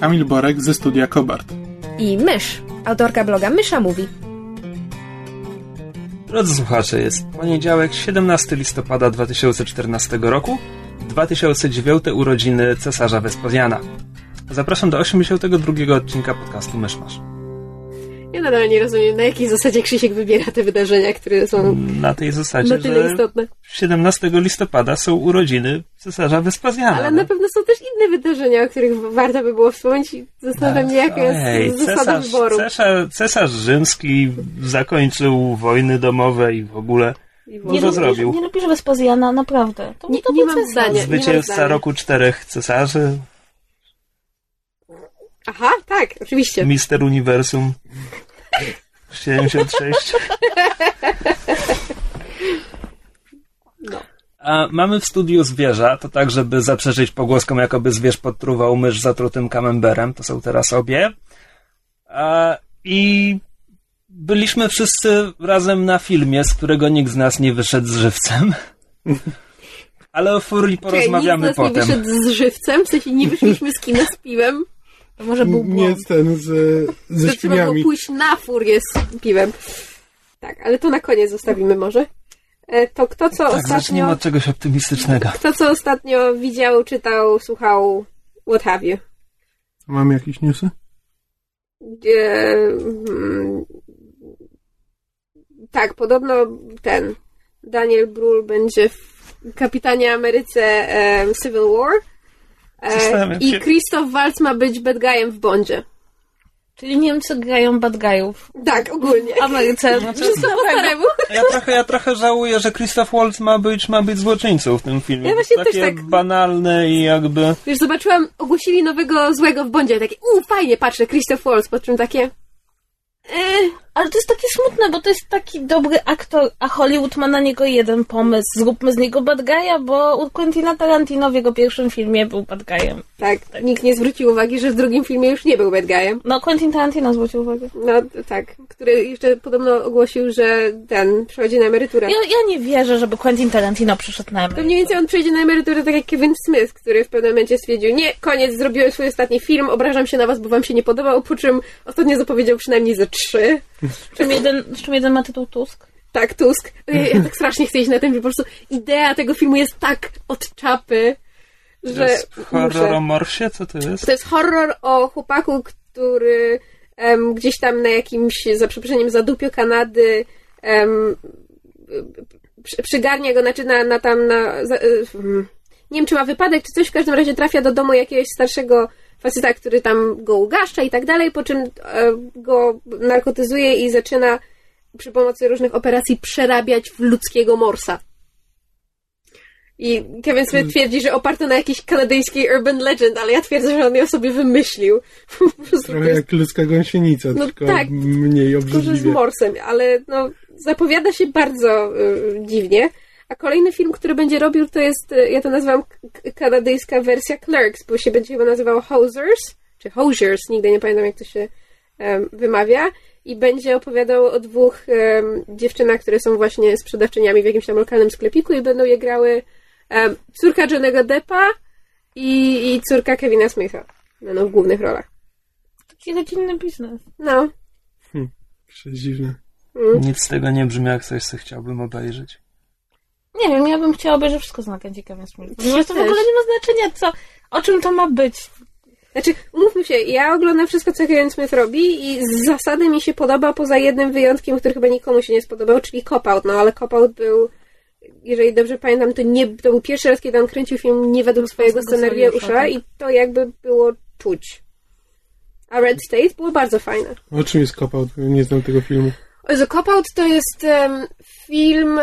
Kamil Borek ze studia Kobart. i Mysz, autorka bloga Mysza Mówi. Drodzy słuchacze, jest poniedziałek, 17 listopada 2014 roku, 2009 urodziny cesarza Wespazjana. Zapraszam do 82 odcinka podcastu Myszmasz. Ja nadal nie rozumiem, na jakiej zasadzie Krzysiek wybiera te wydarzenia, które są Na tej zasadzie, na tyle że istotne. 17 listopada są urodziny cesarza Wespazjana. Ale na pewno są też inne wydarzenia, o których warto by było wspomnieć i zastanawiam się, jaka jest zasada cesarz, wyboru. cesarz, cesarz rzymski zakończył wojny domowe i w ogóle Dużo ogóle. zrobił. Nie lubisz Wespazjana, naprawdę. To, Nie- to nie był mam zdania. nie mam zwycięzca zdania. roku czterech cesarzy, Aha, tak, oczywiście. Mister Uniwersum 76. No. A mamy w studiu zwierza, to tak, żeby zaprzeczyć pogłoskom, jakoby zwierz podtruwał mysz zatrutym kamemberem. To są teraz obie. A, I byliśmy wszyscy razem na filmie, z którego nikt z nas nie wyszedł z żywcem. Ale o furii porozmawiamy Czekaj, nikt z nas potem. nie wyszedł z żywcem, w sensie nie wyszliśmy z kina z piwem. To może był Nie błąd. jest ten z, ze świniami. pójść na furię z piwem. Tak, ale to na koniec zostawimy może. E, To kto co Tak, zacznijmy ostatnio... od czegoś optymistycznego. Kto co ostatnio widział, czytał, słuchał, what have you. Mamy jakieś newsy? E, mm, tak, podobno ten Daniel Brühl będzie w Kapitanie Ameryce e, Civil War. E, I Christoph Waltz ma być bad guyem w Bondzie. Czyli Niemcy grają bad guyów. Tak, ogólnie. Ameryce. Staremu. Ja trochę, ja trochę żałuję, że Christoph Waltz ma być, ma być złoczyńcą w tym filmie. Ja właśnie Takie też tak- banalne i jakby... Wiesz, zobaczyłam, ogłosili nowego złego w Bondzie, takie, u, fajnie, patrzę, Christoph Waltz, po czym takie, e, Ale to jest takie smutne, bo to jest taki dobry aktor, a Hollywood ma na niego jeden pomysł. Zróbmy z niego bad guy'a, bo u Quentina Tarantino w jego pierwszym filmie był bad guyem. tak, nikt nie zwrócił uwagi, że w drugim filmie już nie był bad guyem. No, Quentin Tarantino zwrócił uwagę. No, tak, który jeszcze podobno ogłosił, że ten przechodzi na emeryturę. Ja, ja nie wierzę, żeby Quentin Tarantino przyszedł na To emeryturę. mniej więcej on przejdzie na emeryturę tak jak Kevin Smith, który w pewnym momencie stwierdził, nie, koniec, zrobiłem swój ostatni film, obrażam się na was, bo wam się nie podobał, po czym ostatnio zapowiedział przynajmniej ze trzy. Z czym jeden, z czym jeden ma tytuł Tusk. Tak, Tusk. Ja tak strasznie chcę iść na ten film, po prostu idea tego filmu jest tak od czapy, To że jest horror muszę. o morsie? Co to jest? To jest horror o chłopaku, który em, gdzieś tam na jakimś, za przeproszeniem, zadupio Kanady przy, przygarnia go, znaczy na, na tam na... Za, nie wiem, czy ma wypadek, czy coś, w każdym razie trafia do domu jakiegoś starszego faceta, który tam go ugaszcza i tak dalej, po czym e, go narkotyzuje i zaczyna przy pomocy różnych operacji przerabiać w ludzkiego morsa. I Kevin Smith twierdzi, że oparto na jakiejś kanadyjskiej urban legend, ale ja twierdzę, że on ją sobie wymyślił. Trochę jest jak ludzka gąsienica, No tylko tak, mniej tylko, że z obrzydliwie. morsem, ale no, zapowiada się bardzo y, dziwnie. A kolejny film, który będzie robił, to jest, y, ja to nazywam kanadyjska wersja Clerks, bo się będzie chyba nazywał Hosers, czy Hosiers, nigdy nie pamiętam, jak to się em, wymawia. I będzie opowiadał o dwóch em, dziewczynach, które są właśnie sprzedawczyniami w jakimś tam lokalnym sklepiku i będą je grały em, córka Johnego Deppa i, i córka Kevina Smitha. Będą w głównych rolach. Taki rodzinny biznes. No. Przecież dziwne. Nic z tego nie brzmi jak coś, co chciałbym obejrzeć. Nie wiem, ja bym chciała obejrzeć wszystko z Kevin Smith. Ponieważ to w ogóle nie ma znaczenia, co, o czym to ma być. Znaczy, umówmy się, ja oglądam wszystko, co Kevin Smith robi i z zasady mi się podoba, poza jednym wyjątkiem, który chyba nikomu się nie spodobał, czyli Cop Out, no ale Cop Out był, jeżeli dobrze pamiętam, to nie, to był pierwszy raz, kiedy on kręcił film nie według swojego scenariusza scenariusza, i to jakby było czuć. A Red State było bardzo fajne. O czym jest Cop-Out? Nie znam tego filmu. The Cop Out to jest em, film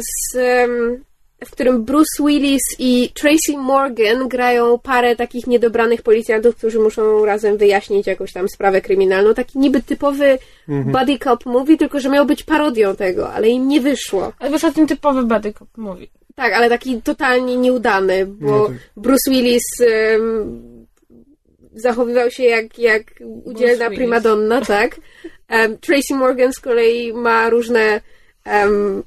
z em, w którym Bruce Willis i Tracy Morgan grają parę takich niedobranych policjantów, którzy muszą razem wyjaśnić jakąś tam sprawę kryminalną. Taki niby typowy buddy cop movie, tylko że miał być parodią tego, ale im nie wyszło. Ale wiesz o tym typowy bady cop mówi. Tak, ale taki totalnie nieudany, bo No tak. Bruce Willis em, zachowywał się jak, jak udzielna primadonna, tak? Em, Tracy Morgan z kolei ma różne em,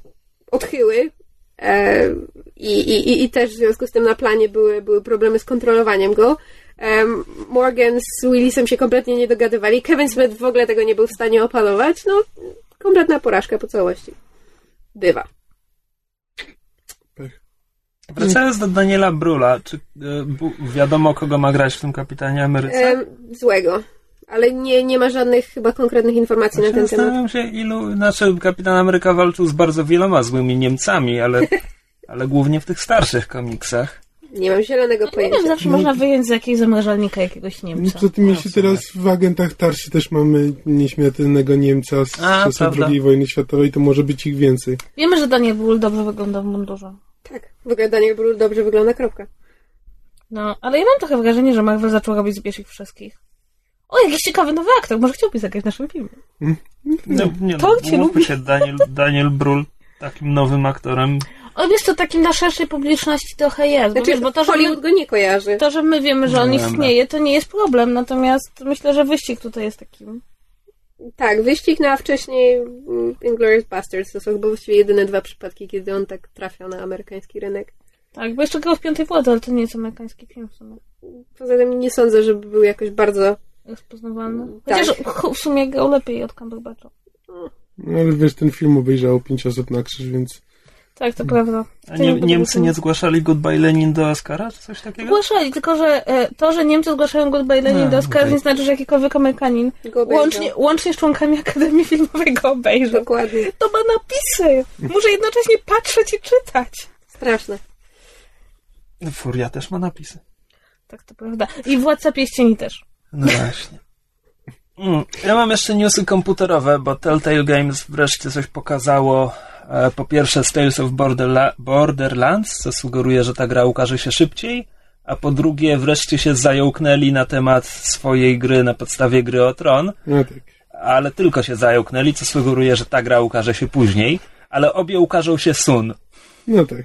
odchyły em, i, i, i- też w związku z tym na planie były, były problemy z kontrolowaniem go. Em, Morgan z Willisem się kompletnie nie dogadywali. Kevin Smith w ogóle tego nie był w stanie opanować. No, kompletna porażka po całości. Bywa. Wracając do Daniela Brula, czy e, bu- wiadomo, kogo ma grać w tym Kapitanie Ameryce? Em, złego. Ale nie, nie ma żadnych chyba konkretnych informacji na ten temat. Zastanawiam się, ilu... Znaczy, Kapitan Ameryka walczył z bardzo wieloma złymi Niemcami, ale, ale głównie w tych starszych komiksach. Nie mam zielonego Nie pojęcia. wiem, zawsze można wyjąć z jakiegoś zamrażalnika jakiegoś No Niemca. co ty myślisz, teraz w agentach Tarsi też mamy nieśmiertelnego Niemca z A, czasów prawda. II wojny światowej, to może być ich więcej. Wiemy, że Daniel Bull dobrze wygląda w mundurze. Tak, w ogóle Daniel Brühl dobrze wygląda, kropka. No, ale ja mam trochę wrażenie, że Marvel zaczął robić ich wszystkich. O, jakiś ciekawy nowy aktor, może chciałbyś zagrać w naszym filmie. No, nie, To no, cię lubi. się, Daniel, Daniel Brul takim nowym aktorem. O, wiesz, to takim dla szerszej publiczności trochę jest, bo, Znaczy, wiesz, bo to, że Hollywood my, go nie kojarzy. to, że my wiemy, że on Dobra. istnieje, to nie jest problem, natomiast myślę, że wyścig tutaj jest takim... Tak, wyścig na wcześniej mm, Inglourious Basterds to są chyba właściwie jedyne dwa przypadki, kiedy on tak trafiał na amerykański rynek. Tak, bo jeszcze grał w Piątej Władzy, ale to nie jest amerykański film w sumie. Poza tym nie sądzę, żeby był jakoś bardzo... Rozpoznawalny. Tak. Chociaż ch- w sumie grał lepiej od Cumberbatcha. No, ale wiesz, ten film obejrzało pięć osób na krzyż, więc Tak, to prawda. A nie, Niemcy nie zgłaszali Goodbye Lenin do Oscara, czy coś takiego? Zgłaszali, tylko że e, to, że Niemcy zgłaszają Goodbye Lenin No, do Oscara, okej. nie znaczy, że jakikolwiek Amerykanin łącznie, łącznie z członkami Akademii Filmowej go obejrzał. Dokładnie. To ma napisy. Muszę jednocześnie patrzeć i czytać. Straszne. Furia też ma napisy. Tak, to prawda. I Władca Pierścieni też. No właśnie. Mm, Ja mam jeszcze newsy komputerowe, bo Telltale Games wreszcie coś pokazało. E, Po pierwsze z Tales of Borderla- Borderlands, co sugeruje, że ta gra ukaże się szybciej, a po drugie wreszcie się zająknęli na temat swojej gry na podstawie gry o Tron, no tak. ale tylko się zająknęli, co sugeruje, że ta gra ukaże się później, ale obie ukażą się sun. No tak.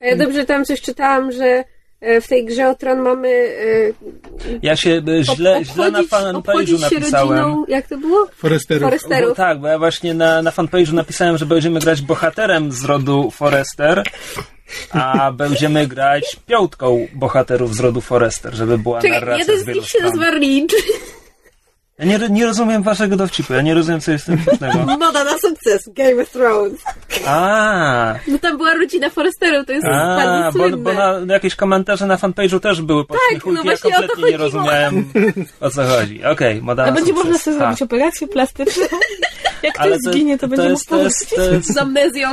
A ja dobrze tam coś czytałam, że w tej grze o Tron mamy e, Ja się e, źle, ob- źle na obchodzić, fanpage'u obchodzić napisałem. rodziną, jak to było? Foresterów. Foresterów. Bo, tak, bo ja właśnie na, na fanpage'u napisałem, że będziemy grać bohaterem z rodu Forester, a będziemy grać piątką bohaterów z rodu Forester, żeby była Czekaj, narracja jeden z z nich się nazywa Ridge. Ja nie, nie rozumiem waszego dowcipu, ja nie rozumiem, co jest w tym śmiesznego. Moda na sukces, Game of Thrones. A, No tam była rodzina Foresterów, to jest a bardzo bo, słynne. bo na, jakieś komentarze na fanpage'u też były podśmiechujki, no ja właśnie o to kompletnie nie chodziło. rozumiałem, o co chodzi. Okej, moda A na będzie sukces. można sobie Ha. zrobić operację plastyczną. Jak Ale ktoś zginie, to, będzie jest, mógł to jest, to jest, Z amnezją.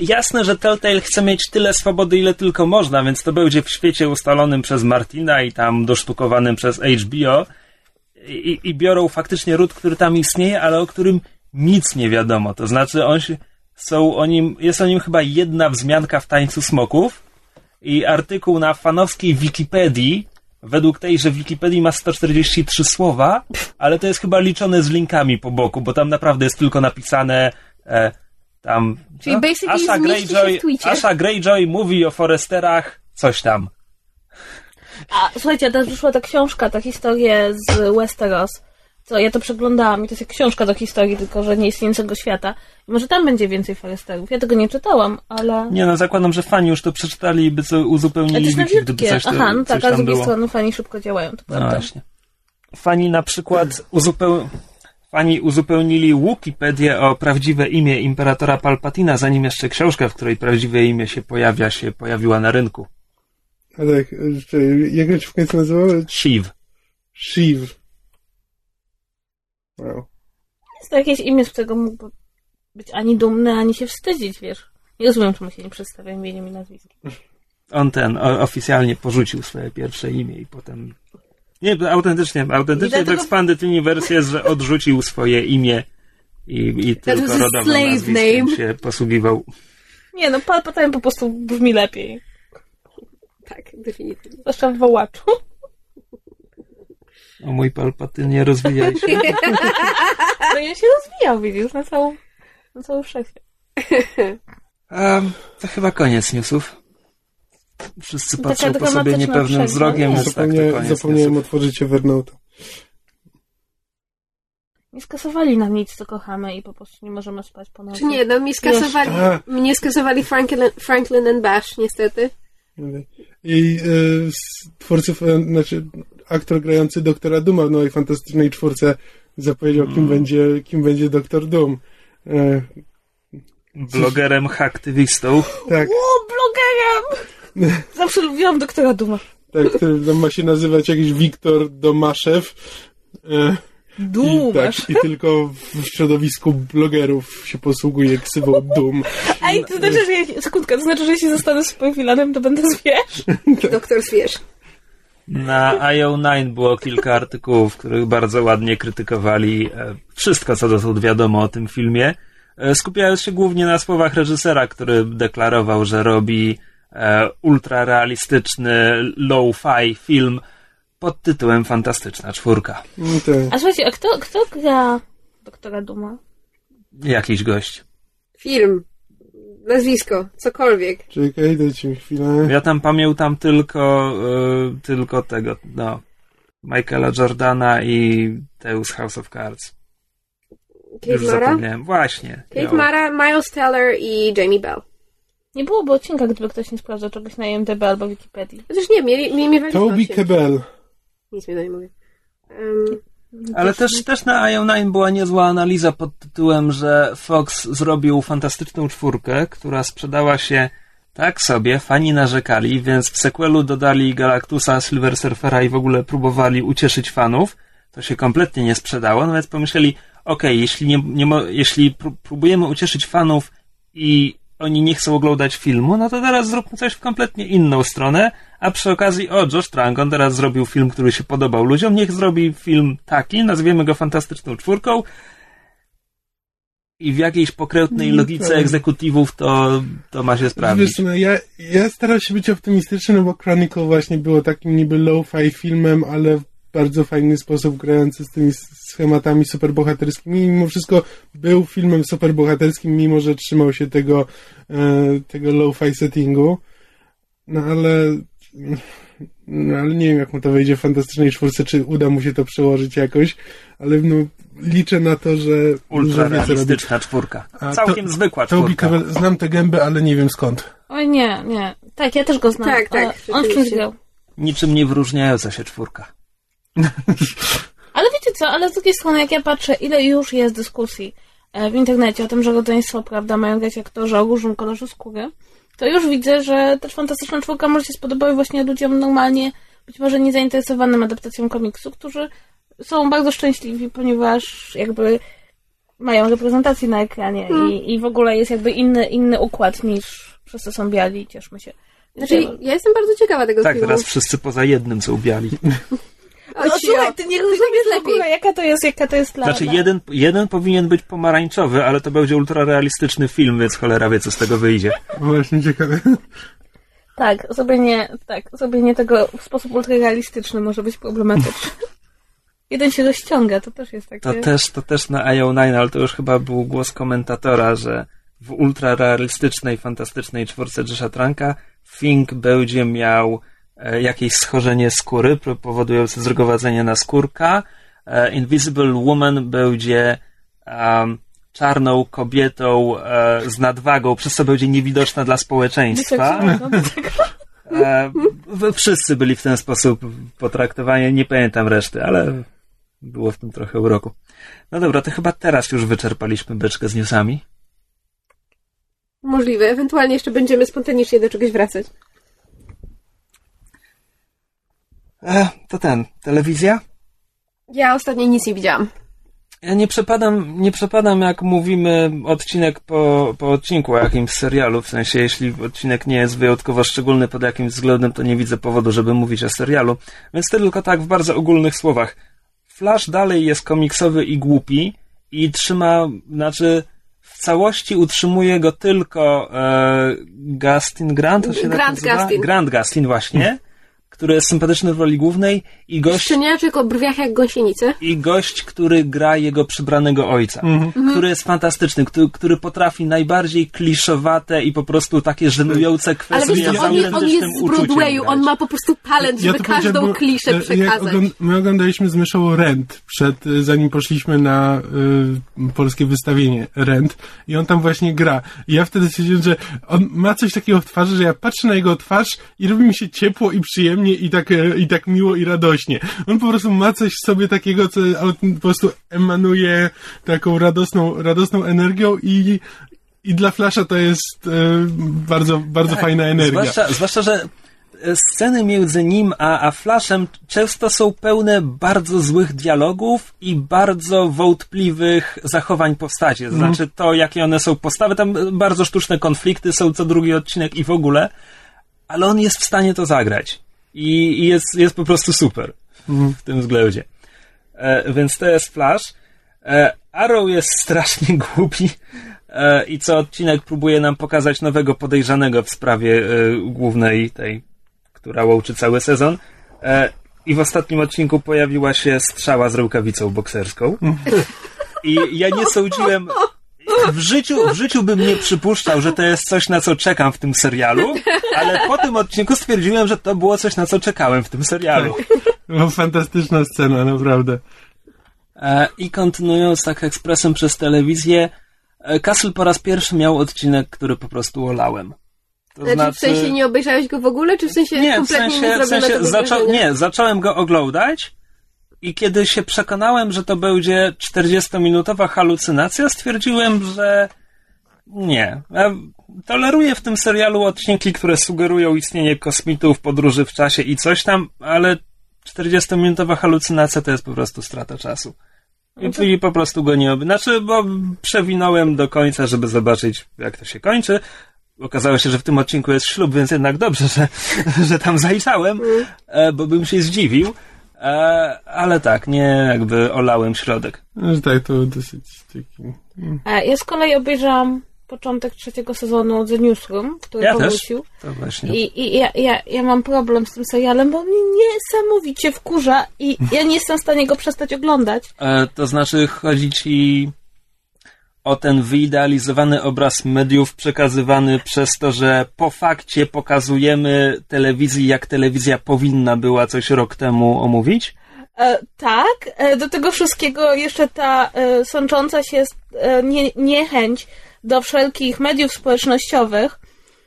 Jasne, że Telltale chce mieć tyle swobody, ile tylko można, więc to będzie w świecie ustalonym przez Martina i tam dosztukowanym przez HBO. I, i biorą faktycznie ród, który tam istnieje, ale o którym nic nie wiadomo. To znaczy, on się, są o nim, jest o nim chyba jedna wzmianka w Tańcu Smoków i artykuł na fanowskiej Wikipedii, według tejże Wikipedii ma 143 słowa, ale to jest chyba liczone z linkami po boku, bo tam naprawdę jest tylko napisane e, tam... Czyli co? basically Asha Greyjoy. Asha Greyjoy mówi o Foresterach coś tam. A słuchajcie, teraz wyszła ta książka, ta historia z Westeros. Co ja to przeglądałam i to jest jak książka do historii, tylko że nie istniejącego świata. Może tam będzie więcej Foresterów. Ja tego nie czytałam, ale. Nie no, zakładam, że fani już to przeczytali i by co uzupełnili jest na wiki, gdyby coś, Aha, no tak, a z drugiej było. strony fani szybko działają, to No właśnie. Fani na przykład uzupeł... Fani uzupełnili Wikipedię o prawdziwe imię Imperatora Palpatina, zanim jeszcze książka, w której prawdziwe imię się pojawia, się pojawiła na rynku. A tak, jak on się w końcu nazywał? Shiv. Shiv. Wow. Jest to jakieś imię, z którego mógłby być ani dumny, ani się wstydzić, wiesz. Nie rozumiem, czemu się nie przedstawia imieniem i nazwiskiem. On ten o, oficjalnie porzucił swoje pierwsze imię i potem. Nie, autentycznie, autentycznie dlatego- w Expanded Universe jest, że odrzucił swoje imie i, i tylko rodowym slave nazwiskiem name. się posługiwał. Nie no, Palpatine po prostu brzmi lepiej. Tak, definitywnie. Zwłaszcza w wołaczu. O mój palpatynie, rozwijaj się. No ja się rozwijał, widzisz, na całą, na całym wszechświat. A, to chyba koniec newsów. Wszyscy Taka patrzą po sobie niepewnym wzrokiem, Nie. więc tak, zapomniałem newsów. otworzyć Evernote. Nie skasowali nam nic, co kochamy i po prostu nie możemy spać po nocy. Czy nie, no mi skasowali, mnie skasowali Franklin, Franklin and Bash, niestety. I e, z twórców, e, znaczy aktor grający doktora Duma w nowej fantastycznej czwórce zapowiedział, kim, będzie, kim będzie doktor Doom. E, Blogerem, haktywistą. tak, O, blogerem! Zawsze lubiłam doktora Duma. tak, który tam ma się nazywać jakiś Wiktor Domaszew. E, i, tak, I tylko w środowisku blogerów się posługuje ksywą Doom. Ej, to znaczy, że ja, sekundkę, to znaczy, że jeśli zostanę swoim filanem, to będę zwierz? Doktor Zwierz. Na IO9 było kilka artykułów, w których bardzo ładnie krytykowali e, wszystko, co dotąd wiadomo o tym filmie, e, skupiając się głównie na słowach reżysera, który deklarował, że robi e, ultrarealistyczny low-fi film pod tytułem Fantastyczna Czwórka. No tak. A słuchajcie, a kto, kto gra doktora Duma? Jakiś gość. Film. Nazwisko. Cokolwiek. Czekaj, dajcie mi chwilę. Ja tam pamiętam tylko, e, tylko tego, no, Michaela Jordana i Deus House of Cards. Kate Już Mara. zapomniałem. Właśnie. Kate Jo. Mara, Miles Teller i Jamie Bell. Nie byłoby odcinka, gdyby ktoś nie sprawdzał czegoś na IMDb albo Wikipedii. Chociaż nie, mieli, mieli, mieli Toby Kebel. Nic mi to nie mówię. Um, Ale też, też na IO9 była niezła analiza pod tytułem, że Fox zrobił fantastyczną czwórkę, która sprzedała się tak sobie, fani narzekali, więc w sequelu dodali Galactusa, Silver Surfera i w ogóle próbowali ucieszyć fanów. To się kompletnie nie sprzedało, no więc pomyśleli, okej, jeśli, nie, nie mo- jeśli pró- próbujemy ucieszyć fanów i oni nie chcą oglądać filmu, no to teraz zróbmy coś w kompletnie inną stronę, a przy okazji, o, Josh Trank, on teraz zrobił film, który się podobał ludziom, niech zrobi film taki, nazwiemy go Fantastyczną Czwórką i w jakiejś pokrętnej No logice tak. egzekutywów to, to ma się Wiesz, sprawdzić. no, ja, ja staram się być optymistyczny, no bo Chronicle właśnie było takim niby low-fi filmem, ale w bardzo fajny sposób grający z tymi schematami superbohaterskimi. I mimo wszystko był filmem superbohaterskim, mimo że trzymał się tego, e, tego low-fi settingu. No ale, no ale nie wiem, jak mu to wyjdzie w Fantastycznej Czwórce, czy uda mu się to przełożyć jakoś, ale no, liczę na to, że robi. Ultrarealistyczna czwórka. A Całkiem to- zwykła czwórka. Kebbell, znam tę gębę, ale nie wiem skąd. Oj nie, nie. Tak, ja też go znam. Tak, tak, ale On w czymś grał. Niczym nie wyróżniająca się czwórka. Ale wiecie co, ale z drugiej strony, jak ja patrzę, ile już jest dyskusji e, w internecie o tym, że rodzeństwo, prawda, mają grać aktorzy o różnym kolorze skóry, to już widzę, że też Fantastyczna Czwórka może się spodobać właśnie ludziom normalnie, być może niezainteresowanym adaptacją komiksu, którzy są bardzo szczęśliwi, ponieważ jakby mają reprezentację na ekranie i, i w ogóle jest jakby inny, inny układ niż wszyscy są biali, cieszmy się. znaczy, ja jestem bardzo ciekawa tego Tak, filmu. teraz wszyscy poza jednym są biali. O, No słuchaj, ty nie rozumiesz lepiej. ogóle, jaka to jest, jaka to jest dla Znaczy, jeden, jeden powinien być pomarańczowy, ale to będzie ultrarealistyczny film, więc cholera wie, co z tego wyjdzie. Właśnie ciekawe. Tak, zrobienie, tak, zrobienie tego w sposób ultrarealistyczny może być problematyczne. Jeden się rozciąga, to też jest takie... To też, to też na IO9, ale to już chyba był głos komentatora, że w ultrarealistycznej, fantastycznej czwórce Josha Tranka Fink będzie miał jakieś schorzenie skóry powodujące zrugowadzenie na skórka. E, Invisible Woman będzie um, czarną kobietą e, z nadwagą, przez co będzie niewidoczna dla społeczeństwa. E, wszyscy byli w ten sposób potraktowani, nie pamiętam reszty, ale było w tym trochę uroku. No dobra, to chyba teraz już wyczerpaliśmy beczkę z newsami. Możliwe. Ewentualnie jeszcze będziemy spontanicznie do czegoś wracać. E, to ten, telewizja? Ja ostatnio nic nie widziałam. Ja nie przepadam, nie przepadam jak mówimy odcinek po, po odcinku o jakimś serialu, w sensie jeśli odcinek nie jest wyjątkowo szczególny pod jakimś względem, to nie widzę powodu, żeby mówić o serialu, więc to tylko tak w bardzo ogólnych słowach. Flash dalej jest komiksowy i głupi i trzyma, znaczy w całości utrzymuje go tylko e, Gustin Grant, to się tak Grant nazywa? Gustin. Grant Gustin właśnie, który jest sympatyczny w roli głównej i gość, Szczeniaczek o brwiach jak gąsienice. i gość, który gra jego przybranego ojca, Mhm. który jest fantastyczny, który, który potrafi najbardziej kliszowate i po prostu takie żenujące Ale kwestie wiesz co, z on, jest- on jest z Broadwayu, on ma po prostu talent, żeby powiedziałem, każdą bo, kliszę przekazać. ogląd- my oglądaliśmy z Myszą Rent, przed, e, zanim poszliśmy na y, polskie wystawienie Rent i on tam właśnie gra. I ja wtedy stwierdziłem, że on ma coś takiego w twarzy, że ja patrzę na jego twarz i robi mi się ciepło i przyjemnie i tak, e, i tak miło i radośnie. On po prostu ma coś w sobie takiego, co po prostu emanuje taką radosną, radosną energią i i dla Flasha to jest e, bardzo, bardzo fajna energia. Zwłaszcza, zwłaszcza, że e, sceny między nim a, a Flashem często są pełne bardzo złych dialogów i bardzo wątpliwych zachowań postaci. To znaczy to, jakie one są postawy, tam bardzo sztuczne konflikty są co drugi odcinek i w ogóle, ale on jest w stanie to zagrać. I, i jest, jest po prostu super w tym względzie. E, więc to jest Flash. E, Arrow jest strasznie głupi e, i co odcinek próbuje nam pokazać nowego podejrzanego w sprawie e, głównej tej, która łączy cały sezon. E, I w ostatnim odcinku pojawiła się strzała z rękawicą bokserską. I ja nie sądziłem. W życiu, w życiu bym nie przypuszczał, że to jest coś, na co czekam w tym serialu, ale po tym odcinku stwierdziłem, że to było coś, na co czekałem w tym serialu. No, fantastyczna scena, naprawdę. E, I kontynuując tak ekspresem przez telewizję, e, Castle po raz pierwszy miał odcinek, który po prostu olałem. To Znaczy, w sensie nie obejrzałeś go w ogóle, czy w sensie nie, w kompletnie sensie, nie w sensie zaczą, nie, zacząłem go oglądać i kiedy się przekonałem, że to będzie 40-minutowa halucynacja, stwierdziłem, że nie. Ja toleruję w tym serialu odcinki, które sugerują istnienie kosmitów, podróży w czasie i coś tam, ale 40-minutowa halucynacja to jest po prostu strata czasu. I, I po prostu go nie oby. Znaczy, bo przewinąłem do końca, żeby zobaczyć, jak to się kończy. Okazało się, że w tym odcinku jest ślub, więc jednak dobrze, że, że tam zajrzałem, e, bo bym się zdziwił. E, ale tak, nie jakby olałem środek. No, że tak, to dosyć taki... mm. E, Ja z kolei obejrzałam początek trzeciego sezonu The Newsroom, który Ja też. powrócił. To właśnie. I, i ja, ja, ja mam problem z tym serialem, bo mnie niesamowicie wkurza i ja nie jestem w stanie go przestać oglądać. E, to znaczy, chodzi ci o ten wyidealizowany obraz mediów przekazywany przez to, że po fakcie pokazujemy telewizji, jak telewizja powinna była coś rok temu omówić? E, tak, e, do tego wszystkiego jeszcze ta e, sącząca się e, nie, niechęć do wszelkich mediów społecznościowych,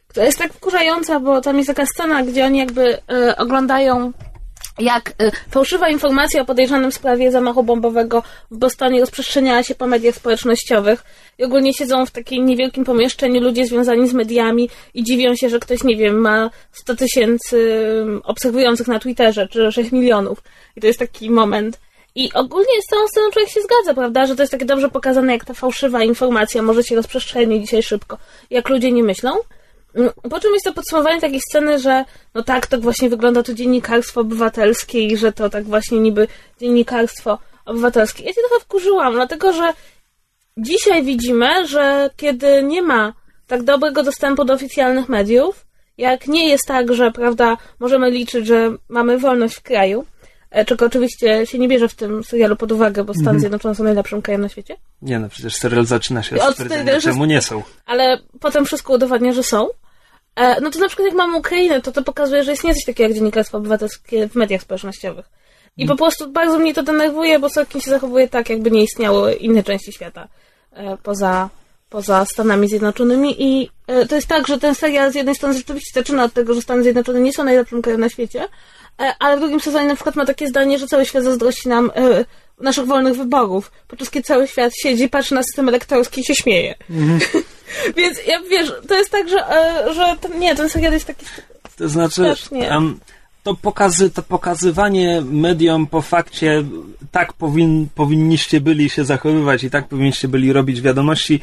która jest tak wkurzająca, bo tam jest taka scena, gdzie oni jakby e, oglądają jak e, fałszywa informacja o podejrzanym sprawie zamachu bombowego w Bostonie rozprzestrzeniała się po mediach społecznościowych i ogólnie siedzą w takim niewielkim pomieszczeniu ludzie związani z mediami i dziwią się, że ktoś, nie wiem, ma 100 tysięcy mm, obserwujących na Twitterze, czy 6 milionów. I to jest taki moment. I ogólnie z całą sceną człowiek się zgadza, prawda, że to jest takie dobrze pokazane, jak ta fałszywa informacja może się rozprzestrzenić dzisiaj szybko, jak ludzie nie myślą. Mm, Po czym jest to podsumowanie takiej sceny, że no tak, tak właśnie wygląda to dziennikarstwo obywatelskie i że to tak właśnie niby dziennikarstwo obywatelskie. Ja się trochę wkurzyłam, dlatego że dzisiaj widzimy, że kiedy nie ma tak dobrego dostępu do oficjalnych mediów, jak nie jest tak, że prawda, możemy liczyć, że mamy wolność w kraju, czego oczywiście się nie bierze w tym serialu pod uwagę, bo Stany Zjednoczone są najlepszym krajem na świecie, Nie no, przecież serial zaczyna się Od stwierdzenia, czemu nie są. ale potem wszystko udowadnia, że są. E, No to na przykład jak mamy Ukrainę, to to pokazuje, że istnieje coś takiego jak dziennikarstwo obywatelskie w mediach społecznościowych. I po prostu bardzo mnie to denerwuje, bo Sorkin się zachowuje tak, jakby nie istniały inne części świata e, poza, poza Stanami Zjednoczonymi. I e, to jest tak, że ten serial z jednej strony rzeczywiście zaczyna od tego, że Stany Zjednoczone nie są najlepszym krajem na świecie, e, ale w drugim sezonie na przykład ma takie zdanie, że cały świat zazdrości nam e, naszych wolnych wyborów, podczas kiedy cały świat siedzi, patrzy na system elektorski i się śmieje. Więc ja wiesz, to jest tak, że, e, że ten, nie, ten serial jest taki. To znaczy, em, to, pokazy, to pokazywanie mediom po fakcie, tak powin, powinniście byli się zachowywać i tak powinniście byli robić wiadomości,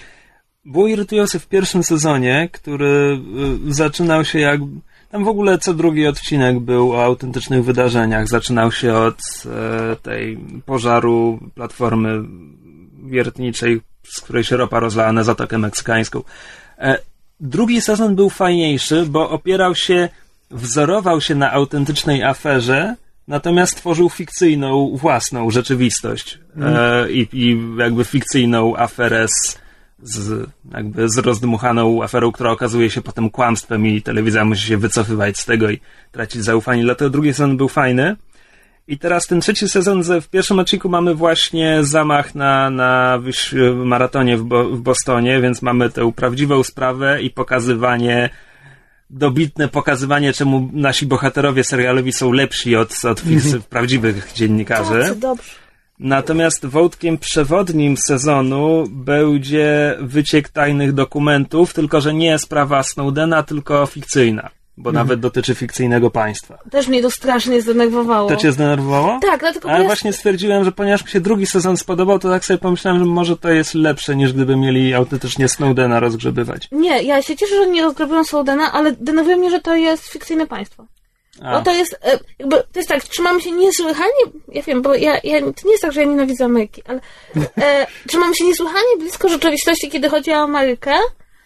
było irytujące w pierwszym sezonie, który y, zaczynał się jak. Tam w ogóle co drugi odcinek był o autentycznych wydarzeniach. Zaczynał się od e, tej pożaru platformy wiertniczej z której się ropa rozlała na Zatokę Meksykańską. E, drugi sezon był fajniejszy, bo opierał się, wzorował się na autentycznej aferze, natomiast tworzył fikcyjną, własną rzeczywistość e, i, i jakby fikcyjną aferę z, z, jakby z rozdmuchaną aferą, która okazuje się potem kłamstwem i telewizja musi się wycofywać z tego i tracić zaufanie. Dlatego drugi sezon był fajny. I teraz ten trzeci sezon, w pierwszym odcinku mamy właśnie zamach na, na maratonie w, Bo- w Bostonie, więc mamy tę prawdziwą sprawę i pokazywanie, dobitne pokazywanie, czemu nasi bohaterowie serialowi są lepsi od, od prawdziwych dziennikarzy. Tacy dobrze. Natomiast wątkiem przewodnim sezonu będzie wyciek tajnych dokumentów, tylko że nie sprawa Snowdena, tylko fikcyjna, bo nawet dotyczy fikcyjnego państwa. Też mnie to strasznie zdenerwowało. To cię zdenerwowało? Tak, dlatego Ale jest... właśnie stwierdziłem, że ponieważ mi się drugi sezon spodobał, to tak sobie pomyślałem, że może to jest lepsze niż gdyby mieli autentycznie Snowdena rozgrzebywać. Nie, ja się cieszę, że nie rozgrabią Snowdena, ale denerwuje mnie, że to jest fikcyjne państwo. A, Bo to jest, e, jakby, to jest tak, trzymamy się niesłychanie, ja wiem, bo ja, ja, to nie jest tak, że ja nienawidzę Ameryki, ale e, trzymamy się niesłychanie blisko rzeczywistości, kiedy chodzi o Amerykę,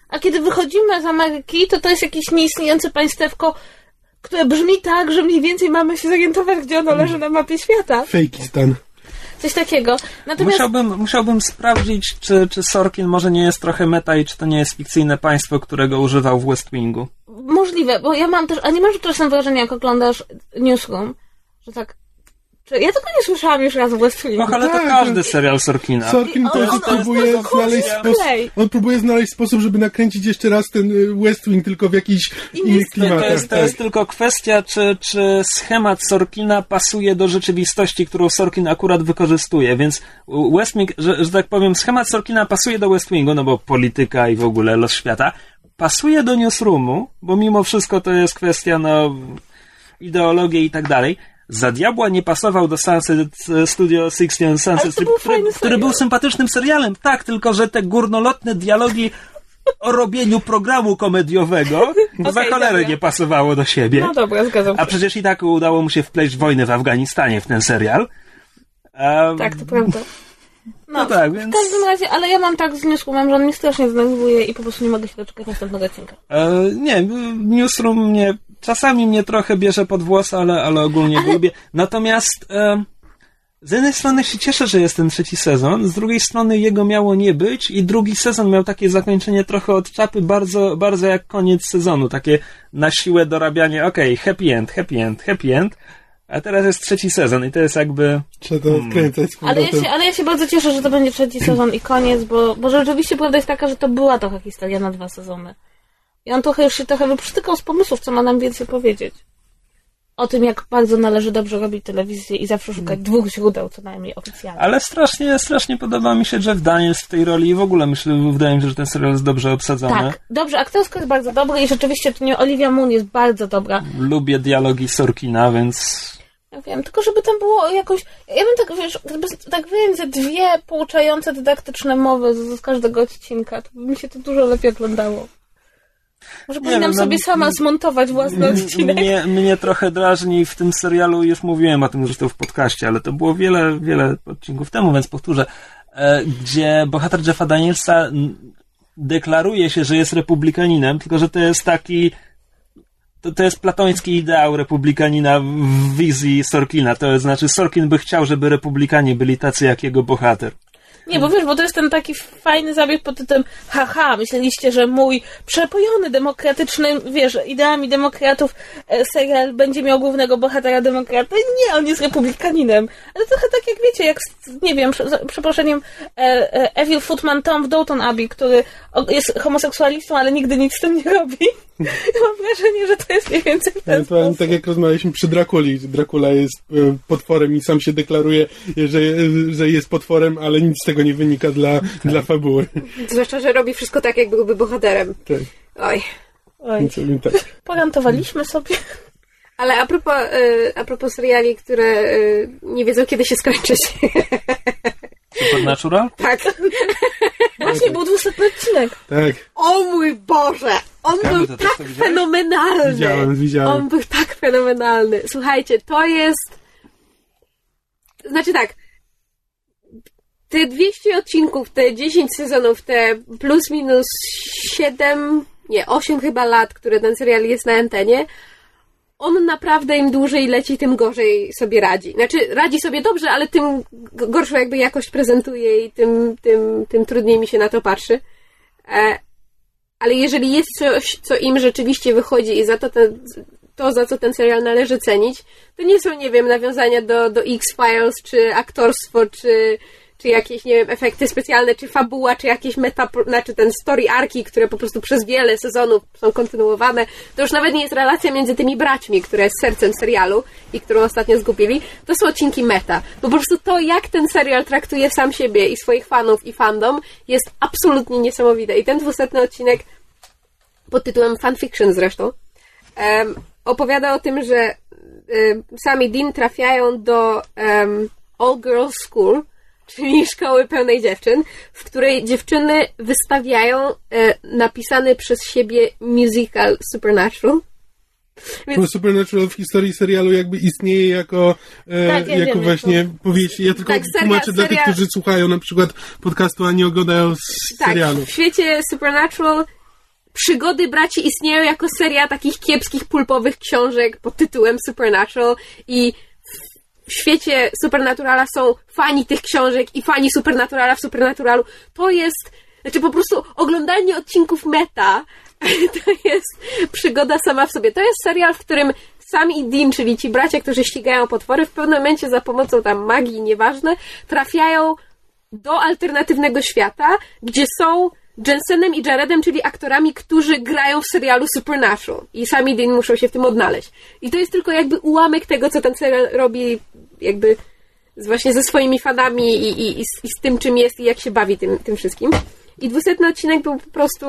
a kiedy wychodzimy z Ameryki, to to jest jakieś nieistniejące państewko, które brzmi tak, że mniej więcej mamy się zorientować, gdzie ono leży na mapie świata. Fejkistan. Coś takiego. Natomiast Musiałbym, musiałbym sprawdzić, czy, czy Sorkin może nie jest trochę meta i czy to nie jest fikcyjne państwo, którego używał w West Wingu. Możliwe, bo ja mam też, a nie masz czasem wrażenia, jak oglądasz Newsroom, że tak, czy ja tego nie słyszałam już raz w West Wingu. Och, ale to Tak, każdy serial Sorkina. Sorkin on- też on- on- próbuje on- znaleźć on- sposób. On próbuje znaleźć sposób, żeby nakręcić jeszcze raz ten y, West Wing, tylko w jakichś innych To klimatach. jest, to tak. jest tylko kwestia, czy, czy schemat Sorkina pasuje do rzeczywistości, którą Sorkin akurat wykorzystuje, więc West Wing, że, że tak powiem, schemat Sorkina pasuje do West Wingu, no bo polityka i w ogóle los świata, pasuje do Newsroomu, bo mimo wszystko to jest kwestia, no, ideologii i tak dalej. Za diabła nie pasował do Sunset Studio 60 Ale Sunset to Strip, który, który był sympatycznym serialem, tak, tylko że te górnolotne dialogi o robieniu programu komediowego za Okej, cholerę dobra. nie pasowało do siebie. No dobra, zgadzam się. A przecież i tak udało mu się wpleść wojnę w Afganistanie w ten serial. Um, Tak, to prawda. No, No tak, w więc- każdym razie, ale ja mam tak z Newsroomem, że on mnie strasznie zdenerwuje i po prostu nie mogę się doczekać następnego odcinka. E, nie, Newsroom mnie czasami mnie trochę bierze pod włos, ale, ale ogólnie go lubię. Natomiast e, z jednej strony się cieszę, że jest ten trzeci sezon, z drugiej strony jego miało nie być i drugi sezon miał takie zakończenie trochę od czapy, bardzo, bardzo jak koniec sezonu, takie na siłę dorabianie, okej, happy end, happy end, happy end, a teraz jest trzeci sezon i to jest jakby... Trzeba to odkręcać z Ale ja, się, ale ja się bardzo cieszę, że to będzie trzeci sezon i koniec, bo, bo rzeczywiście prawda jest taka, że to była trochę historia na dwa sezony. I on trochę już się trochę wyprztykał z pomysłów, co ma nam więcej powiedzieć. O tym, jak bardzo należy dobrze robić telewizję i zawsze szukać dwóch źródeł, co najmniej oficjalnie. Ale strasznie, strasznie podoba mi się Jeff Daniels w tej roli i w ogóle myślę, wydaje mi się, że ten serial jest dobrze obsadzony. Tak, dobrze, aktorsko jest bardzo dobre i rzeczywiście to nie Olivia Moon jest bardzo dobra. Lubię dialogi Sorkina, więc Ja wiem, tylko żeby tam było jakoś. Ja bym tak, wiesz, gdyby tak wyjąć ze dwie pouczające, dydaktyczne mowy z, z każdego odcinka, to by mi się to dużo lepiej oglądało. Może powinnam wiem, no, sobie sama zmontować własny odcinek. mnie, mnie trochę drażni w tym serialu, już mówiłem o tym zresztą w podcaście, ale to było wiele, wiele odcinków temu, więc powtórzę, e, gdzie bohater Jeffa Danielsa deklaruje się, że jest republikaninem, tylko że to jest taki to, to jest platoński ideał republikanina w wizji Sorkina. To znaczy, Sorkin by chciał, żeby republikanie byli tacy jak jego bohater. Nie, bo wiesz, bo to jest ten taki fajny zabieg pod tytułem haha, myśleliście, że mój przepojony demokratyczny, wiesz, ideami demokratów e, serial będzie miał głównego bohatera demokratę. Nie, on jest republikaninem. Ale trochę tak jak wiecie, jak, z- nie wiem, za przeproszeniem, e, e, Evil Footman Tom w Downton Abbey, który jest homoseksualistą, ale nigdy nic z tym nie robi. Mam wrażenie, że to jest mniej więcej w ten sposób. tak jak rozmawialiśmy przy Drakuli. Dracula jest potworem i sam się deklaruje, że, że jest potworem, ale nic z tego nie wynika dla, dla fabuły. Zwłaszcza, że robi wszystko tak, jak byłby bohaterem. Tak, Oj. Oj, tak. porantowaliśmy sobie. Ale a propos, y, a propos seriali, które y, nie wiedzą, kiedy się skończyć. Supernatural? tak. Właśnie był dwusetny odcinek. Tak, O mój Boże! On był tak fenomenalny. widziałem, widziałem. On był tak fenomenalny. Słuchajcie, to jest. Znaczy tak. Te 200 odcinków, te 10 sezonów, te plus minus 7, nie, 8 chyba lat, które ten serial jest na antenie, on naprawdę im dłużej leci, tym gorzej sobie radzi. Znaczy, radzi sobie dobrze, ale tym gorszą jakby jakość prezentuje i tym, tym, tym trudniej mi się na to patrzy. E, ale jeżeli jest coś, co im rzeczywiście wychodzi i za to ten, to, za co ten serial należy cenić, to nie są, nie wiem, nawiązania do, do X-Files, czy aktorstwo, czy, czy jakieś, nie wiem, efekty specjalne, czy fabuła, czy jakieś meta, znaczy ten story arki, które po prostu przez wiele sezonów są kontynuowane. To już nawet nie jest relacja między tymi braćmi, która jest sercem serialu i którą ostatnio zgubili. To są odcinki meta. Bo po prostu to, jak ten serial traktuje sam siebie i swoich fanów i fandom, jest absolutnie niesamowite. I ten dwusetny odcinek pod tytułem Fanfiction zresztą, um, opowiada o tym, że um, sami Dean trafiają do um, All Girls School, czyli szkoły pełnej dziewczyn, w której dziewczyny wystawiają e, napisany przez siebie musical Supernatural. Więc... Supernatural w historii serialu jakby istnieje jako, e, tak, ja jako wiem, właśnie jako... powieść. Ja tylko tak, seria, tłumaczę seria... dla tych, którzy słuchają na przykład podcastu, a nie oglądają tak, serialu. w świecie Supernatural przygody braci istnieją jako seria takich kiepskich, pulpowych książek pod tytułem Supernatural i w świecie Supernaturala są fani tych książek i fani Supernaturala w Supernaturalu. To jest, znaczy po prostu oglądanie odcinków meta to jest przygoda sama w sobie. To jest serial, w którym Sam i Dean, czyli ci bracia, którzy ścigają potwory, w pewnym momencie za pomocą tam magii, nieważne, trafiają do alternatywnego świata, gdzie są Jensenem i Jaredem, czyli aktorami, którzy grają w serialu Supernatural. I sami Dean muszą się w tym odnaleźć. I to jest tylko jakby ułamek tego, co ten serial robi jakby właśnie ze swoimi fanami i, i, i, z, i, z, tym, czym jest i jak się bawi tym, tym wszystkim. I dwusetny odcinek był po prostu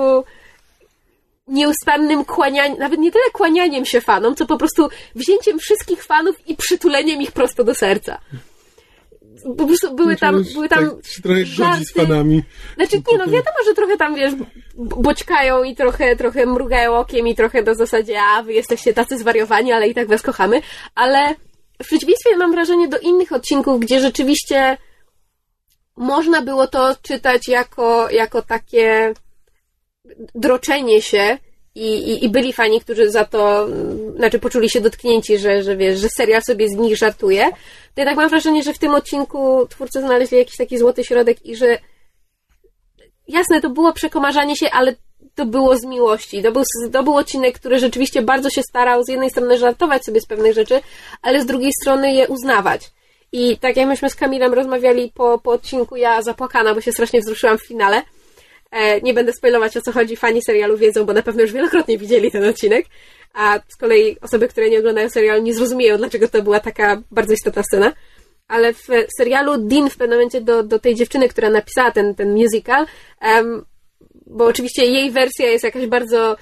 nieustannym kłanianiem, nawet nie tyle kłanianiem się fanom, co po prostu wzięciem wszystkich fanów i przytuleniem ich prosto do serca po prostu były tam, były tam tak, trochę żarty. z fanami. Znaczy, nie no, wiadomo, że trochę tam, wiesz, boćkają i trochę, trochę mrugają okiem i trochę do zasadzie, a wy jesteście tacy zwariowani, ale i tak was kochamy, ale w przeciwieństwie mam wrażenie do innych odcinków, gdzie rzeczywiście można było to czytać jako, jako takie droczenie się i, i, i byli fani, którzy za to, znaczy poczuli się dotknięci, że, że wiesz, że serial sobie z nich żartuje, to jednak mam wrażenie, że w tym odcinku twórcy znaleźli jakiś taki złoty środek i że jasne, to było przekomarzanie się, ale to było z miłości. To był, to był odcinek, który rzeczywiście bardzo się starał z jednej strony żartować sobie z pewnych rzeczy, ale z drugiej strony je uznawać. I tak jak myśmy z Kamilem rozmawiali po, po odcinku, ja zapłakana, bo się strasznie wzruszyłam w finale, E, nie będę spoilować o co chodzi, fani serialu wiedzą, bo na pewno już wielokrotnie widzieli ten odcinek, a z kolei osoby, które nie oglądają serialu nie zrozumieją, dlaczego to była taka bardzo istotna scena. Ale w serialu Dean w pewnym momencie do, do tej dziewczyny, która napisała ten, ten musical, bo oczywiście jej wersja jest jakaś bardzo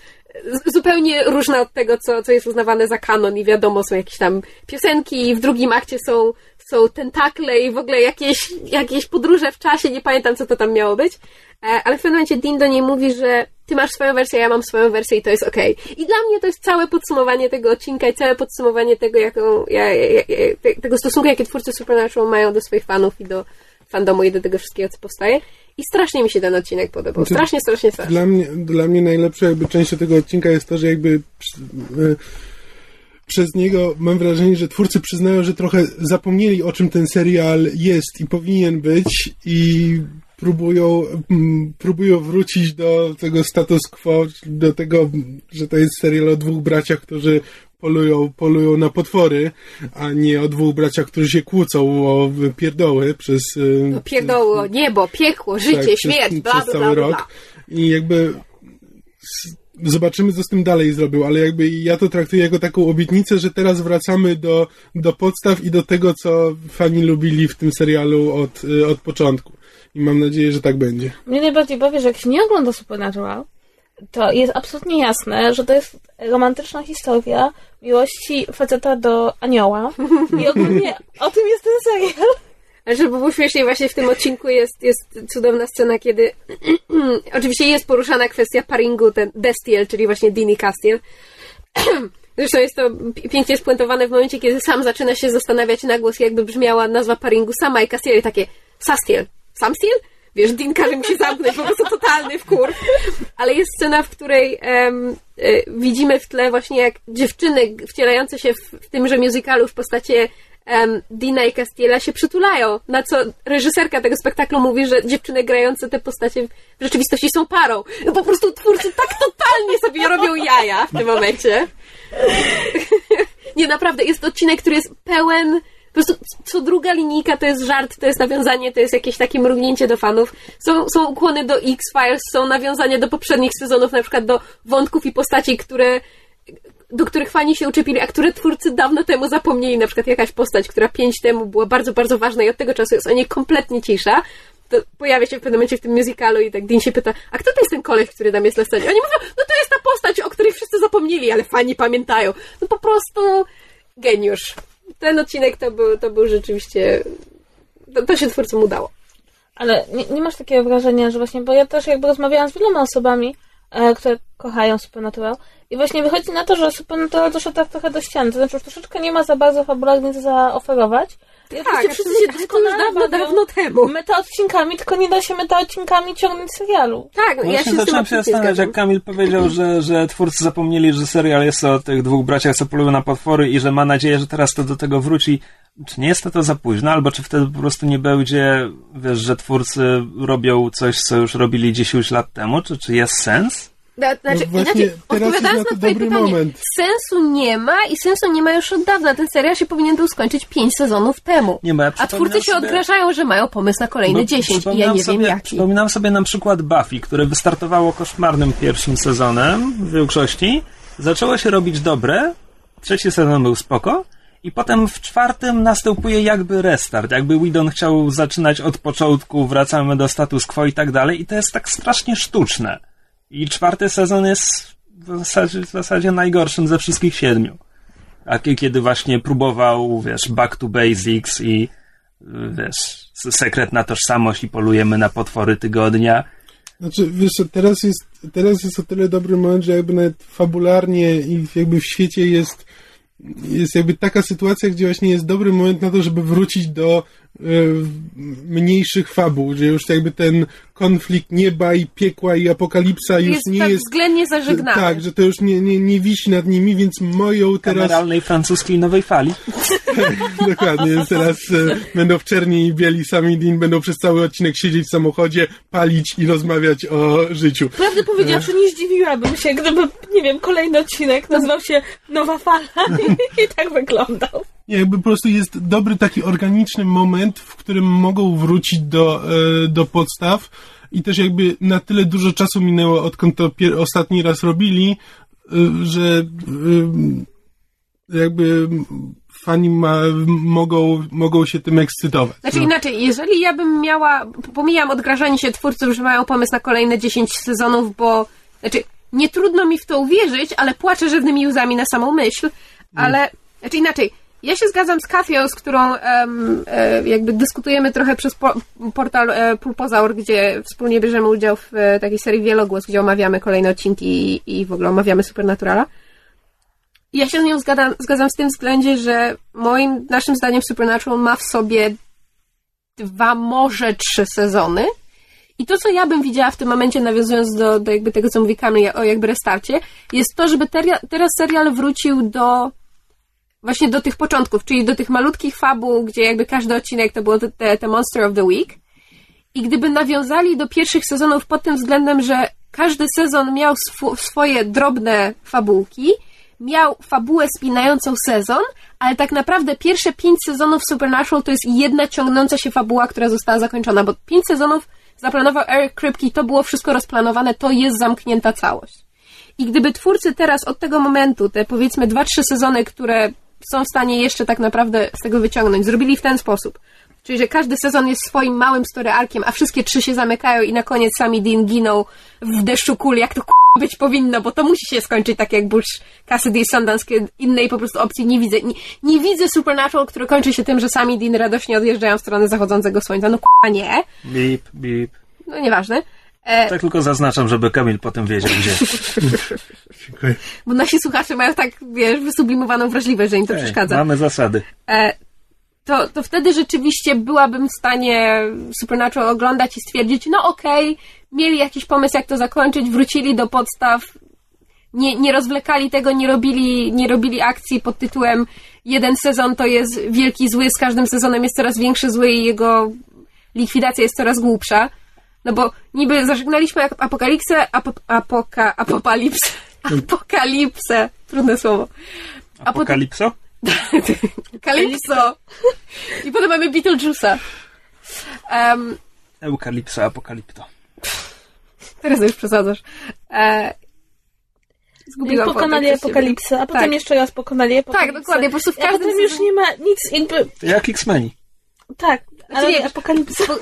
zupełnie różna od tego, co, co jest uznawane za kanon i wiadomo, są jakieś tam piosenki i w drugim akcie są, są tentakle i w ogóle jakieś, jakieś podróże w czasie, nie pamiętam, co to tam miało być, e, ale w pewnym momencie Dean do niej mówi, że ty masz swoją wersję, ja mam swoją wersję i to jest okej. Okay. I dla mnie to jest całe podsumowanie tego odcinka i całe podsumowanie tego, jaką, ja, ja, ja, tego stosunku, jakie twórcy Supernatural mają do swoich fanów i do fandomu i do tego wszystkiego, co powstaje. I strasznie mi się ten odcinek podobał. Znaczy, strasznie, strasznie, strasznie. Dla mnie, dla mnie najlepsza jakby część tego odcinka jest to, że jakby y, przez niego mam wrażenie, że twórcy przyznają, że trochę zapomnieli o czym ten serial jest i powinien być i próbują, mm, próbują wrócić do tego status quo, do tego, że to jest serial o dwóch braciach, którzy polują, polują na potwory, a nie o dwóch braciach, którzy się kłócą o pierdoły przez... No, y, pierdoły o niebo, piekło, życie, tak, śmierć, przez, bla, przez cały bla, rok. I jakby zobaczymy, co z tym dalej zrobił, ale jakby ja to traktuję jako taką obietnicę, że teraz wracamy do, do podstaw i do tego, co fani lubili w tym serialu od, y, od początku. I mam nadzieję, że tak będzie. Mnie najbardziej bawi, że jak się nie ogląda Supernatural, to jest absolutnie jasne, że to jest romantyczna historia miłości faceta do anioła. I ogólnie o tym jest ten serial. Żeby było śmieszniej, właśnie w tym odcinku jest, jest cudowna scena, kiedy oczywiście jest poruszana kwestia paringu, ten Destiel, czyli właśnie Dini Castiel. Zresztą jest to pięknie spuentowane w momencie, kiedy sam zaczyna się zastanawiać na głos, jakby brzmiała nazwa paringu sama i Castiel takie Sastiel, Sam Steel? Wiesz, Dean każe mi się zamknąć, po prostu totalny wkur. Ale jest scena, w której y, widzimy w tle właśnie jak dziewczyny wcielające się w, w tymże musicalu w postaci um, Dina i Castiela się przytulają, na co reżyserka tego spektaklu mówi, że dziewczyny grające te postacie w rzeczywistości są parą. No po prostu twórcy tak totalnie sobie robią jaja w tym momencie. Nie, naprawdę, jest odcinek, który jest pełen prostu co druga linijka to jest żart, to jest nawiązanie, to jest jakieś takie mrugnięcie do fanów. Są, są ukłony do X-Files, są nawiązania do poprzednich sezonów, na przykład do wątków i postaci, które do których fani się uczepili, a które twórcy dawno temu zapomnieli. Na przykład jakaś postać, która pięć temu była bardzo, bardzo ważna i od tego czasu jest o niej kompletnie cisza. To pojawia się w pewnym momencie w tym musicalu i tak Dean się pyta, a kto to jest ten koleś, który tam jest na scenie? Oni mówią, no to jest ta postać, o której wszyscy zapomnieli, ale fani pamiętają. No po prostu geniusz. Ten odcinek to był, to był rzeczywiście... To, to się twórcom udało. Ale nie, nie masz takiego wrażenia, że właśnie, bo ja też jakby rozmawiałam z wieloma osobami, e, które kochają Supernatural i właśnie wychodzi na to, że Supernatural doszedł tak trochę do ściany, to znaczy już troszeczkę nie ma za bardzo fabularnie co zaoferować. Tak, oczywiście wszyscy się to już dawno, dawno temu. meta odcinkami, tylko nie da się meta odcinkami ciągnąć serialu. Tak, ja się Właśnie z tym zacząłem się zastanawiać, jak Kamil powiedział, że, że twórcy zapomnieli, że serial jest o tych dwóch braciach, co polują na potwory i że ma nadzieję, że teraz to do tego wróci. Czy nie jest to to za późno, albo czy wtedy po prostu nie będzie, wiesz, że twórcy robią coś, co już robili 10 lat temu? Czy, czy jest sens? Da, znaczy, No właśnie, inaczej, teraz jest odpowiadając na na twoje dobry pytanie, moment. sensu nie ma i sensu nie ma już od dawna. Ten serial się powinien był skończyć pięć sezonów temu. Nie, bo ja A twórcy się sobie- odgrażają, że mają pomysł na kolejne Bo 10 i ja nie sobie, wiem jaki. Przypominam sobie na przykład Buffy, które wystartowało koszmarnym pierwszym sezonem w większości. Zaczęło się robić dobre, trzeci sezon był spoko i potem w czwartym następuje jakby restart, jakby Whedon chciał zaczynać od początku, wracamy do status quo i tak dalej i to jest tak strasznie sztuczne. I czwarty sezon jest w zasadzie, w zasadzie najgorszym ze wszystkich siedmiu. A kie- kiedy właśnie próbował, wiesz, back to basics i wiesz, sekret na tożsamość i polujemy na potwory tygodnia. Znaczy, wiesz, teraz jest, teraz jest o tyle dobry moment, że jakby nawet fabularnie i jakby w świecie jest, jest jakby taka sytuacja, gdzie właśnie jest dobry moment na to, żeby wrócić do mniejszych fabuł, że już jakby ten konflikt nieba i piekła i apokalipsa już jest nie tak jest... względnie zażegnany. Tak, że to już nie, nie, nie wisi nad nimi, więc moją teraz... Kameralnej francuskiej nowej fali. Dokładnie, więc teraz e, będą w czerni i bieli sami Dean, będą przez cały odcinek siedzieć w samochodzie, palić i rozmawiać o życiu. Prawdę powiedziawszy, nie zdziwiłabym się, gdyby, nie wiem, kolejny odcinek nazywał się Nowa Fala i tak wyglądał. Nie, jakby po prostu jest dobry taki organiczny moment, w którym mogą wrócić do, e, do podstaw i też jakby na tyle dużo czasu minęło, odkąd to ostatni raz robili, e, że e, jakby fani ma, mogą, mogą się tym ekscytować. Znaczy No. inaczej, jeżeli ja bym miała, pomijam odgrażanie się twórców, że mają pomysł na kolejne 10 sezonów, bo, znaczy, nie trudno mi w to uwierzyć, ale płaczę żywnymi łzami na samą myśl, ale, znaczy inaczej, ja się zgadzam z Kafią, z którą em, e, jakby dyskutujemy trochę przez po, portal e, Pulpozaur, gdzie wspólnie bierzemy udział w e, takiej serii Wielogłos, gdzie omawiamy kolejne odcinki i, i w ogóle omawiamy Supernaturala. Ja się z nią zgadzam, zgadzam w tym względzie, że moim, naszym zdaniem Supernatural ma w sobie dwa, może trzy sezony. I to, co ja bym widziała w tym momencie, nawiązując do, do jakby tego, co mówi Kamil o jakby restarcie, jest to, żeby teria, teraz serial wrócił do właśnie do tych początków, czyli do tych malutkich fabuł, gdzie jakby każdy odcinek to było te, te Monster of the Week. I gdyby nawiązali do pierwszych sezonów pod tym względem, że każdy sezon miał sw- swoje drobne fabułki, miał fabułę spinającą sezon, ale tak naprawdę pierwsze pięć sezonów Supernatural to jest jedna ciągnąca się fabuła, która została zakończona, bo pięć sezonów zaplanował Eric Kripke, to było wszystko rozplanowane, to jest zamknięta całość. I gdyby twórcy teraz od tego momentu, te powiedzmy dwa, trzy sezony, które są w stanie jeszcze tak naprawdę z tego wyciągnąć, zrobili w ten sposób, czyli że każdy sezon jest swoim małym story arkiem, a wszystkie trzy się zamykają i na koniec sami Dean giną w deszczu kul, jak to k***a być powinno, bo to musi się skończyć tak jak Bush, Cassidy i Sundance, kiedy innej po prostu opcji nie widzę. Nie, nie widzę Supernatural, który kończy się tym, że sami Dean radośnie odjeżdżają w stronę zachodzącego słońca. No k***a nie. Bip, bip. No nieważne. E, Tak tylko zaznaczam, żeby Kamil potem wiedział, gdzie. Dziękuję. bo nasi słuchacze mają tak, wiesz, wysublimowaną wrażliwość, że im to Ej, przeszkadza. mamy zasady. E, to, to wtedy rzeczywiście byłabym w stanie Supernatural oglądać i stwierdzić, no okej, mieli jakiś pomysł, jak to zakończyć, wrócili do podstaw, nie, nie rozwlekali tego, nie robili, nie robili akcji pod tytułem jeden sezon to jest wielki zły, z każdym sezonem jest coraz większy zły i jego likwidacja jest coraz głupsza. No bo niby zażegnaliśmy ap- apokalipsę, ap- apoka, apokalipsę, apokalipsę, trudne słowo. A potem, Apokalipso? Kalipso. I potem mamy Beetlejuice'a. Um, Eukalipso, apokalipto. teraz już przesadzasz. E, I zgubiłam pokonali apokalipsę, a potem Tak. jeszcze raz pokonali apokalipsę. Tak, dokładnie, po prostu w A każdym potem już nie ma nic, jakby, jak X-Meni. tak, ale nie, apokalipsy. Po,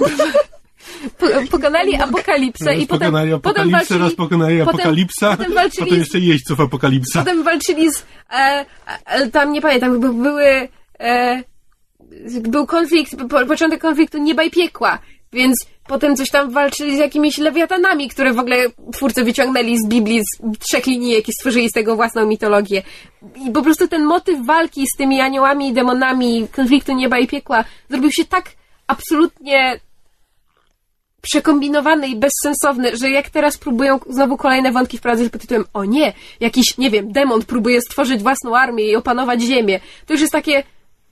pokonali apokalipsę i potem, pokonali potem apokalipsę, walczyli, raz pokonali potem- apokalipsa, potem walczyli potem jeszcze jeźdźców apokalipsa. potem walczyli z, e, e, tam nie pamiętam, by- były, e, był konflikt, po, początek konfliktu nieba i piekła, więc potem coś tam walczyli z jakimiś lewiatanami, które w ogóle twórcy wyciągnęli z Biblii, z trzech linijek i stworzyli z tego własną mitologię. I po prostu ten motyw walki z tymi aniołami i demonami, konfliktu nieba i piekła, zrobił się tak absolutnie przekombinowany i bezsensowny, że jak teraz próbują znowu kolejne wątki wprowadzać pod tytułem o nie, jakiś, nie wiem, demon próbuje stworzyć własną armię i opanować ziemię, to już jest takie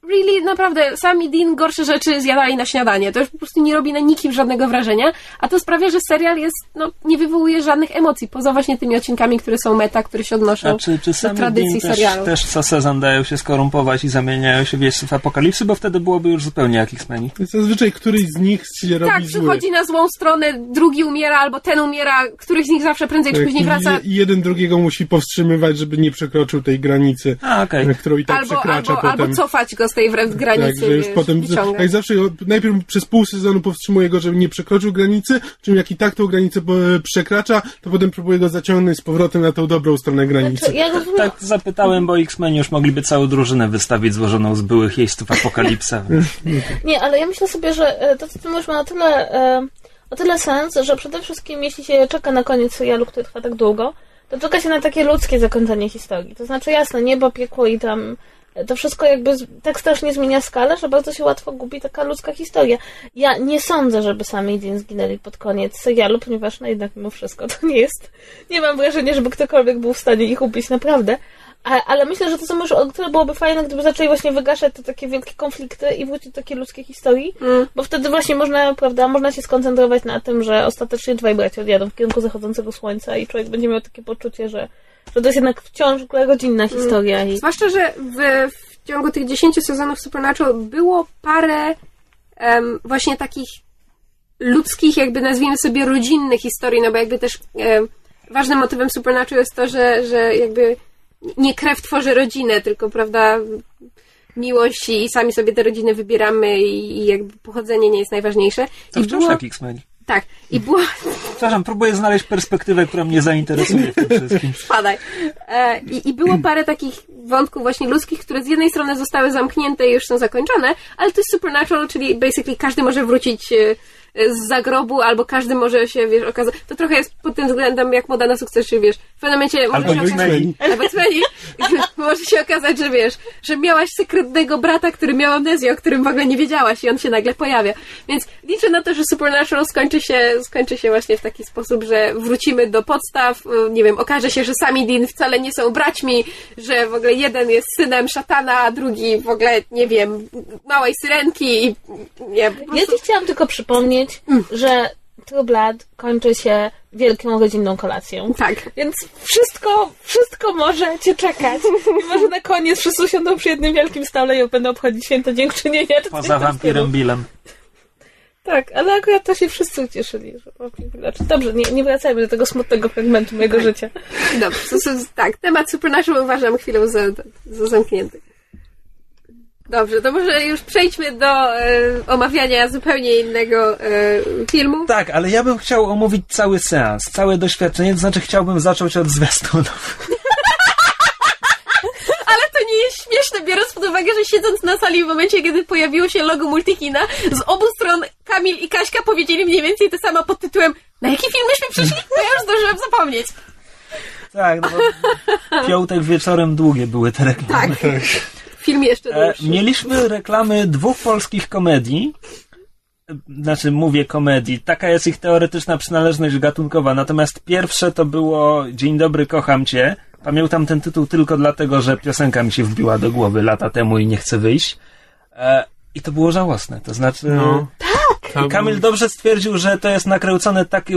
really, naprawdę, sami Dean gorsze rzeczy zjadali na śniadanie. To już po prostu nie robi na nikim żadnego wrażenia, a to sprawia, że serial jest, no, nie wywołuje żadnych emocji, poza właśnie tymi odcinkami, które są meta, które się odnoszą A czy, czy do sami tradycji Dean też, serialu. też co sezon dają się skorumpować i zamieniają się w jeźdźców apokalipsy, bo wtedy byłoby już zupełnie jak X-Meni. Zazwyczaj któryś z nich się robi Tak, przychodzi na złą stronę, drugi umiera, albo ten umiera, któryś z nich zawsze prędzej czy Tak, później i wraca. je- I jeden drugiego musi powstrzymywać, żeby nie przekroczył tej granicy, A, e, którą i tak albo, przekracza albo, potem. albo cofać go z tej wręcz granicy, Tak, że już wiesz, potem, jak zawsze najpierw przez pół sezonu powstrzymuje go, żeby nie przekroczył granicy, czym jak i tak tą granicę e, przekracza, to potem próbuje go zaciągnąć z powrotem na tą dobrą stronę granicy. Znaczy, ja rozumiem, Tak zapytałem, bo X-Meni już mogliby całą drużynę wystawić złożoną z byłych jeźdźców apokalipsa. Nie, ale ja myślę sobie, że e, to, co ty mówisz, ma na tyle, e, o tyle sens, że przede wszystkim, jeśli się czeka na koniec serialu, który trwa tak długo, to czeka się na takie ludzkie zakończenie historii. To znaczy, jasne, niebo, piekło i tam to wszystko jakby tak strasznie zmienia skalę, że bardzo się łatwo gubi taka ludzka historia. Ja nie sądzę, żeby sami Dean zginęli pod koniec serialu, ponieważ no jednak mimo wszystko to nie jest, nie mam wrażenia, żeby ktokolwiek był w stanie ich ubić naprawdę. Ale myślę, że to są już, o tyle byłoby fajne, gdyby zaczęli właśnie wygaszać te takie wielkie konflikty i wrócić do takiej ludzkiej historii, Mm. bo wtedy właśnie można, prawda, można się skoncentrować na tym, że ostatecznie dwaj bracia odjadą w kierunku zachodzącego słońca i człowiek będzie miał takie poczucie, że, że to jest jednak wciąż rodzinna historia i Zwłaszcza, że w, w ciągu tych 10 sezonów Supernatural było parę em, właśnie takich ludzkich, jakby nazwijmy sobie rodzinnych historii, no bo jakby też em, ważnym motywem Supernatural jest to, że, że jakby nie krew tworzy rodzinę, tylko prawda miłość i sami sobie te rodziny wybieramy i, i jakby pochodzenie nie jest najważniejsze. To I wciąż było, jak X-Meni. Tak, i było, Przepraszam, próbuję znaleźć perspektywę, która mnie zainteresuje w tym wszystkim. spadaj. E, i, I było parę takich wątków właśnie ludzkich, które z jednej strony zostały zamknięte i już są zakończone, ale to jest supernatural, czyli basically każdy może wrócić e, z zagrobu, albo każdy może się, wiesz, okazać. To trochę jest pod tym względem jak moda na sukces, czy wiesz, w pewnym momencie może się okazać, albo może się okazać, że wiesz, że miałaś sekretnego brata, który miał amnezję, o którym w ogóle nie wiedziałaś i on się nagle pojawia. Więc liczę na to, że Supernatural skończy się, skończy się właśnie w taki sposób, że wrócimy do podstaw, y, nie wiem, okaże się, że sami Dean wcale nie są braćmi, że w ogóle jeden jest synem szatana, a drugi w ogóle, nie wiem, małej syrenki i nie, po Ja prostu... ci chciałam tylko przypomnieć, że True Blood kończy się wielką rodzinną kolacją. Tak. Więc wszystko, wszystko może cię czekać. I może na koniec wszyscy usiądą przy jednym wielkim stole i będą obchodzić święto dziękczynienia. Poza wampirem. Billem. Tak, ale akurat to się wszyscy ucieszyli. Że. Dobrze, nie, nie wracajmy do tego smutnego fragmentu mojego życia. Dobrze, to, to, tak, temat Supernatural uważam chwilę za, za zamknięty. Dobrze, to może już przejdźmy do e, omawiania zupełnie innego e, filmu. Tak, ale ja bym chciał omówić cały seans, całe doświadczenie, to znaczy chciałbym zacząć od zwiastunów. Ale to nie jest śmieszne, biorąc pod uwagę, że siedząc na sali w momencie, kiedy pojawiło się logo Multikina, z obu stron Kamil i Kaśka powiedzieli mniej więcej to samo pod tytułem na jaki film myśmy przyszli? To ja już zdążyłem zapomnieć. Tak, no bo piątek wieczorem długie były te reklamy. Tak. Film jeszcze E, dłuższy. mieliśmy reklamy dwóch polskich komedii. Znaczy, mówię komedii. Taka jest ich teoretyczna przynależność gatunkowa. Natomiast pierwsze to było Dzień dobry, kocham cię. Pamiętam ten tytuł tylko dlatego, że piosenka mi się wbiła do głowy lata temu i nie chcę wyjść. E, I to było żałosne. To znaczy, No. Tak! Kamil dobrze stwierdził, że to jest nakręcone taki.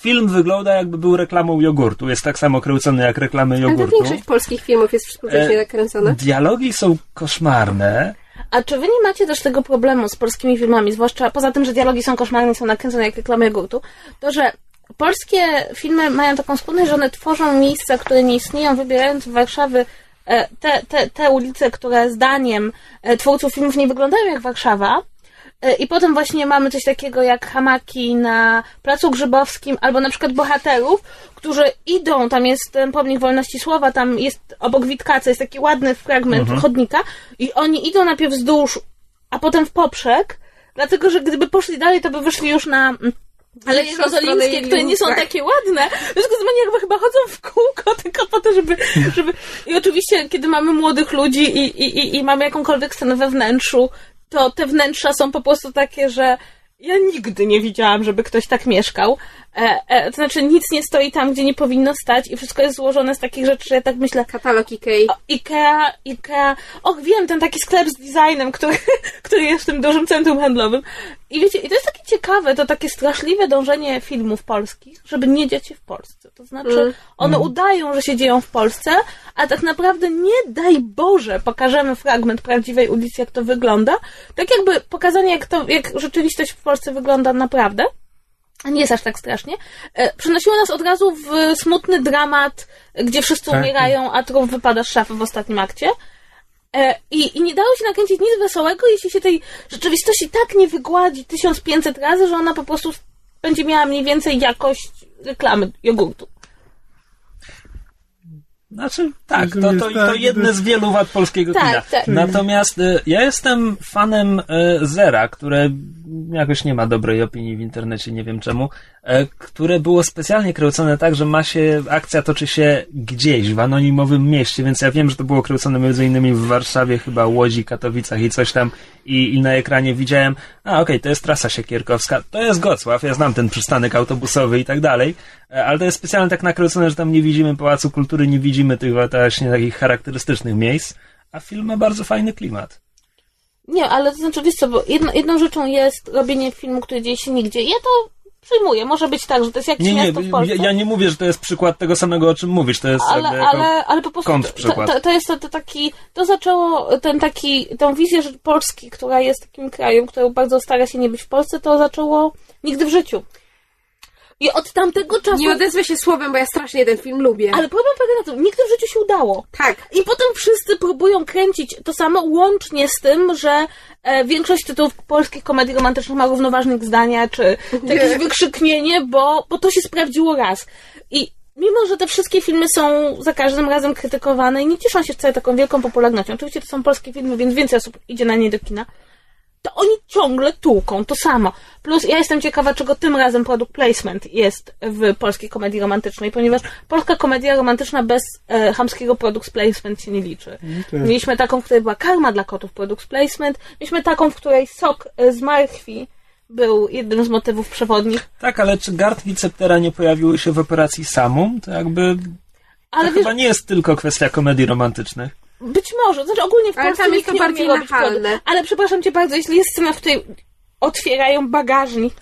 Film wygląda jakby był reklamą jogurtu. Jest tak samo kręcony jak reklamy Ale jogurtu. większość polskich filmów jest współcześnie E, nakręcona. Dialogi są koszmarne. A czy wy nie macie też tego problemu z polskimi filmami, zwłaszcza poza tym, że dialogi są koszmarne i są nakręcone jak reklamy jogurtu, to że polskie filmy mają taką skłonność, że one tworzą miejsca, które nie istnieją, wybierając w Warszawy e, te, te, te ulice, które zdaniem e, twórców filmów nie wyglądają jak Warszawa. E, I potem właśnie mamy coś takiego jak hamaki na Placu Grzybowskim, albo na przykład bohaterów, którzy idą, tam jest ten pomnik wolności słowa, tam jest obok Witkaca, jest taki ładny fragment chodnika i oni idą najpierw wzdłuż, a potem w poprzek, dlatego, że gdyby poszli dalej, to by wyszli już na mm, stronę Jerozolimskie, które nie są tak. takie ładne. W związku z tym oni jakby chyba chodzą w kółko tylko po to, żeby, żeby... I oczywiście, kiedy mamy młodych ludzi i, i, i, i mamy jakąkolwiek scenę we wnętrzu, to te wnętrza są po prostu takie, że ja nigdy nie widziałam, żeby ktoś tak mieszkał. E, e, to znaczy nic nie stoi tam, gdzie nie powinno stać i wszystko jest złożone z takich rzeczy, że ja tak myślę, Katalog Ikei. o, Ikea, Ikea, och wiem, ten taki sklep z designem, który, który jest w tym dużym centrum handlowym. I wiecie, i to jest takie ciekawe, to takie straszliwe dążenie filmów polskich, żeby nie dziać się w Polsce. To znaczy, Mm. one udają, że się dzieją w Polsce, a tak naprawdę nie daj Boże pokażemy fragment prawdziwej ulicy, jak to wygląda. Tak jakby pokazanie, jak to, jak rzeczywistość w Polsce wygląda naprawdę. A Nie jest aż tak strasznie. E, Przenosiło nas od razu w smutny dramat, gdzie wszyscy Tak. umierają, a trup wypada z szafy w ostatnim akcie. E, I, I nie dało się nakręcić nic wesołego, jeśli się tej rzeczywistości tak nie wygładzi 1500 razy, że ona po prostu będzie miała mniej więcej jakość reklamy jogurtu. Znaczy, tak, to, to, to tak, jedne to- z wielu wad polskiego Tak, kina. tak. Natomiast y, ja jestem fanem y, Zera, które jakoś nie ma dobrej opinii w internecie, nie wiem czemu, e, które było specjalnie kręcone tak, że ma się, akcja toczy się gdzieś, w anonimowym mieście, więc ja wiem, że to było kręcone między innymi w Warszawie, chyba Łodzi, Katowicach i coś tam i, i na ekranie widziałem, a okej, to jest trasa Siekierkowska, to jest Gocław, ja znam ten przystanek autobusowy i tak dalej, e, ale to jest specjalnie tak nakręcone, że tam nie widzimy Pałacu Kultury, nie widzimy tych właśnie takich charakterystycznych miejsc, a film ma bardzo fajny klimat. Nie, ale to znaczy, wiesz co, bo jedno, jedną rzeczą jest robienie filmu, który dzieje się nigdzie. Ja to przyjmuję. Może być tak, że to jest jakieś Nie, nie, miasto w Polsce. ja, ja nie mówię, że to jest przykład tego samego, o czym mówisz, to jest ale, jakby ale, ale po prostu to, to, to jest to, to taki, to zaczęło ten taki, tą wizję że Polski, która jest takim krajem, który bardzo stara się nie być w Polsce, to zaczęło nigdy w życiu. I od tamtego czasu... Nie odezwę się słowem, bo ja strasznie ten film lubię. Ale problem polega na tym, nigdy w życiu się udało. Tak. I potem wszyscy próbują kręcić to samo, łącznie z tym, że e, większość tytułów polskich komedii romantycznych ma równoważnik zdania, czy, czy jakieś wykrzyknienie, bo, bo to się sprawdziło raz. I mimo, że te wszystkie filmy są za każdym razem krytykowane i nie cieszą się wcale taką wielką popularnością, oczywiście to są polskie filmy, więc więcej osób idzie na nie do kina, to oni ciągle tłuką to samo. Plus ja jestem ciekawa, czego tym razem product placement jest w polskiej komedii romantycznej, ponieważ polska komedia romantyczna bez e, chamskiego product placement się nie liczy. tak. Mieliśmy taką, w której była karma dla kotów product placement, mieliśmy taką, w której sok e, z marchwi był jednym z motywów przewodnich, Tak, ale czy gardki Ceptera nie pojawiły się w operacji Samum? To jakby... ale to wiesz, chyba nie jest tylko kwestia komedii romantycznych. Być może, znaczy ogólnie w Ale Polsce tam jest to bardziej nachalne. Ale przepraszam cię bardzo, jeśli jest scena, w której otwierają bagażnik,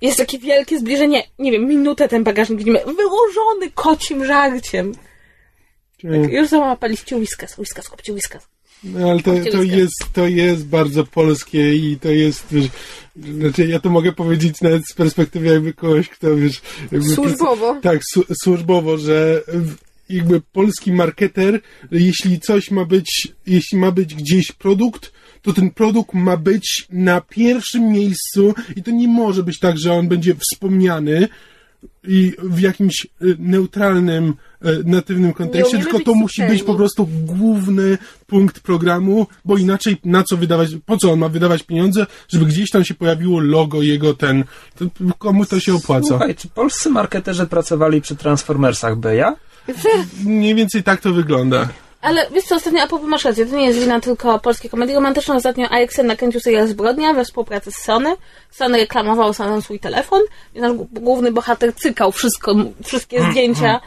jest takie wielkie zbliżenie, nie wiem, minutę ten bagażnik widzimy, wyłożony kocim żarciem. Mm. Już załapaliście whiskas, whiskas, kupcie whiskas. No, ale to, to, jest, to jest bardzo polskie i to jest, wiesz, znaczy ja to mogę powiedzieć nawet z perspektywy jakby kogoś, kto, wiesz... Jakby Służbowo. Tak, su, służbowo, że jakby polski marketer, jeśli coś ma być, jeśli ma być gdzieś produkt, to ten produkt ma być na pierwszym miejscu i to nie może być tak, że on będzie wspomniany i w jakimś y, neutralnym, y, natywnym kontekście, tylko to musi być po prostu główny punkt programu, bo inaczej na co wydawać, po co on ma wydawać pieniądze, żeby gdzieś tam się pojawiło logo jego ten, to komu to się opłaca? Słuchaj, czy polscy marketerzy pracowali przy Transformersach Beja? Mniej więcej tak to wygląda. Ale wiesz co, ostatnio, a propos masz rację, to nie jest wina tylko polskiej komedii romantycznej. Ostatnio AXN nakręcił serial Zbrodnia we współpracy z Sony. Sony reklamował sam swój telefon i nasz główny bohater cykał wszystko, wszystkie zdjęcia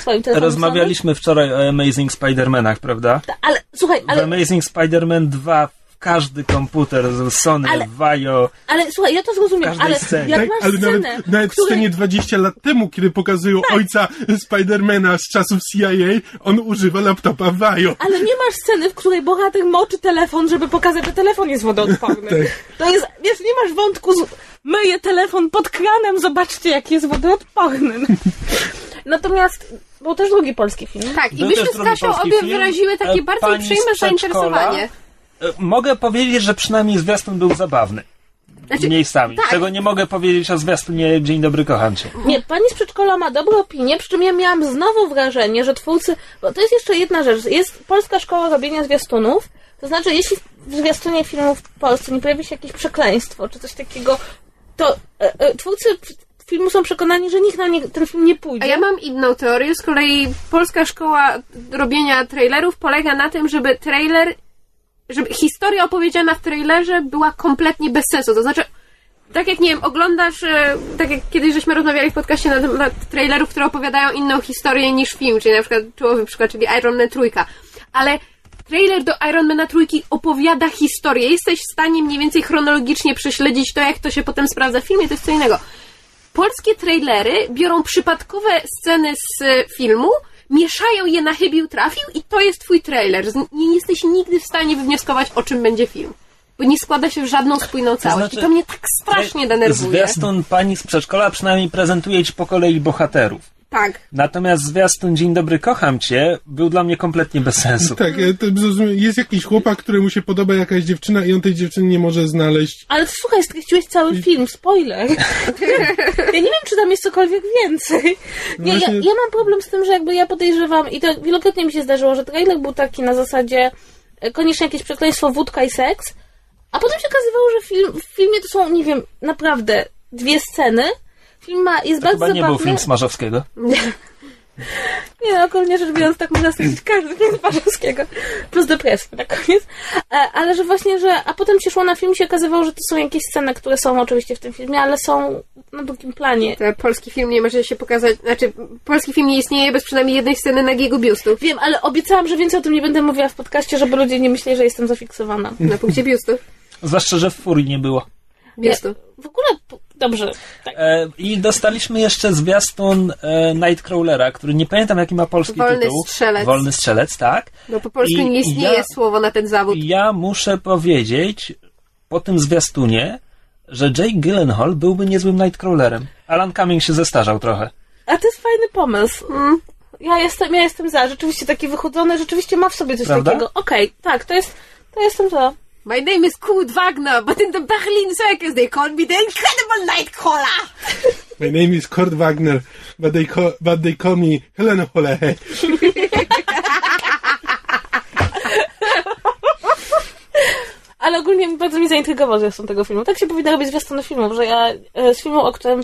swoim telefonem Rozmawialiśmy wczoraj o Amazing Spider-Manach, prawda? Sony. Ale słuchaj, W ale, Amazing Spider-Man 2 w każdy komputer z Sony, Ale- Vajo. ale słuchaj, ja to zrozumiem, ale scenie. jak Tak, masz ale scenę, nawet, nawet w której- scenie 20 lat temu, kiedy pokazują ojca Spidermana z czasów CIA, on używa laptopa Vajo. Ale nie masz sceny, w której bohater moczy telefon, żeby pokazać, że telefon jest wodoodporny. Tak. To jest, wiesz, nie masz wątku z myję telefon pod kranem, zobaczcie, jaki jest wodoodporny. Natomiast był też drugi polski film. Tak, i Był myśmy z Kasią obie film. wyraziły takie E, bardzo uprzejme zainteresowanie. E, Mogę powiedzieć, że przynajmniej zwiastun był zabawny. Znaczy, Miejscami. tak. Czego nie mogę powiedzieć o zwiastunie Dzień dobry, kocham cię. Nie, pani z przedszkola ma dobre opinie, przy czym ja miałam znowu wrażenie, że twórcy. Bo to jest jeszcze jedna rzecz. Jest polska szkoła robienia zwiastunów. To znaczy, jeśli w zwiastunie filmu w Polsce nie pojawi się jakieś przekleństwo czy coś takiego, to e, e, twórcy filmu są przekonani, że nikt na nie, ten film nie pójdzie. A ja mam inną teorię. Z kolei polska szkoła robienia trailerów polega na tym, żeby trailer, żeby historia opowiedziana w trailerze była kompletnie bez sensu. To znaczy, tak jak nie wiem, oglądasz, e, tak jak kiedyś żeśmy rozmawiali w podcaście na temat trailerów, które opowiadają inną historię niż film, czyli na przykład czołowy przykład, czyli Iron Man trójka. Ale trailer do Iron Mana trójki opowiada historię. Jesteś w stanie mniej więcej chronologicznie prześledzić to, jak to się potem sprawdza w filmie, to jest co innego polskie trailery biorą przypadkowe sceny z e, filmu, mieszają je na chybił trafił i to jest twój trailer. Nie jesteś nigdy w stanie wywnioskować, o czym będzie film. Bo nie składa się w żadną spójną całość. znaczy, I to mnie tak strasznie denerwuje. Zwiastun pani z przedszkola przynajmniej prezentuje ci po kolei bohaterów. Tak. Natomiast zwiastun Dzień dobry, kocham cię był dla mnie kompletnie bez sensu. Tak, ja to zrozumiem. jest jakiś chłopak, któremu się podoba jakaś dziewczyna i on tej dziewczyny nie może znaleźć. Ale słuchaj, streściłeś cały film, spoiler. ja nie wiem, czy tam jest cokolwiek więcej. Nie, ja, Właśnie- ja mam problem z tym, że jakby ja podejrzewam, i to wielokrotnie mi się zdarzyło, że trailer był taki na zasadzie e, koniecznie jakieś przekleństwo, wódka i seks, a potem się okazywało, że film, w filmie to są, nie wiem, naprawdę dwie sceny. Film ma, jest To bardzo chyba nie zabawny. był film Smarzowskiego. Nie no, ogólnie rzecz biorąc, tak można stwierdzić każdy film Parzowskiego. Plus depresji na koniec. E, ale że właśnie, że... A potem się szło na film i się okazywało, że to są jakieś sceny, które są oczywiście w tym filmie, ale są na drugim planie. To polski film nie może się pokazać, znaczy polski film nie istnieje bez przynajmniej jednej sceny nagiego biustu. Wiem, ale obiecałam, że więcej o tym nie będę mówiła w podcaście, żeby ludzie nie myśleli, że jestem zafiksowana. Na punkcie biustów. Zwłaszcza, że w Furii nie było. Biustu. W ogóle, dobrze. Tak. E, I dostaliśmy jeszcze zwiastun e, Nightcrawlera, który nie pamiętam jaki ma polski Wolny tytuł. strzelec. Wolny strzelec, tak. Bo po polsku I- nie istnieje ja- słowo na ten zawód. Ja muszę powiedzieć po tym zwiastunie, że Jake Gyllenhaal byłby niezłym Nightcrawlerem. Alan Cumming się zestarzał trochę. A to jest fajny pomysł. Mm. Ja jestem, ja jestem za. Rzeczywiście taki wychudzony, rzeczywiście ma w sobie coś Prawda? takiego. Okej, tak, to jest, to jestem za. My name is Kurt Wagner, but in the Berlin circus they call me the Incredible Nightcrawler. My name is Kurt Wagner, but they call, but they call me Helen Holehe. Ale ogólnie bardzo mnie zaintrygował zwiastun tego filmu. Tak się powinno robić zwiastuny filmów, że ja e, z filmu, o którym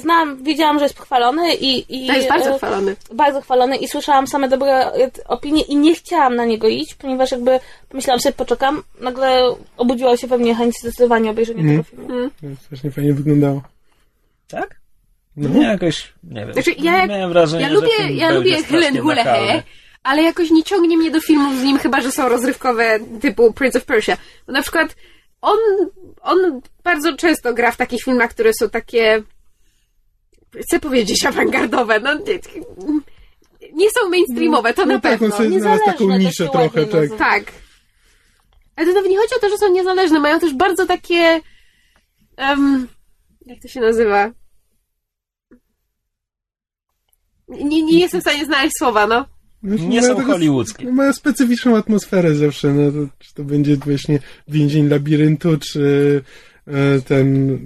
znam, wiedziałam, że jest pochwalony i... i To jest bardzo e, chwalony. bardzo chwalony i słyszałam same dobre e, opinie i nie chciałam na niego iść, ponieważ jakby pomyślałam sobie, poczekam, nagle obudziła się we mnie chęć zdecydowanie obejrzenia Mhm. tego filmu. To strasznie fajnie wyglądało. Tak? No. Nie, jakoś, nie wiem. Znaczy, ja, Miałem wrażenie, ja że lubię, film ja lubię Helen Hulehe, ale jakoś nie ciągnie mnie do filmów z nim, chyba że są rozrywkowe typu Prince of Persia. Bo na przykład on, on bardzo często gra w takich filmach, które są takie chcę powiedzieć awangardowe, no nie, są mainstreamowe, to No na tak, pewno. on sobie znalazł taką niszę trochę, tak. nazywa. Tak. Ale to nawet nie chodzi o to, że są niezależne, mają też bardzo takie em, jak to się nazywa? Nie, nie jestem w stanie znaleźć słowa, no. Właśnie Nie są taką- hollywoodzkie. Mają specyficzną atmosferę zawsze, no to, czy to będzie właśnie więzień labiryntu, czy ten,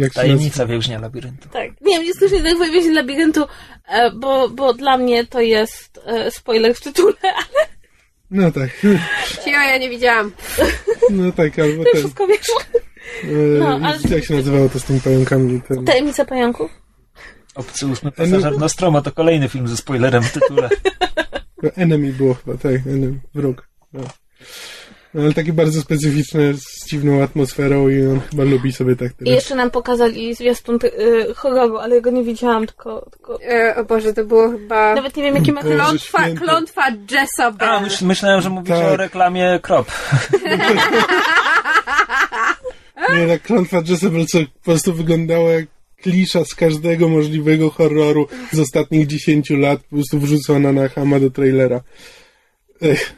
jak? Tajemnica więźnia labiryntu. Tak. Nie wiem, jest też jednak wejście labiryntu, e, bo, bo dla mnie to jest e, spoiler w tytule, ale No tak, Cio, ja nie widziałam. no tak, albo ten, wszystko wiesz. e, No, ale- jak się nazywało to z tymi pająkami? Ten, Tajemnica pająków? Obcy ósmy pasażer Nostromo to kolejny film ze spoilerem w tytule. Enemy było chyba, tak, enemy, wróg. No. No, ale takie bardzo specyficzne, z dziwną atmosferą i on chyba lubi sobie tak I teraz. jeszcze nam pokazali zwiastun y, horroru, ale ja go nie widziałam, tylko... tylko... E, o Boże, to było chyba... Nawet nie wiem, jaki ma. Klątwa, klątwa Jezebel. A, myśl, myślałem, że mówisz Tak. o reklamie krop. Nie, ta klątwa Jezebel, co po prostu wyglądała jak klisza z każdego możliwego horroru z ostatnich 10 lat, po prostu wrzucona na hama do trailera. Ech,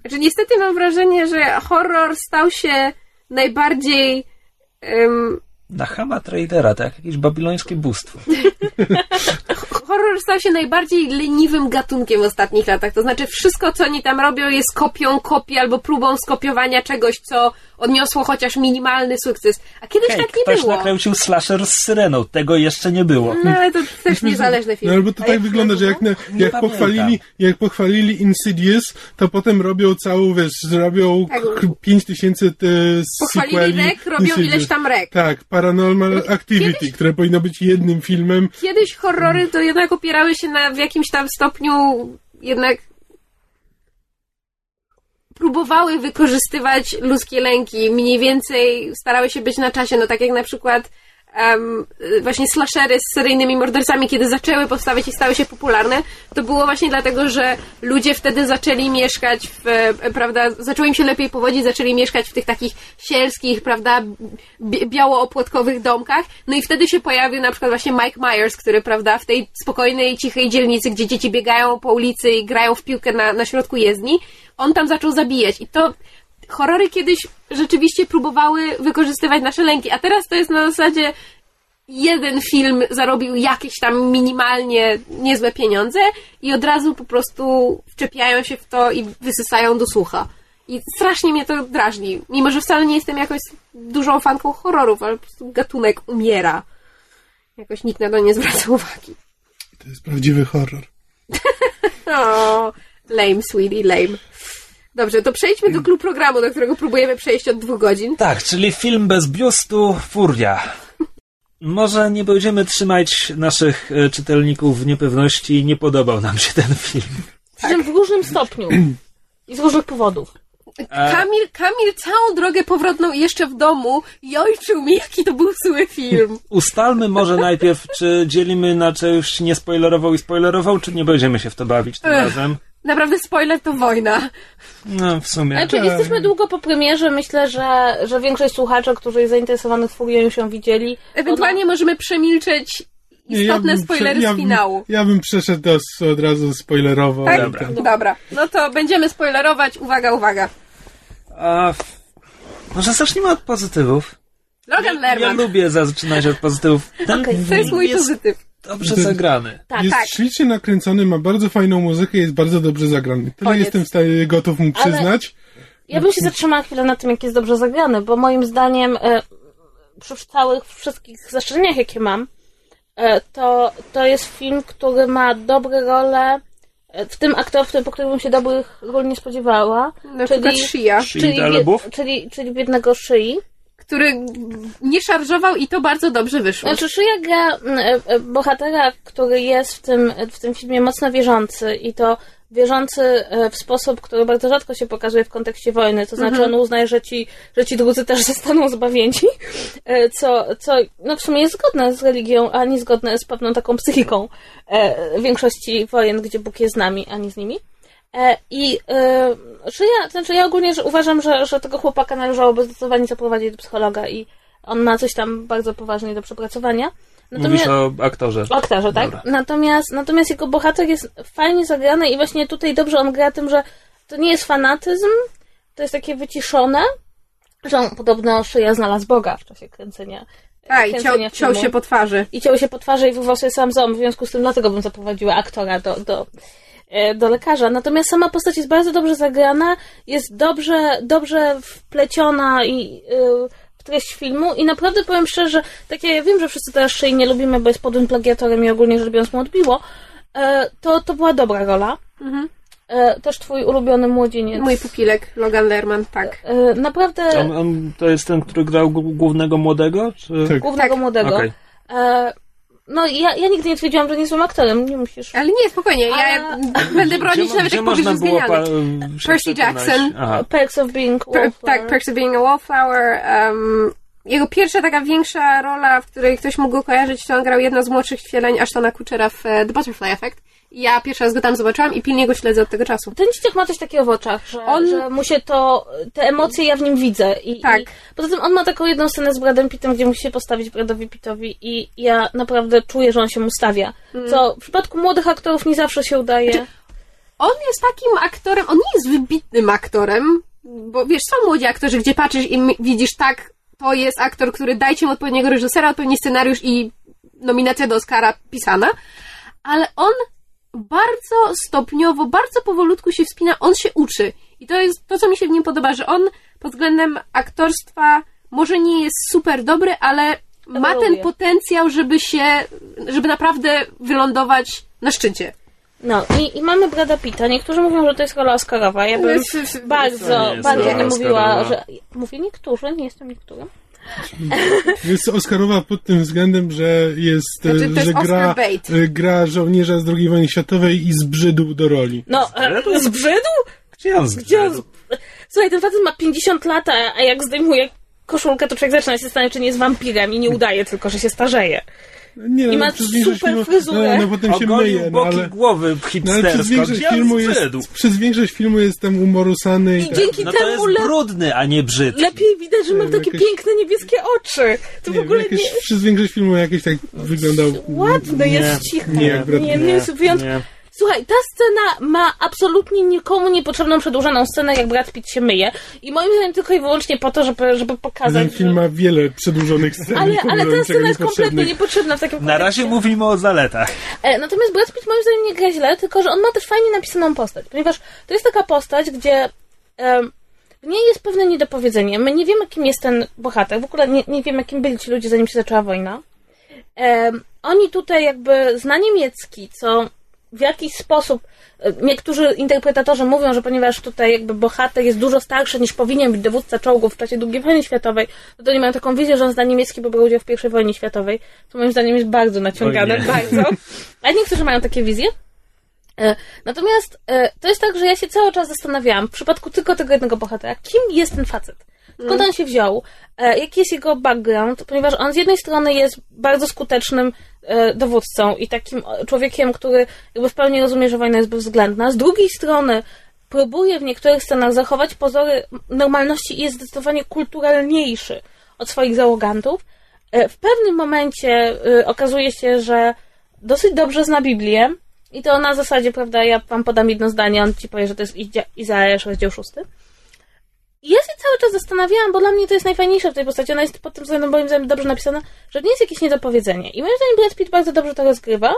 Znaczy, niestety mam wrażenie, że horror stał się najbardziej... em, Na Hama Tradera, tak jak jakieś babilońskie bóstwo. horror stał się najbardziej leniwym gatunkiem w ostatnich latach. To znaczy, wszystko, co oni tam robią, jest kopią kopii albo próbą skopiowania czegoś, co odniosło chociaż minimalny sukces. A kiedyś Hej, tak nie ktoś było. nakręcił slasher z syreną. Tego jeszcze nie było. No ale to też niezależny No film. albo to A tak jak wygląda, że jak, na, jak, pochwalili, jak pochwalili Insidious, to potem robią całą, wiesz, zrobią Tak. k- 5000 te Pochwalili sequeli rek, robią Insidious. ileś tam rek. Tak, Paranormal Activity, które powinno być jednym filmem. Kiedyś horrory to jednak opierały się na w jakimś tam stopniu jednak próbowały wykorzystywać ludzkie lęki, mniej więcej starały się być na czasie, no tak jak na przykład em, właśnie slashery z seryjnymi mordercami, kiedy zaczęły powstawać i stały się popularne, to było właśnie dlatego, że ludzie wtedy zaczęli mieszkać w, e, prawda, zaczęło im się lepiej powodzić, zaczęli mieszkać w tych takich sielskich, prawda, bi- biało-opłotkowych domkach, no i wtedy się pojawił na przykład właśnie Mike Myers, który, prawda, w tej spokojnej, cichej dzielnicy, gdzie dzieci biegają po ulicy i grają w piłkę na, na środku jezdni, on tam zaczął zabijać. I to horrory kiedyś rzeczywiście próbowały wykorzystywać nasze lęki, a teraz to jest na zasadzie jeden film zarobił jakieś tam minimalnie niezłe pieniądze i od razu po prostu wczepiają się w to i wysysają do słucha. I strasznie mnie to drażni. Mimo, że wcale nie jestem jakoś dużą fanką horrorów, ale po prostu gatunek umiera. Jakoś nikt na to nie zwraca uwagi. To jest prawdziwy horror. O, lame, sweetie, lame. Dobrze, to przejdźmy do klub programu, do którego próbujemy przejść od dwóch godzin. Tak, czyli film bez biustu, furia. Może nie będziemy trzymać naszych e, czytelników w niepewności. Nie podobał nam się ten film. Czym w różnym stopniu. I z różnych powodów. Kamil, Kamil całą drogę powrotną jeszcze w domu jojczył mi, jaki to był zły film. Ustalmy może najpierw, czy dzielimy na część niespoilerował i spoilerował, czy nie będziemy się w to bawić tym Ech. razem. Naprawdę spoiler to wojna. No, w sumie. Znaczy, jesteśmy długo po premierze. Myślę, że, że większość słuchaczy, którzy jest zainteresowanych furią, już ją widzieli. Ewentualnie możemy przemilczeć istotne bym spoilery prze- ja z finału. Ja bym przeszedł do, od razu spoilerowo. Tak? Dobra. ten. Dobra, no to będziemy spoilerować. Uwaga, uwaga. A, może zacznijmy od pozytywów. Logan Ja, ja Lerman. lubię zaczynać od pozytywów. Ten Okej, To jest mój jest pozytyw. Dobrze zagrany. Tak, jest tak. ślicznie nakręcony, ma bardzo fajną muzykę, jest bardzo dobrze zagrany. Tyle Koniec. jestem w stanie gotów mu Ale- przyznać. Ja bym się zatrzymała chwilę na tym, jak jest dobrze zagrany, bo moim zdaniem e, przy całych wszystkich zastrzeżeniach, jakie mam, e, to, to jest film, który ma dobre role e, w tym aktorstwie, po którym bym się dobrych ról nie spodziewała. Na przykład Shia, czyli, czyli, czyli biednego szyi. Który nie szarżował i to bardzo dobrze wyszło. Znaczy, Szyja gra m, e, e, bohatera, który jest w tym, w tym filmie mocno wierzący i to wierzący e, w sposób, który bardzo rzadko się pokazuje w kontekście wojny. To znaczy, on uznaje, że ci, że ci drudzy też zostaną zbawieni, co, co no w sumie jest zgodne z religią, a nie zgodne z pewną taką psychiką większości wojen, gdzie Bóg jest z nami, a nie z nimi. E, I e, Szyja, to znaczy ja ogólnie że uważam, że, że tego chłopaka należałoby zdecydowanie zaprowadzić do psychologa i on ma coś tam bardzo poważnie do przepracowania. Mówisz o aktorze. O aktorze, tak? Dobra. Natomiast, natomiast jego bohater jest fajnie zagrany i właśnie tutaj dobrze on gra tym, że to nie jest fanatyzm, to jest takie wyciszone, że on podobno szyja znalazł Boga w czasie kręcenia. Tak, i ciął, ciął się po twarzy. I ciął się po twarzy i wyrwał sobie sam ząb, w związku z tym dlatego bym zaprowadziła aktora do, do, e, do lekarza. Natomiast sama postać jest bardzo dobrze zagrana, jest dobrze, dobrze wpleciona i y, w treść filmu i naprawdę powiem szczerze, takie, ja wiem, że wszyscy teraz szyi nie lubimy, bo jest podłym plagiatorem i ogólnie rzecz biorąc mu odbiło, e, to, to była dobra rola. Mhm. E, też twój ulubiony młodzieniec. Mój pupilek, Logan Lerman, tak. E, naprawdę On, on to jest ten, który grał głównego młodego? Czy... Tak. głównego Tak. młodego. Okej. No ja, ja nigdy nie twierdziłam, że nie jestem aktorem, nie musisz. Ale nie, spokojnie, ja Ale- będę bronić Gdzie- nawet gdzie jak powiesz, że było zmieniany. pa- się Percy? Jackson. Aha. Perks of being Per, Wallflower. tak, Perks of Being a Wallflower. Um, jego pierwsza taka większa rola, w której ktoś mógł go kojarzyć, to on grał jedno z młodszych wcieleń Ashtona Kutchera w e, The Butterfly Effect. Ja pierwszy raz go tam zobaczyłam i pilnie go śledzę od tego czasu. Ten dzieciak ma coś takiego w oczach, że, On- że mu się to, te emocje ja w nim widzę. I, Tak. I poza tym on ma taką jedną scenę z Bradem Pittem, gdzie musi się postawić Bradowi Pittowi i ja naprawdę czuję, że on się mu stawia. Mm. Co w przypadku młodych aktorów nie zawsze się udaje. Znaczy, On jest takim aktorem, on nie jest wybitnym aktorem, bo wiesz, są młodzi aktorzy, gdzie patrzysz i widzisz tak, to jest aktor, który dajcie mu odpowiedniego reżysera, odpowiedni scenariusz i nominacja do Oscara pisana, ale on bardzo stopniowo, bardzo powolutku się wspina, on się uczy. I to jest to, co mi się w nim podoba, że on pod względem aktorstwa może nie jest super dobry, ale ma ten potencjał, żeby się, żeby naprawdę wylądować na szczycie. No i, i mamy Brada Pitta. Niektórzy mówią, że to jest rola Oscarowa. Ja bym To bardzo, nie bardzo nie mówiła, że... Mówię niektórzy, nie jestem niektórym. Jest Oscarowa pod tym względem, że jest, e, Znaczy, jest że gra, e, gra żołnierza z II wojny światowej i zbrzydł do roli. No, e, zbrzydł? Gdzie on Gdzie on... zbrzydł? Słuchaj, ten facet ma 50 lat, a a jak zdejmuje koszulkę, to człowiek zaczyna się zastanawiać, czy nie jest wampirem i nie udaje tylko, że się starzeje. Nie, I no, ma przez większość super fryzurę. No, no potem się myje, no boki ale... głowy No, ale przez hipstersko. większość, Gdzie on filmu jest, przez większość filmu jestem umorusany i, I tak. dzięki No to temu jest le... brudny, a nie brzydki. lepiej widać, że ma Nie, takie jakoś- piękne niebieskie oczy. To w nie, ogóle jakieś, nie... Przez większość filmu jakieś tak wyglądał... Ładny Nie, jest cichy. nie, jak Brad nie, Pitt. nie, jest wyjątkowy. nie. Słuchaj, ta scena ma absolutnie nikomu niepotrzebną, przedłużoną scenę, jak Brad Pitt się myje. I moim zdaniem tylko i wyłącznie po to, żeby, żeby pokazać, Ten film ma wiele przedłużonych scen. Ale, ale ta scena jest kompletnie niepotrzebna w takim Na razie mówimy o zaletach. E, Natomiast Brad Pitt moim zdaniem nie gra źle, tylko że on ma też fajnie napisaną postać, ponieważ to jest taka postać, gdzie em, w niej jest pewne niedopowiedzenie. My nie wiemy, kim jest ten bohater, w ogóle nie, nie wiemy, kim byli ci ludzie, zanim się zaczęła wojna. Oni tutaj jakby zna niemiecki, co w jakiś sposób e, niektórzy interpretatorzy mówią, że ponieważ tutaj jakby bohater jest dużo starszy niż powinien być dowódca czołgów w czasie II wojny światowej, no to oni mają taką wizję, że on zna niemiecki, bo brał udział w I wojnie światowej, co moim zdaniem jest bardzo naciągane, bardzo. A niektórzy mają takie wizje. E, Natomiast e, to jest tak, że ja się cały czas zastanawiałam, w przypadku tylko tego jednego bohatera, kim jest ten facet? Skąd on się wziął? E, Jaki jest jego background? Ponieważ on z jednej strony jest bardzo skutecznym e, dowódcą i takim e, człowiekiem, który jakby w pełni rozumie, że wojna jest bezwzględna. Z drugiej strony próbuje w niektórych scenach zachować pozory normalności i jest zdecydowanie kulturalniejszy od swoich załogantów. W pewnym momencie okazuje się, że dosyć dobrze zna Biblię i to na zasadzie, prawda, ja wam podam jedno zdanie, on ci powie, że to jest Izaiasz, rozdział szósty. I ja się cały czas zastanawiałam, bo dla mnie to jest najfajniejsze w tej postaci. Ona jest pod tym względem moim zdaniem dobrze napisana, że nie jest jakieś niedopowiedzenie. I moim zdaniem Brad Pitt bardzo dobrze to rozgrywa.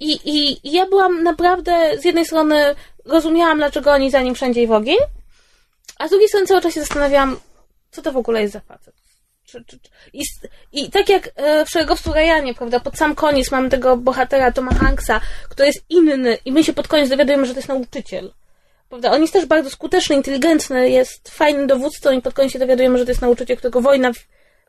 I, i, I ja byłam naprawdę, z jednej strony rozumiałam, dlaczego oni za nim wszędzie i w ogień, a z drugiej strony cały czas się zastanawiałam, co to w ogóle jest za facet. Czy, czy, czy. I, I tak jak e, w Szeregowcu Rajanie, prawda, pod sam koniec mamy tego bohatera Toma Hanksa, który jest inny i my się pod koniec dowiadujemy, że to jest nauczyciel. Prawda? On jest też bardzo skuteczny, inteligentny, jest fajnym dowódcą i pod koniec się dowiadujemy, że to jest nauczyciel, którego wojna w,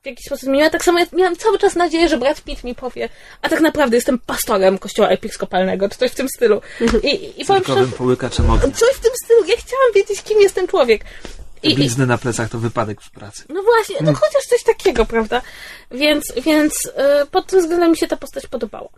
w jakiś sposób zmieniła. Tak samo ja miałam cały czas nadzieję, że Brad Pitt mi powie, a tak naprawdę jestem pastorem kościoła episkopalnego, czy coś w tym stylu. I, i powiem szczerze, Cyrkowym połykaczem ognia. coś w tym stylu. Ja chciałam wiedzieć, kim jest ten człowiek. I, Blizny na plecach to wypadek w pracy. no właśnie, no chociaż coś takiego, prawda? Więc, więc y, pod tym względem mi się ta postać podobała.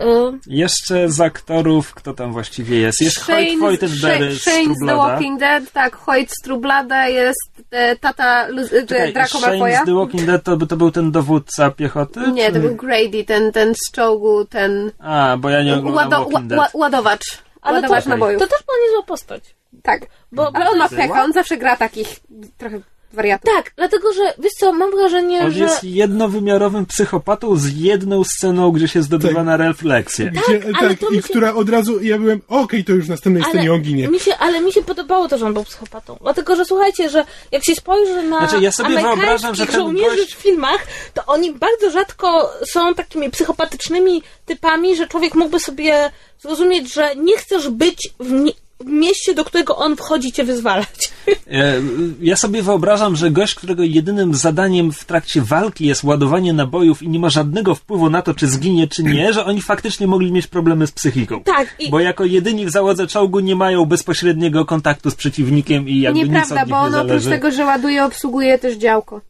Y, Jeszcze z aktorów, kto tam właściwie jest? Jest Hoyt Hoytenberry z Shane z The. Walking Dead, tak, Hoyt z Trublada jest e, tata e, Czekaj, Draco Shane Malfoya. z The Walking Dead to, by- to był ten dowódca piechoty? Nie, czy... to był Grady, ten, ten z czołgu, ten A, bo ja nie oglądam łado, ła, Walking Dead. ła, ładowacz. ale ładowacz to, nabojów. to też była niezła postać. Tak. Bo, Ale on ma pecha, on zawsze gra takich trochę wariatów. Tak, dlatego, że wiesz co, mam wrażenie, On że... jest jednowymiarowym psychopatą z jedną sceną, gdzie się zdobywa Tak. na refleksję. Gdzie, ale tak, to i się- która od razu, ja byłem, okej, to już w następnej scenie on ginie. mi się, ale mi się podobało to, że on był psychopatą. Dlatego, że słuchajcie, że jak się spojrzy na Znaczy, ja sobie wyobrażam, amerykańskich że ten żołnierzy gość- w filmach, to oni bardzo rzadko są takimi psychopatycznymi typami, że człowiek mógłby sobie zrozumieć, że nie chcesz być w, nie, mieście, do którego on wchodzi cię wyzwalać. E, Ja sobie wyobrażam, że gość, którego jedynym zadaniem w trakcie walki jest ładowanie nabojów i nie ma żadnego wpływu na to, czy zginie, czy nie, że oni faktycznie mogli mieć problemy z psychiką. Tak, i Bo jako jedyni w załodze czołgu nie mają bezpośredniego kontaktu z przeciwnikiem i jakby nic Nieprawda, od nich bo nie on oprócz zależy. tego, że ładuje, obsługuje też działko.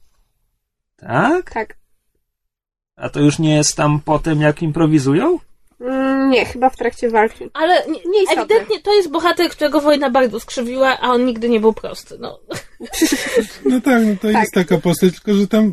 Tak? Tak. A to już nie jest tam po tym, jak improwizują? Mm, nie, chyba w trakcie walki. Ale nie, Nieistotne. ewidentnie to jest bohater, którego wojna bardzo skrzywiła, a on nigdy nie był prosty. No. No tak, no to Tak. jest taka postać, tylko że tam...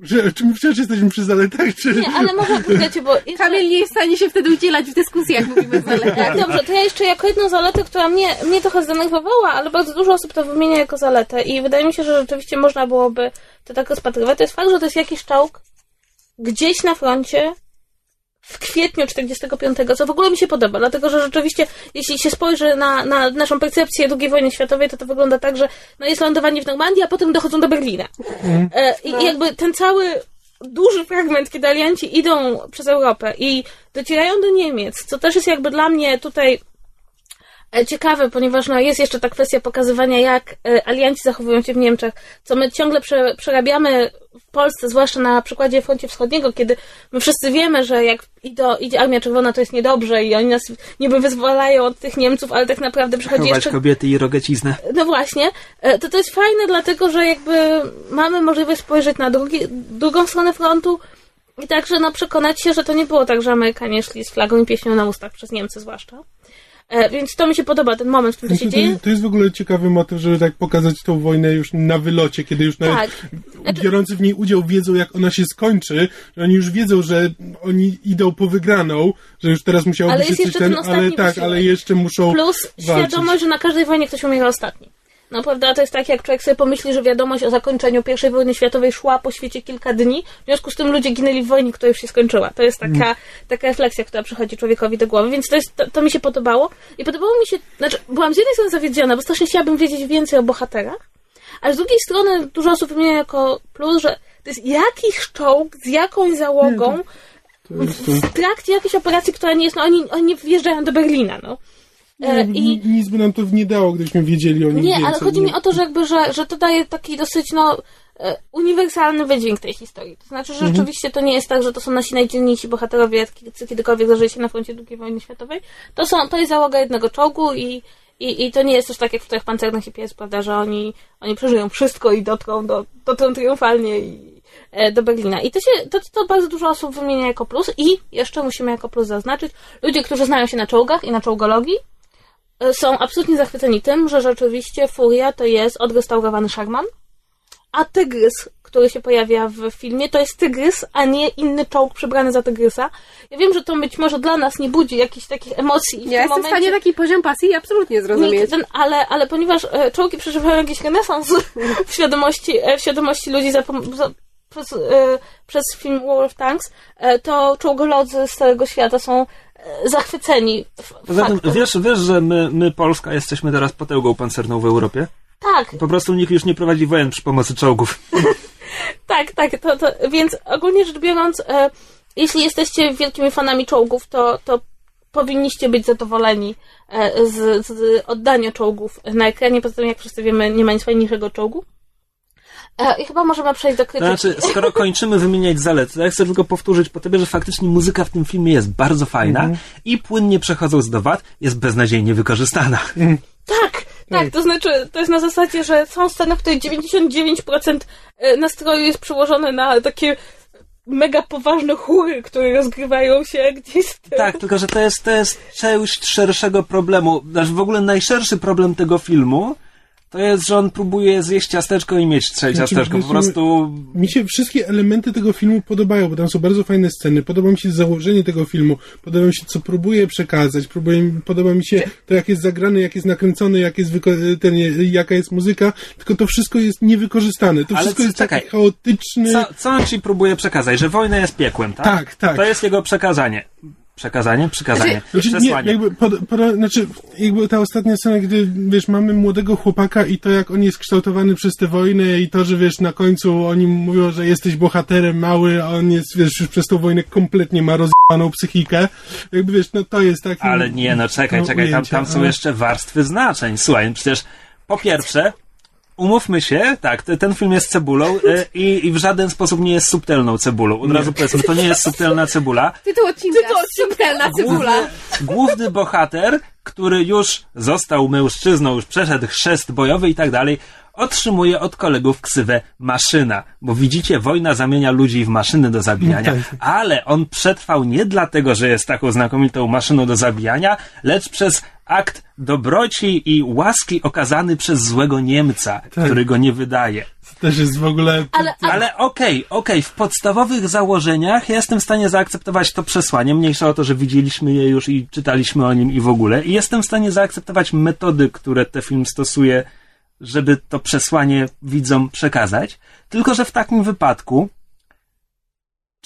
Że, czy my wciąż jesteśmy przy zaletach, czy... Nie, ale może poczekajcie, bo... jeszcze- Kamil nie jest w stanie się wtedy udzielać w dyskusjach, mówimy o zaletach. Tak, dobrze, to ja jeszcze jako jedną zaletę, która mnie, mnie trochę zdenerwowała, ale bardzo dużo osób to wymienia jako zaletę i wydaje mi się, że rzeczywiście można byłoby to tak rozpatrywać, to jest fakt, że to jest jakiś czołg gdzieś na froncie w kwietniu 45, co w ogóle mi się podoba, dlatego że rzeczywiście, jeśli się spojrzy na, na naszą percepcję II wojny światowej, to to wygląda tak, że no jest lądowanie w Normandii, a potem dochodzą do Berlina. E, I, I jakby ten cały duży fragment, kiedy alianci idą przez Europę i docierają do Niemiec, co też jest jakby dla mnie tutaj ciekawe, ponieważ no, jest jeszcze ta kwestia pokazywania, jak e, alianci zachowują się w Niemczech, co my ciągle prze, przerabiamy w Polsce, zwłaszcza na przykładzie froncie wschodniego, kiedy my wszyscy wiemy, że jak ido, idzie Armia Czerwona, to jest niedobrze i oni nas niby wyzwalają od tych Niemców, ale tak naprawdę przychodzi Chować jeszcze kobiety i rogeciznę. no właśnie, e, to to jest fajne, dlatego że jakby mamy możliwość spojrzeć na drugi, drugą stronę frontu i także no, przekonać się, że to nie było tak, że Amerykanie szli z flagą i pieśnią na ustach, przez Niemcy zwłaszcza. E, więc to mi się podoba, ten moment, w którym to się To, dzieje. to jest w ogóle ciekawy motyw, żeby tak pokazać tą wojnę już na wylocie, kiedy już nawet Tak. biorący w niej udział wiedzą, jak ona się skończy, że oni już wiedzą, że oni idą po wygraną, że już teraz się jest coś ten, ten ale tak, wysiłek. ale jeszcze muszą Plus walczyć. świadomość, że na każdej wojnie ktoś umiera ostatni. No prawda, to jest tak, jak człowiek sobie pomyśli, że wiadomość o zakończeniu I wojny światowej szła po świecie kilka dni, w związku z tym ludzie ginęli w wojnie, która już się skończyła. To jest taka, taka refleksja, która przychodzi człowiekowi do głowy, więc to, jest, to, to mi się podobało. I podobało mi się, znaczy, byłam z jednej strony zawiedziona, bo strasznie chciałabym wiedzieć więcej o bohaterach, ale z drugiej strony dużo osób wymienia jako plus, że to jest jakiś czołg z jakąś załogą w trakcie jakiejś operacji, która nie jest, no oni, oni wjeżdżają do Berlina, no. E, Nie, I, Nic by nam to nie dało, gdybyśmy wiedzieli o nim nie, więcej. ale chodzi mi o to, że jakby, że, że to daje taki dosyć, no, e, uniwersalny wydźwięk tej historii. To znaczy, że rzeczywiście to nie jest tak, że to są nasi najdzielniejsi bohaterowie, jacy kiedykolwiek zdarzyli się na froncie II wojny światowej. To są, to jest załoga jednego czołgu i, i, i to nie jest też tak jak w tych pancernych i pies, prawda, że oni, oni przeżyją wszystko i dotrą, do, dotrą triumfalnie i, e, do Berlina. I to się, to, to bardzo dużo osób wymienia jako plus i jeszcze musimy jako plus zaznaczyć, ludzie, którzy znają się na czołgach i na czołgologii, są absolutnie zachwyceni tym, że rzeczywiście Furia to jest odrestaurowany Sherman, a tygrys, który się pojawia w filmie, to jest tygrys, a nie inny czołg przebrany za tygrysa. Ja wiem, że to być może dla nas nie budzi jakichś takich emocji. i w Ja jestem w momencie stanie taki poziom pasji absolutnie zrozumieć. nikt ale, ale ponieważ e, czołgi przeżywają jakiś renesans w świadomości, e, w świadomości ludzi za, za, przez, e, przez film War of Tanks, e, to czołgolodzy z całego świata są zachwyceni faktem. wiesz, wiesz, że my, my, Polska, jesteśmy teraz potęgą pancerną w Europie? Tak, Po prostu nikt już nie prowadzi wojen przy pomocy czołgów. Tak, tak, to, to, więc ogólnie rzecz biorąc, e, jeśli jesteście wielkimi fanami czołgów, to, to powinniście być zadowoleni e, z, z oddania czołgów na ekranie. Poza tym, jak wszyscy wiemy, nie ma nic fajniejszego czołgu. E, I chyba możemy przejść do To krytyki. znaczy, skoro kończymy wymieniać zalety, to ja chcę tylko powtórzyć po tobie, że faktycznie muzyka w tym filmie jest bardzo fajna i płynnie przechodząc do wad, jest beznadziejnie wykorzystana. Tak, tak, to znaczy, to jest na zasadzie, że są sceny, w których 99% e, nastroju jest przełożone na takie mega poważne chóry, które rozgrywają się gdzieś z tyłu. Tak, tylko że to jest, to jest część szerszego problemu. Znaczy w ogóle najszerszy problem tego filmu to jest, że on próbuje zjeść ciasteczko i mieć trzej Znaczy, ciasteczko. Po prostu Mi się wszystkie elementy tego filmu podobają, bo tam są bardzo fajne sceny. Podoba mi się założenie tego filmu, podoba mi się, co próbuje przekazać, próbuje, podoba mi się to, jak jest zagrane, jak jest nakręcone, jak jest ten, jaka jest muzyka, tylko to wszystko jest niewykorzystane. To Ale wszystko co- jest czekaj. taki chaotyczny. co, co on ci próbuje przekazać? Że wojna jest piekłem, tak? Tak, tak. To jest jego przekazanie. Przekazanie? Przekazanie. Znaczy, nie, Przesłanie. jakby, pod, pod, znaczy, jakby ta ostatnia scena, gdy, wiesz, mamy młodego chłopaka i to, jak on jest kształtowany przez tę wojnę i to, że, wiesz, na końcu oni mówią, że jesteś bohaterem mały, a on jest, wiesz, już przez tą wojnę kompletnie ma rozjebaną psychikę. Jakby, wiesz, no to jest taki... Ale nie, no czekaj, no, czekaj, tam, ujęcia, tam są ale- jeszcze warstwy znaczeń. Słuchaj, przecież po pierwsze, umówmy się, tak, te- ten film jest cebulą e, i, i w żaden sposób nie jest subtelną cebulą. Od razu powiedzmy, to nie jest subtelna cebula. Tytuł odcinka. Tytuł odcinka. Subtelna cebula. Główny bohater, który już został mężczyzną, już przeszedł chrzest bojowy i tak dalej, otrzymuje od kolegów ksywę maszyna. Bo widzicie, wojna zamienia ludzi w maszyny do zabijania. No tak. Ale on przetrwał nie dlatego, że jest taką znakomitą maszyną do zabijania, lecz przez akt dobroci i łaski okazany przez złego Niemca, Tak. który go nie wydaje. To też jest w ogóle... Ale, ale Ale okej, okej, w podstawowych założeniach ja jestem w stanie zaakceptować to przesłanie, mniejsza o to, że widzieliśmy je już i czytaliśmy o nim i w ogóle. I jestem w stanie zaakceptować metody, które ten film stosuje, żeby to przesłanie widzom przekazać. Tylko, że w takim wypadku,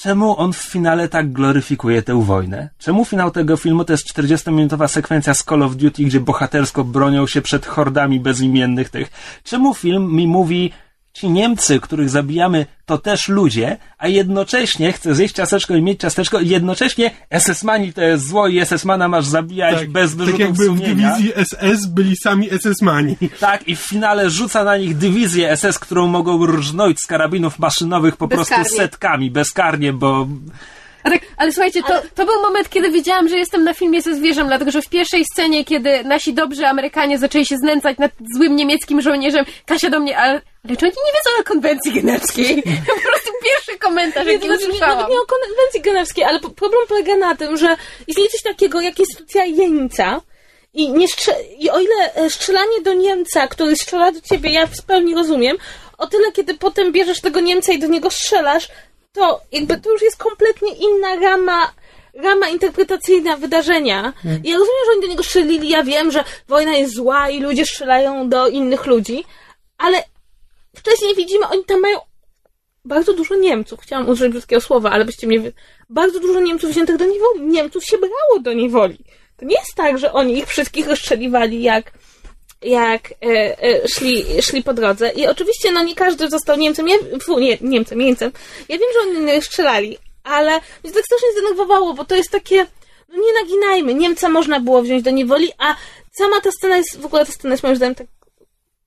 czemu on w finale tak gloryfikuje tę wojnę? Czemu finał tego filmu to jest 40-minutowa sekwencja z Call of Duty, gdzie bohatersko bronią się przed hordami bezimiennych tych? Czemu film mi mówi, ci Niemcy, których zabijamy, to też ludzie, a jednocześnie chcę zjeść ciasteczko i mieć ciasteczko, i jednocześnie SS-mani to jest zło i SS-mana masz zabijać bez tak wyrzutów jakby w sumienia. dywizji SS byli sami SS-mani. Tak, i w finale rzuca na nich dywizję SS, którą mogą rżnąć z karabinów maszynowych po prostu Bezkarnie. setkami, bezkarnie, bo tak, ale słuchajcie, to, to był moment, kiedy wiedziałam, że jestem na filmie ze zwierzem, dlatego że w pierwszej scenie, kiedy nasi dobrzy Amerykanie zaczęli się znęcać nad złym niemieckim żołnierzem, Kasia do mnie, ale, ale czy oni nie wiedzą o konwencji genewskiej? po prostu pierwszy komentarz, jaki znaczy, usłyszałam. nawet nie o konwencji genewskiej, ale problem polega na tym, że istnieje coś takiego jak instytucja jeńca i, nie i o ile e, strzelanie do Niemca, który strzela do ciebie, ja w pełni rozumiem, o tyle kiedy potem bierzesz tego Niemca i do niego strzelasz, to jakby to już jest kompletnie inna rama rama interpretacyjna wydarzenia. I ja rozumiem, że oni do niego strzelili, ja wiem, że wojna jest zła i ludzie strzelają do innych ludzi, ale wcześniej widzimy, oni tam mają bardzo dużo Niemców. Chciałam użyć brzydkiego słowa, ale byście mnie... Bardzo dużo Niemców wziętych do niewoli. Niemców się brało do niewoli. To nie jest tak, że oni ich wszystkich rozstrzeliwali jak jak e, e, szli, szli po drodze. I oczywiście, no nie każdy został Niemcem, ja, fu, nie, Niemcem, Niemcem. Ja wiem, że oni strzelali, ale mnie tak strasznie zdenerwowało, bo to jest takie, no nie naginajmy, Niemca można było wziąć do niewoli, a sama ta scena jest, w ogóle ta scena jest moim zdaniem tak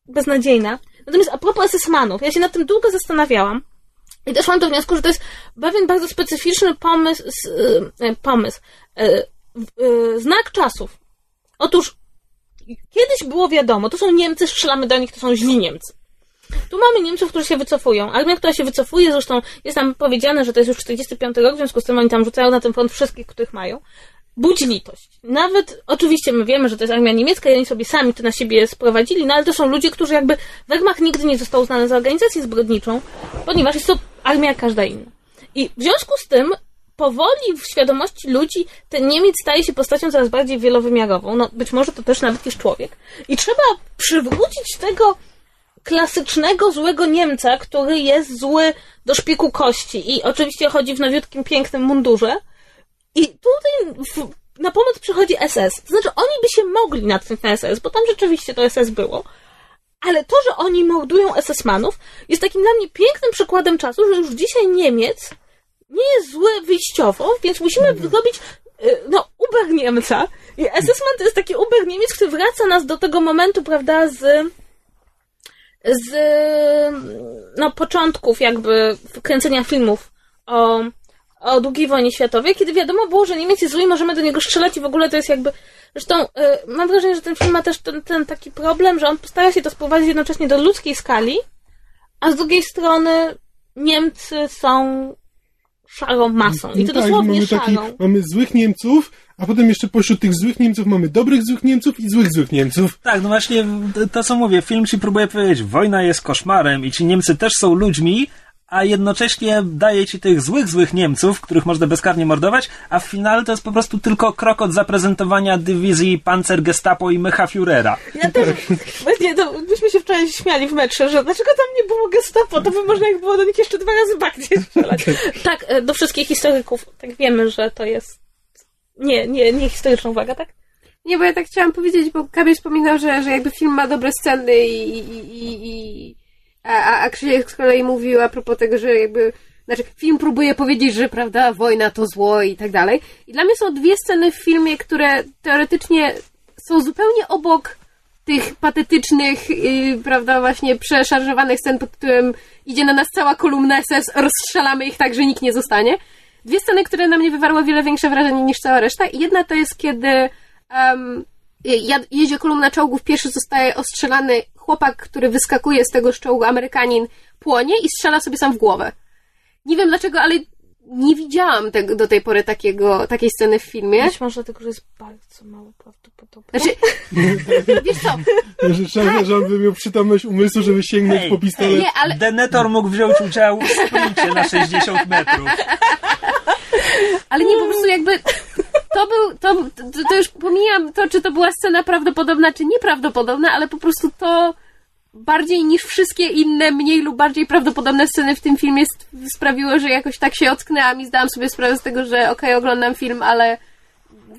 beznadziejna. Natomiast a propos SS-manów, ja się nad tym długo zastanawiałam i doszłam do wniosku, że to jest pewien bardzo specyficzny pomysł, e, pomysł, w- e, znak czasów. Otóż kiedyś było wiadomo, to są Niemcy, strzelamy do nich, to są źli Niemcy. Tu mamy Niemców, którzy się wycofują. Armia, która się wycofuje, zresztą jest tam powiedziane, że to jest już 45 rok, w związku z tym oni tam rzucają na ten front wszystkich, których mają. Budzi litość. Nawet, oczywiście my wiemy, że to jest armia niemiecka i oni sobie sami to na siebie sprowadzili, no ale to są ludzie, którzy jakby Wehrmacht nigdy nie został uznany za organizację zbrodniczą, ponieważ jest to armia każda inna. I w związku z tym powoli w świadomości ludzi ten Niemiec staje się postacią coraz bardziej wielowymiarową. No być może to też nawet jest człowiek. I trzeba przywrócić tego klasycznego złego Niemca, który jest zły do szpiku kości i oczywiście chodzi w nowiutkim, pięknym mundurze. I tutaj w, na pomoc przychodzi SS. To znaczy, oni by się mogli natknąć na SS, bo tam rzeczywiście to SS było. Ale to, że oni mordują SS-manów, jest takim dla mnie pięknym przykładem czasu, że już dzisiaj Niemiec nie jest zły wyjściowo, więc musimy zrobić y, no, Uber Niemca. I SS-man to jest taki Uber Niemiec, który wraca nas do tego momentu, prawda, z z no, początków jakby kręcenia filmów o, o II wojnie światowej, kiedy wiadomo było, że Niemiec jest zły i możemy do niego strzelać i w ogóle to jest jakby... Zresztą y, mam wrażenie, że ten film ma też ten, ten taki problem, że on stara się to sprowadzić jednocześnie do ludzkiej skali, a z drugiej strony Niemcy są szarą masą. I to No tak, dosłownie mamy, taki, szarą. mamy złych Niemców, a potem jeszcze pośród tych złych Niemców mamy dobrych złych Niemców i złych złych Niemców. Tak, no właśnie to co mówię, film ci próbuje powiedzieć, wojna jest koszmarem i ci Niemcy też są ludźmi, a jednocześnie daje ci tych złych, złych Niemców, których można bezkarnie mordować, a w finale to jest po prostu tylko krok od zaprezentowania dywizji Panzer Gestapo i Mecha Führera. Ja też, właśnie, to myśmy się wczoraj śmiali w metrze, że dlaczego tam nie było gestapo, to by można jak było do nich jeszcze dwa razy bardziej strzelać. tak, e, do wszystkich historyków, tak wiemy, że to jest Nie, nie, nie historyczna uwaga, tak? Nie, bo ja tak chciałam powiedzieć, bo Kamil wspominał, że, że jakby film ma dobre sceny i, i, i, i a, a Krzysiek z kolei mówił a propos tego, że jakby znaczy, film próbuje powiedzieć, że prawda, wojna to zło i tak dalej. I dla mnie są dwie sceny w filmie, które teoretycznie są zupełnie obok tych patetycznych, yy, prawda, właśnie przeszarżowanych scen pod tytułem idzie na nas cała kolumna SS, rozstrzelamy ich tak, że nikt nie zostanie. Dwie sceny, które na mnie wywarły wiele większe wrażenie niż cała reszta. I jedna to jest, kiedy um, jedzie kolumna czołgów, pierwszy zostaje ostrzelany chłopak, który wyskakuje z tego czołgu, Amerykanin, płonie i strzela sobie sam w głowę. Nie wiem dlaczego, ale nie widziałam tego, do tej pory takiego, takiej sceny w filmie. Być może dlatego, że jest bardzo mało prawdopodobne. Znaczy, wiesz co? Że szansa, że on by miał przytomność umysłu, żeby sięgnąć Hej, po pistolet. Nie, ale Denetor mógł wziąć udział w sprincie na 60 metrów. Ale nie, po prostu jakby to był, to, to, to już pomijam to, czy to była scena prawdopodobna, czy nieprawdopodobna, ale po prostu to bardziej niż wszystkie inne, mniej lub bardziej prawdopodobne sceny w tym filmie sprawiło, że jakoś tak się ocknęłam i zdałam sobie sprawę z tego, że okej, okay, oglądam film, ale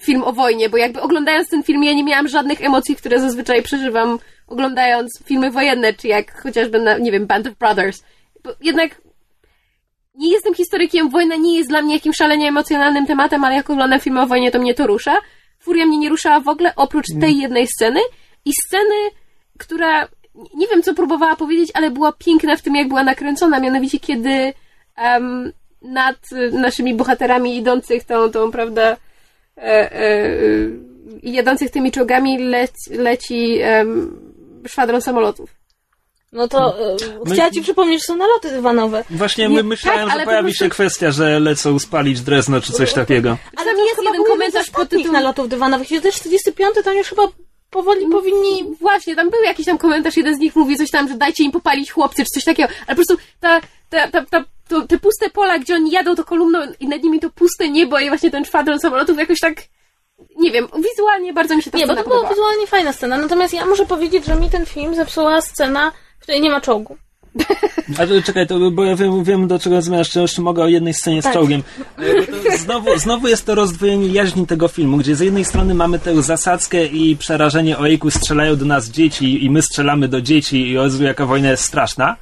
film o wojnie, bo jakby oglądając ten film ja nie miałam żadnych emocji, które zazwyczaj przeżywam oglądając filmy wojenne, czy jak chociażby na, nie wiem, Band of Brothers. Bo jednak nie jestem historykiem, wojna nie jest dla mnie jakimś szalenie emocjonalnym tematem, ale jak oglądam film o wojnie, to mnie to rusza. Furia mnie nie ruszała w ogóle, oprócz tej jednej sceny i sceny, która, nie wiem co próbowała powiedzieć, ale była piękna w tym, jak była nakręcona, mianowicie kiedy um, nad naszymi bohaterami idących tą, tą prawda, e, e, jadących tymi czołgami leci, leci um, szwadron samolotów. No to e, chciała ci przypomnieć, że są naloty dywanowe. Właśnie Nie, my myślałem, tak, że pojawi prostu- się kwestia, że lecą spalić Drezno czy coś takiego. Ale tam to jest chyba jeden był komentarz pod tytułem... nalotów dywanowych. I to też 45 tam już chyba powoli powinni... Właśnie, tam był jakiś tam komentarz, jeden z nich mówi coś tam, że dajcie im popalić chłopcy, czy coś takiego, ale po prostu ta, ta, ta, ta, to, te puste pola, gdzie oni jadą to kolumną i nad nimi to puste niebo i właśnie ten szwadron samolotów jakoś tak, nie wiem, wizualnie bardzo mi się ta Nie, bo scena to była wizualnie fajna scena. Natomiast ja muszę powiedzieć, że mi ten film zepsuła scena, której nie ma czołgu. A to, czekaj, to, bo ja wiem, wiem do czego zmierzasz, jeszcze mogę o jednej scenie z Tak. czołgiem. E, Znowu, znowu jest to rozdwojenie jaźni tego filmu, gdzie z jednej strony mamy tę zasadzkę i przerażenie ojejku, strzelają do nas dzieci i my strzelamy do dzieci i o Jezu, jaka wojna jest straszna.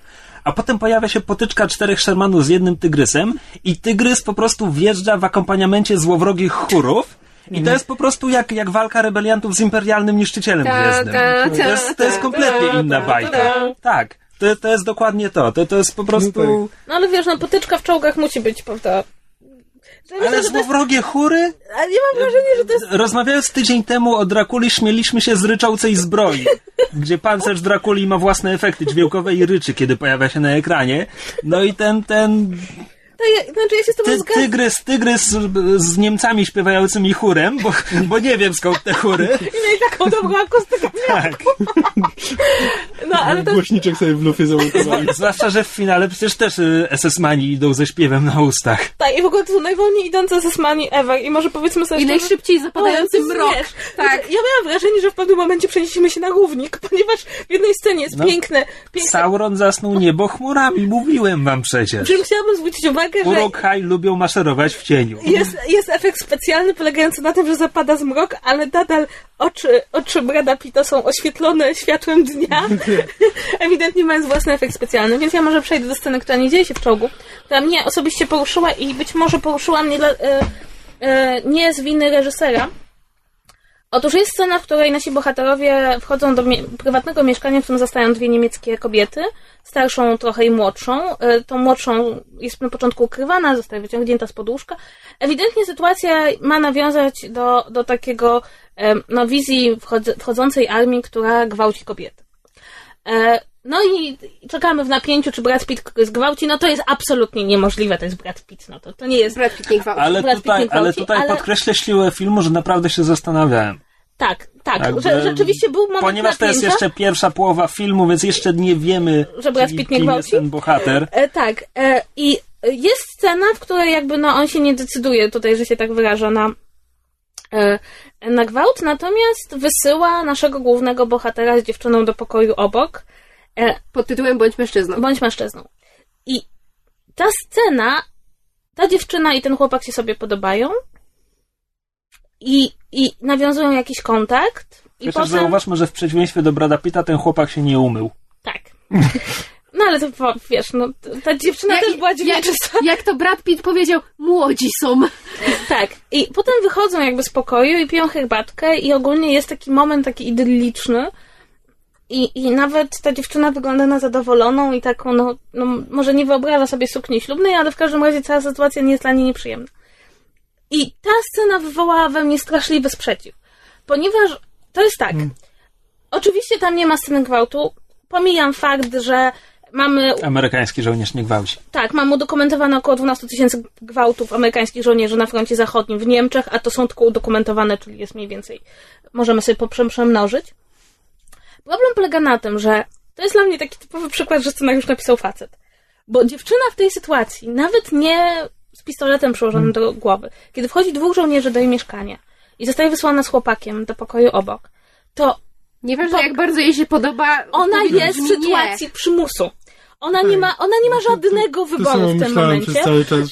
A potem pojawia się potyczka czterech Shermanów z jednym tygrysem i tygrys po prostu wjeżdża w akompaniamencie złowrogich chórów i to jest po prostu jak, jak walka rebeliantów z imperialnym niszczycielem Ta, gwiezdnym. ta, To jest, to jest kompletnie inna bajka. ta. Tak. To, to jest dokładnie to. To, to jest po prostu... No No ale wiesz, no potyczka w czołgach musi być, prawda? Myślę, Ale to jest, złowrogie chóry? ale nie mam wrażenia, że to jest... Rozmawiając tydzień temu o Drakuli, śmieliśmy się z ryczącej zbroi, gdzie pancerz Drakuli ma własne efekty dźwiękowe i ryczy, kiedy pojawia się na ekranie. No i ten, ten To ja, znaczy ja się z tobą ty, zgadzam. tygrys, tygrys z, z Niemcami śpiewającymi chórem, bo, bo nie wiem skąd te chóry. I mieli taką dobrą akustykę. Tak. No ale to Głośniczek sobie w lufie zamontowali. Zwłaszcza, że w finale przecież też y, SS-mani idą ze śpiewem na ustach. tak, i w ogóle to są najwolniej idące sesmani ever. I może powiedzmy sobie I szczerze, najszybciej zapadający O, mrok. wiesz, Tak. Ja miałam wrażenie, że w pewnym momencie przenieśliśmy się na równik, ponieważ w jednej scenie jest No. piękne, piękne... Sauron zasnął niebo chmurami, mówiłem wam przecież. Czym chciałabym zwrócić uwagę, że Urok-hai lubią maszerować w cieniu. jest, jest efekt specjalny polegający na tym, że zapada zmrok, ale nadal oczy, oczy Brada Pitta są oświetlone światłem dnia, ewidentnie mając własny efekt specjalny. Więc ja może przejdę do sceny, która nie dzieje się w czołgu, która mnie osobiście poruszyła i być może poruszyła mnie dla, e, e, nie z winy reżysera. Otóż jest scena, w której nasi bohaterowie wchodzą do prywatnego mieszkania, w którym zostają dwie niemieckie kobiety, starszą trochę i młodszą. E, Tą młodszą jest na początku ukrywana, zostaje wyciągnięta z podłóżka. Ewidentnie sytuacja ma nawiązać do, do takiego e, no, wizji wchodz- wchodzącej armii, która gwałci kobiety. No i czekamy w napięciu, czy Brad Pitt kogoś zgwałci. No to jest absolutnie niemożliwe, to jest Brad Pitt. No to, to nie jest... Brad Pitt nie gwałci. Ale Brad tutaj, nie gwałci, ale tutaj ale- podkreślę siłę filmu, że naprawdę się zastanawiałem. Tak, tak, Jakby- że, rzeczywiście był moment Ponieważ to jest jeszcze pierwsza połowa filmu, więc jeszcze nie wiemy, Że Brad Pitt nie kim gwałci? jest ten bohater. E, tak. E, I jest scena, w której jakby no on się nie decyduje tutaj, że się tak wyraża na, e, na gwałt, natomiast wysyła naszego głównego bohatera z dziewczyną do pokoju obok. E, Pod tytułem Bądź mężczyzną. bądź mężczyzną. I ta scena, ta dziewczyna i ten chłopak się sobie podobają. i, i nawiązują jakiś kontakt. I Chociaż potem... zauważmy, że w przeciwieństwie do Brada Pitta ten chłopak się nie umył. Tak. No ale to wiesz, no ta dziewczyna też była dziwnie jak, jak to Brad Pitt powiedział, młodzi są. Tak. I potem wychodzą jakby z pokoju i piją herbatkę i ogólnie jest taki moment taki idylliczny. I, I nawet ta dziewczyna wygląda na zadowoloną i taką, no, no może nie wyobraża sobie sukni ślubnej, ale w każdym razie cała sytuacja nie jest dla niej nieprzyjemna. I ta scena wywołała we mnie straszliwy sprzeciw. Ponieważ to jest tak. Oczywiście tam nie ma sceny gwałtu. Pomijam fakt, że mamy Amerykański żołnierz nie gwałci. tak, mam udokumentowane około 12 tysięcy gwałtów amerykańskich żołnierzy na froncie zachodnim w Niemczech, a to są tylko udokumentowane, czyli jest mniej więcej, możemy sobie poprzem- przemnożyć. Problem polega na tym, że to jest dla mnie taki typowy przykład, że scenariusz napisał facet. Bo dziewczyna w tej sytuacji, nawet nie z pistoletem przyłożonym do głowy, kiedy wchodzi dwóch żołnierzy do jej mieszkania i zostaje wysłana z chłopakiem do pokoju obok, to Nieważne Bo- jak bardzo jej się podoba. ona jest w sytuacji przymusu. Ona nie ma, ona nie ma żadnego wyboru w tym momencie.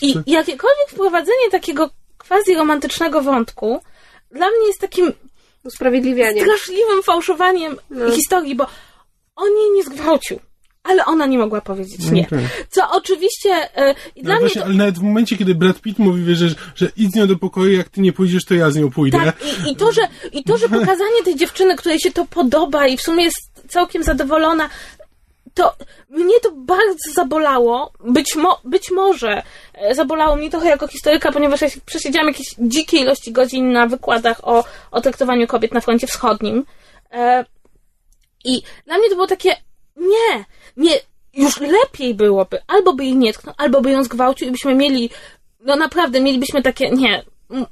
I jakiekolwiek wprowadzenie takiego quasi romantycznego wątku dla mnie jest takim Nie. Usprawiedliwianie. straszliwym fałszowaniem No. historii, bo on jej nie zgwałcił. Ale ona nie mogła powiedzieć nie. Okej. Co oczywiście dla No mnie właśnie, to, ale nawet w momencie, kiedy Brad Pitt mówi, wiesz, że, że idź z nią do pokoju, jak ty nie pójdziesz, to ja z nią pójdę. tak, i, i, to, że, i to, że pokazanie tej dziewczyny, której się to podoba i w sumie jest całkiem zadowolona, to mnie to bardzo zabolało. Być, mo, być może e, zabolało mnie trochę jako historyka, ponieważ ja przesiedziałam jakieś dzikie ilości godzin na wykładach o, o traktowaniu kobiet na froncie wschodnim. E, I dla mnie to było takie, nie, nie, już lepiej byłoby, albo by jej nie tknął, albo by ją zgwałcił i byśmy mieli, no naprawdę, mielibyśmy takie, nie,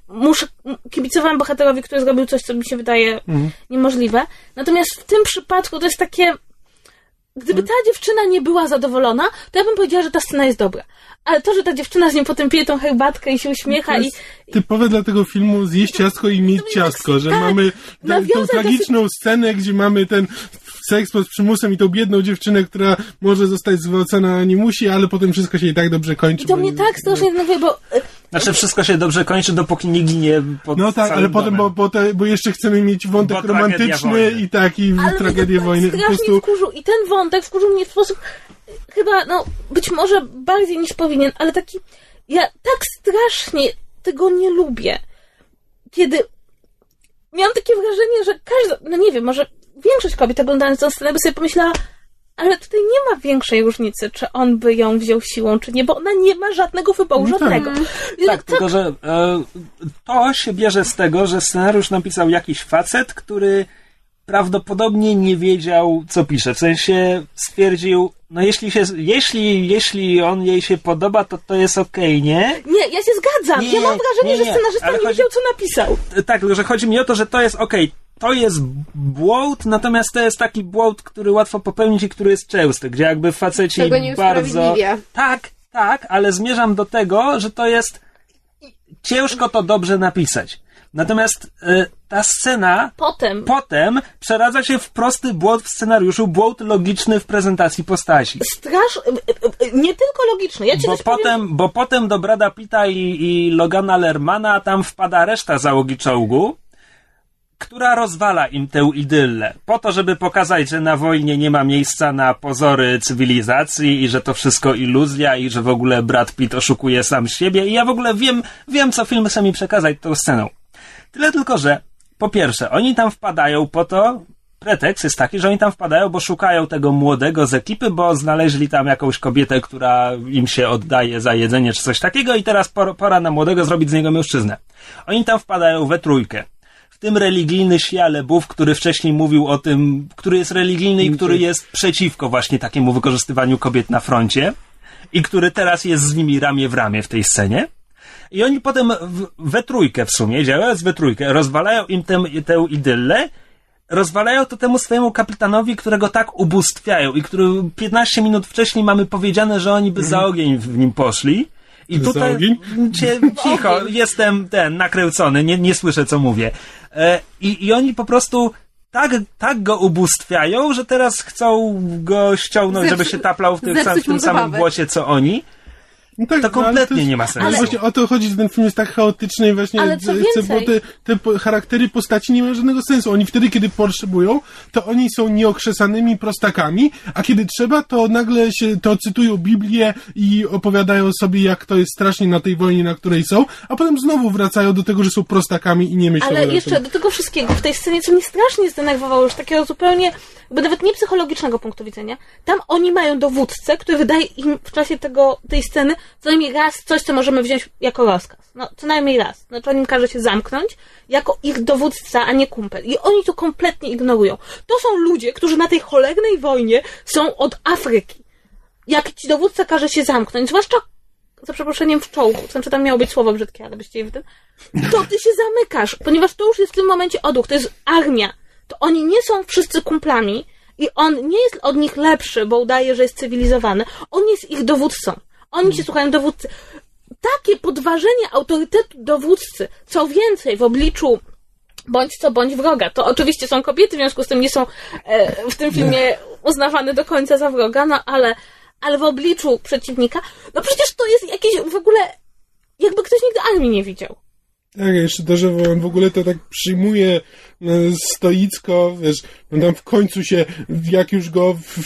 muszę, kibicowałam bohaterowi, który zrobił coś, co mi się wydaje niemożliwe. Natomiast w tym przypadku to jest takie, gdyby ta dziewczyna nie była zadowolona, to ja bym powiedziała, że ta scena jest dobra. Ale to, że ta dziewczyna z nim potem pije tą herbatkę i się uśmiecha To i, typowe dla tego filmu zjeść ciastko i mieć ciastko, że tak, mamy tę- tą tragiczną scenę, gdzie mamy ten seks pod przymusem i tą biedną dziewczynę, która może zostać zgwałcona, a nie musi, ale potem wszystko się i tak dobrze kończy. i to bo- mnie tak strasznie denerwuje, bo e, Znaczy wszystko się dobrze kończy, dopóki nie ginie pod No tak, ale potem, bo, bo, te, bo jeszcze chcemy mieć wątek Bo romantyczny i taki Ale tragedię to wojny. Po prostu wkurzył i ten wątek wkurzył mnie w sposób chyba, no, być może bardziej niż powinien, ale taki, ja tak strasznie tego nie lubię. Kiedy miałam takie wrażenie, że każda, no nie wiem, może większość kobiet oglądając tę scenę by sobie pomyślała, ale tutaj nie ma większej różnicy, czy on by ją wziął siłą, czy nie, bo ona nie ma żadnego wyboru, No tak. żadnego. I Tak, co- tylko że e, to się bierze z tego, że scenariusz napisał jakiś facet, który prawdopodobnie nie wiedział, co pisze. W sensie stwierdził, no jeśli, się, jeśli, jeśli on jej się podoba, to to jest okej, nie? Nie, ja się zgadzam. Nie, ja mam wrażenie, nie, nie, że scenarzysta nie chodzi- wiedział, co napisał. Tak, tylko że chodzi mi o to, że to jest okej. To jest błąd, natomiast to jest taki błąd, który łatwo popełnić i który jest częsty, gdzie jakby faceci Tego nie bardzo. Tak, tak, ale zmierzam do tego, że to jest ciężko to dobrze napisać. Natomiast y, ta scena Potem potem przeradza się w prosty błąd w scenariuszu, błąd logiczny w prezentacji postaci. strasz... e, e, Nie tylko logiczny. Ja ci Bo coś powiem, potem, bo potem do Brada Pitta i, i Logana Lermana tam wpada reszta załogi czołgu, która rozwala im tę idyllę. Po to, żeby pokazać, że na wojnie nie ma miejsca na pozory cywilizacji i że to wszystko iluzja i że w ogóle Brad Pitt oszukuje sam siebie. I ja w ogóle wiem, wiem co film chce mi przekazać tą sceną. Tyle tylko, że po pierwsze, oni tam wpadają po to, pretekst jest taki, że oni tam wpadają, bo szukają tego młodego z ekipy, bo znaleźli tam jakąś kobietę, która im się oddaje za jedzenie czy coś takiego i teraz por- pora na młodego zrobić z niego mężczyznę. Oni tam wpadają we trójkę. W tym religijny Sialebów, który wcześniej mówił o tym, który jest religijny i który jest przeciwko właśnie takiemu wykorzystywaniu kobiet na froncie i który teraz jest z nimi ramię w ramię w tej scenie. I oni potem w, we trójkę w sumie, działając we trójkę, rozwalają im tę, tę idyllę, rozwalają to temu swojemu kapitanowi, którego tak ubóstwiają i który 15 minut wcześniej mamy powiedziane, że oni by za ogień w nim poszli. I tutaj cicho, jestem ten nakręcony, nie, nie słyszę co mówię. E, i, I oni po prostu tak, tak go ubóstwiają, że teraz chcą go ściągnąć, żeby się taplał w tym, sam, w tym samym głosie co oni. No tak, To no, kompletnie jest- nie ma sensu. Ale właśnie o to chodzi, że ten film jest tak chaotyczny i właśnie Ale co bo te, te charaktery postaci nie mają żadnego sensu. Oni wtedy, kiedy potrzebują, to oni są nieokrzesanymi prostakami, a kiedy trzeba, to nagle się, to cytują Biblię i opowiadają sobie, jak to jest strasznie na tej wojnie, na której są, a potem znowu wracają do tego, że są prostakami i nie myślą Ale o jeszcze do tego wszystkiego, w tej scenie, co mnie strasznie zdenerwowało, już takiego zupełnie, jakby nawet nie psychologicznego punktu widzenia, tam oni mają dowódcę, który wydaje im w czasie tego, tej sceny co najmniej raz coś, co możemy wziąć jako rozkaz. No, co najmniej raz. Znaczy on im każe się zamknąć jako ich dowódca, a nie kumpel. I oni to kompletnie ignorują. To są ludzie, którzy na tej cholernej wojnie są od Afryki. Jak ci dowódca każe się zamknąć, zwłaszcza za przeproszeniem w czołgu, znaczy tam miało być słowo brzydkie, ale byście w tym, to ty się zamykasz, ponieważ to już jest w tym momencie odruch, to jest armia. To oni nie są wszyscy kumplami i on nie jest od nich lepszy, bo udaje, że jest cywilizowany. On jest ich dowódcą. Oni się słuchają dowódcy. Takie podważenie autorytetu dowódcy, co więcej, w obliczu bądź co bądź wroga. To oczywiście są kobiety, w związku z tym nie są e, w tym filmie uznawane do końca za wroga, no ale, ale w obliczu przeciwnika, no przecież to jest jakieś w ogóle, jakby ktoś nigdy armii nie widział. Tak, jeszcze to, że on w ogóle to tak przyjmuje e, stoicko, wiesz, no tam w końcu się, jak już go, w,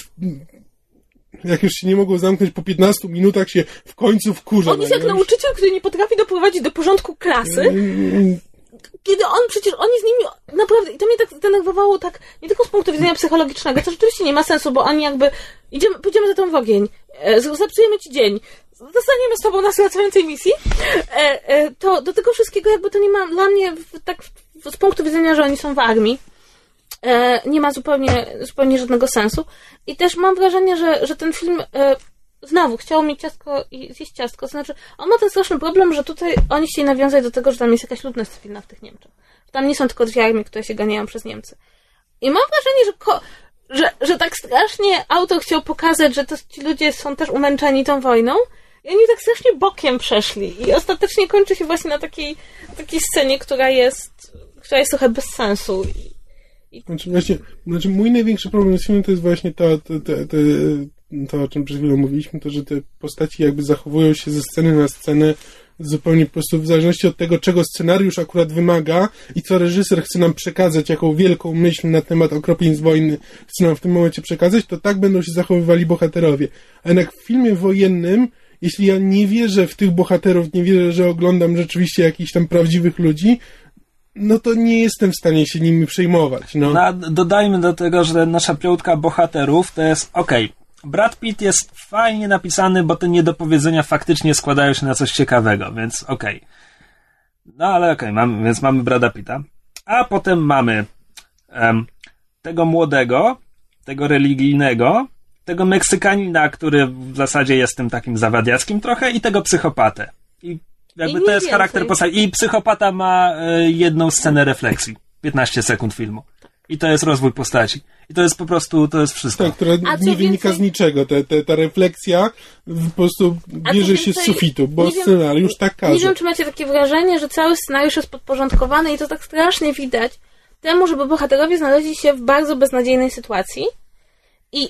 jak już się nie mogło zamknąć po 15 minutach, się w końcu wkurza. On jest jak nauczyciel, który nie potrafi doprowadzić do porządku klasy, Mm, kiedy on przecież, oni z nimi, naprawdę, i to mnie tak zdenerwowało tak, nie tylko z punktu widzenia psychologicznego, co rzeczywiście nie ma sensu, bo oni jakby, idziemy, pójdziemy za tą w ogień, e, zepsujemy ci dzień, zostaniemy z tobą na wracającej misji, e, e, to do tego wszystkiego jakby to nie ma dla mnie tak z punktu widzenia, że oni są w armii, e, nie ma zupełnie, zupełnie żadnego sensu. I też mam wrażenie, że, że ten film znowu chciał mieć ciastko i zjeść ciastko. Znaczy, on ma ten straszny problem, że tutaj oni chcieli nawiązać do tego, że tam jest jakaś ludność cywilna w tych Niemczech. Tam nie są tylko dwie armie, które się ganiają przez Niemcy. I mam wrażenie, że, ko- że, że tak strasznie autor chciał pokazać, że to ci ludzie są też umęczeni tą wojną. I oni tak strasznie bokiem przeszli. I ostatecznie kończy się właśnie na takiej, takiej scenie, która jest, która jest trochę bez sensu. I, Znaczy właśnie, znaczy mój największy problem z filmem to jest właśnie to, to, to, to, o czym przed chwilą mówiliśmy, to, że te postaci jakby zachowują się ze sceny na scenę zupełnie po prostu w zależności od tego, czego scenariusz akurat wymaga i co reżyser chce nam przekazać, jaką wielką myśl na temat okropieństw wojny chce nam w tym momencie przekazać, to tak będą się zachowywali bohaterowie. A jednak w filmie wojennym, jeśli ja nie wierzę w tych bohaterów, nie wierzę, że oglądam rzeczywiście jakichś tam prawdziwych ludzi, no to nie jestem w stanie się nimi przejmować. No. No, dodajmy do tego, że nasza piątka bohaterów to jest okej. Brad Pitt jest fajnie napisany, bo te niedopowiedzenia faktycznie składają się na coś ciekawego, więc okej. No ale okej, mamy, więc mamy Brada Pitta. A potem mamy em, tego młodego, tego religijnego, tego Meksykanina, który w zasadzie jest tym takim zawadiackim trochę i tego psychopatę. I jakby I to jest charakter postaci. I psychopata ma e, jedną scenę refleksji. 15 sekund filmu. I to jest rozwój postaci. I to jest po prostu, to jest wszystko. Tak, która nie wynika więcej- z niczego. Te, te, ta refleksja po prostu bierze się z sufitu, bo wiem- scenariusz tak każe. Nie wiem, czy macie takie wrażenie, że cały scenariusz jest podporządkowany i to tak strasznie widać temu, żeby bohaterowie znaleźli się w bardzo beznadziejnej sytuacji i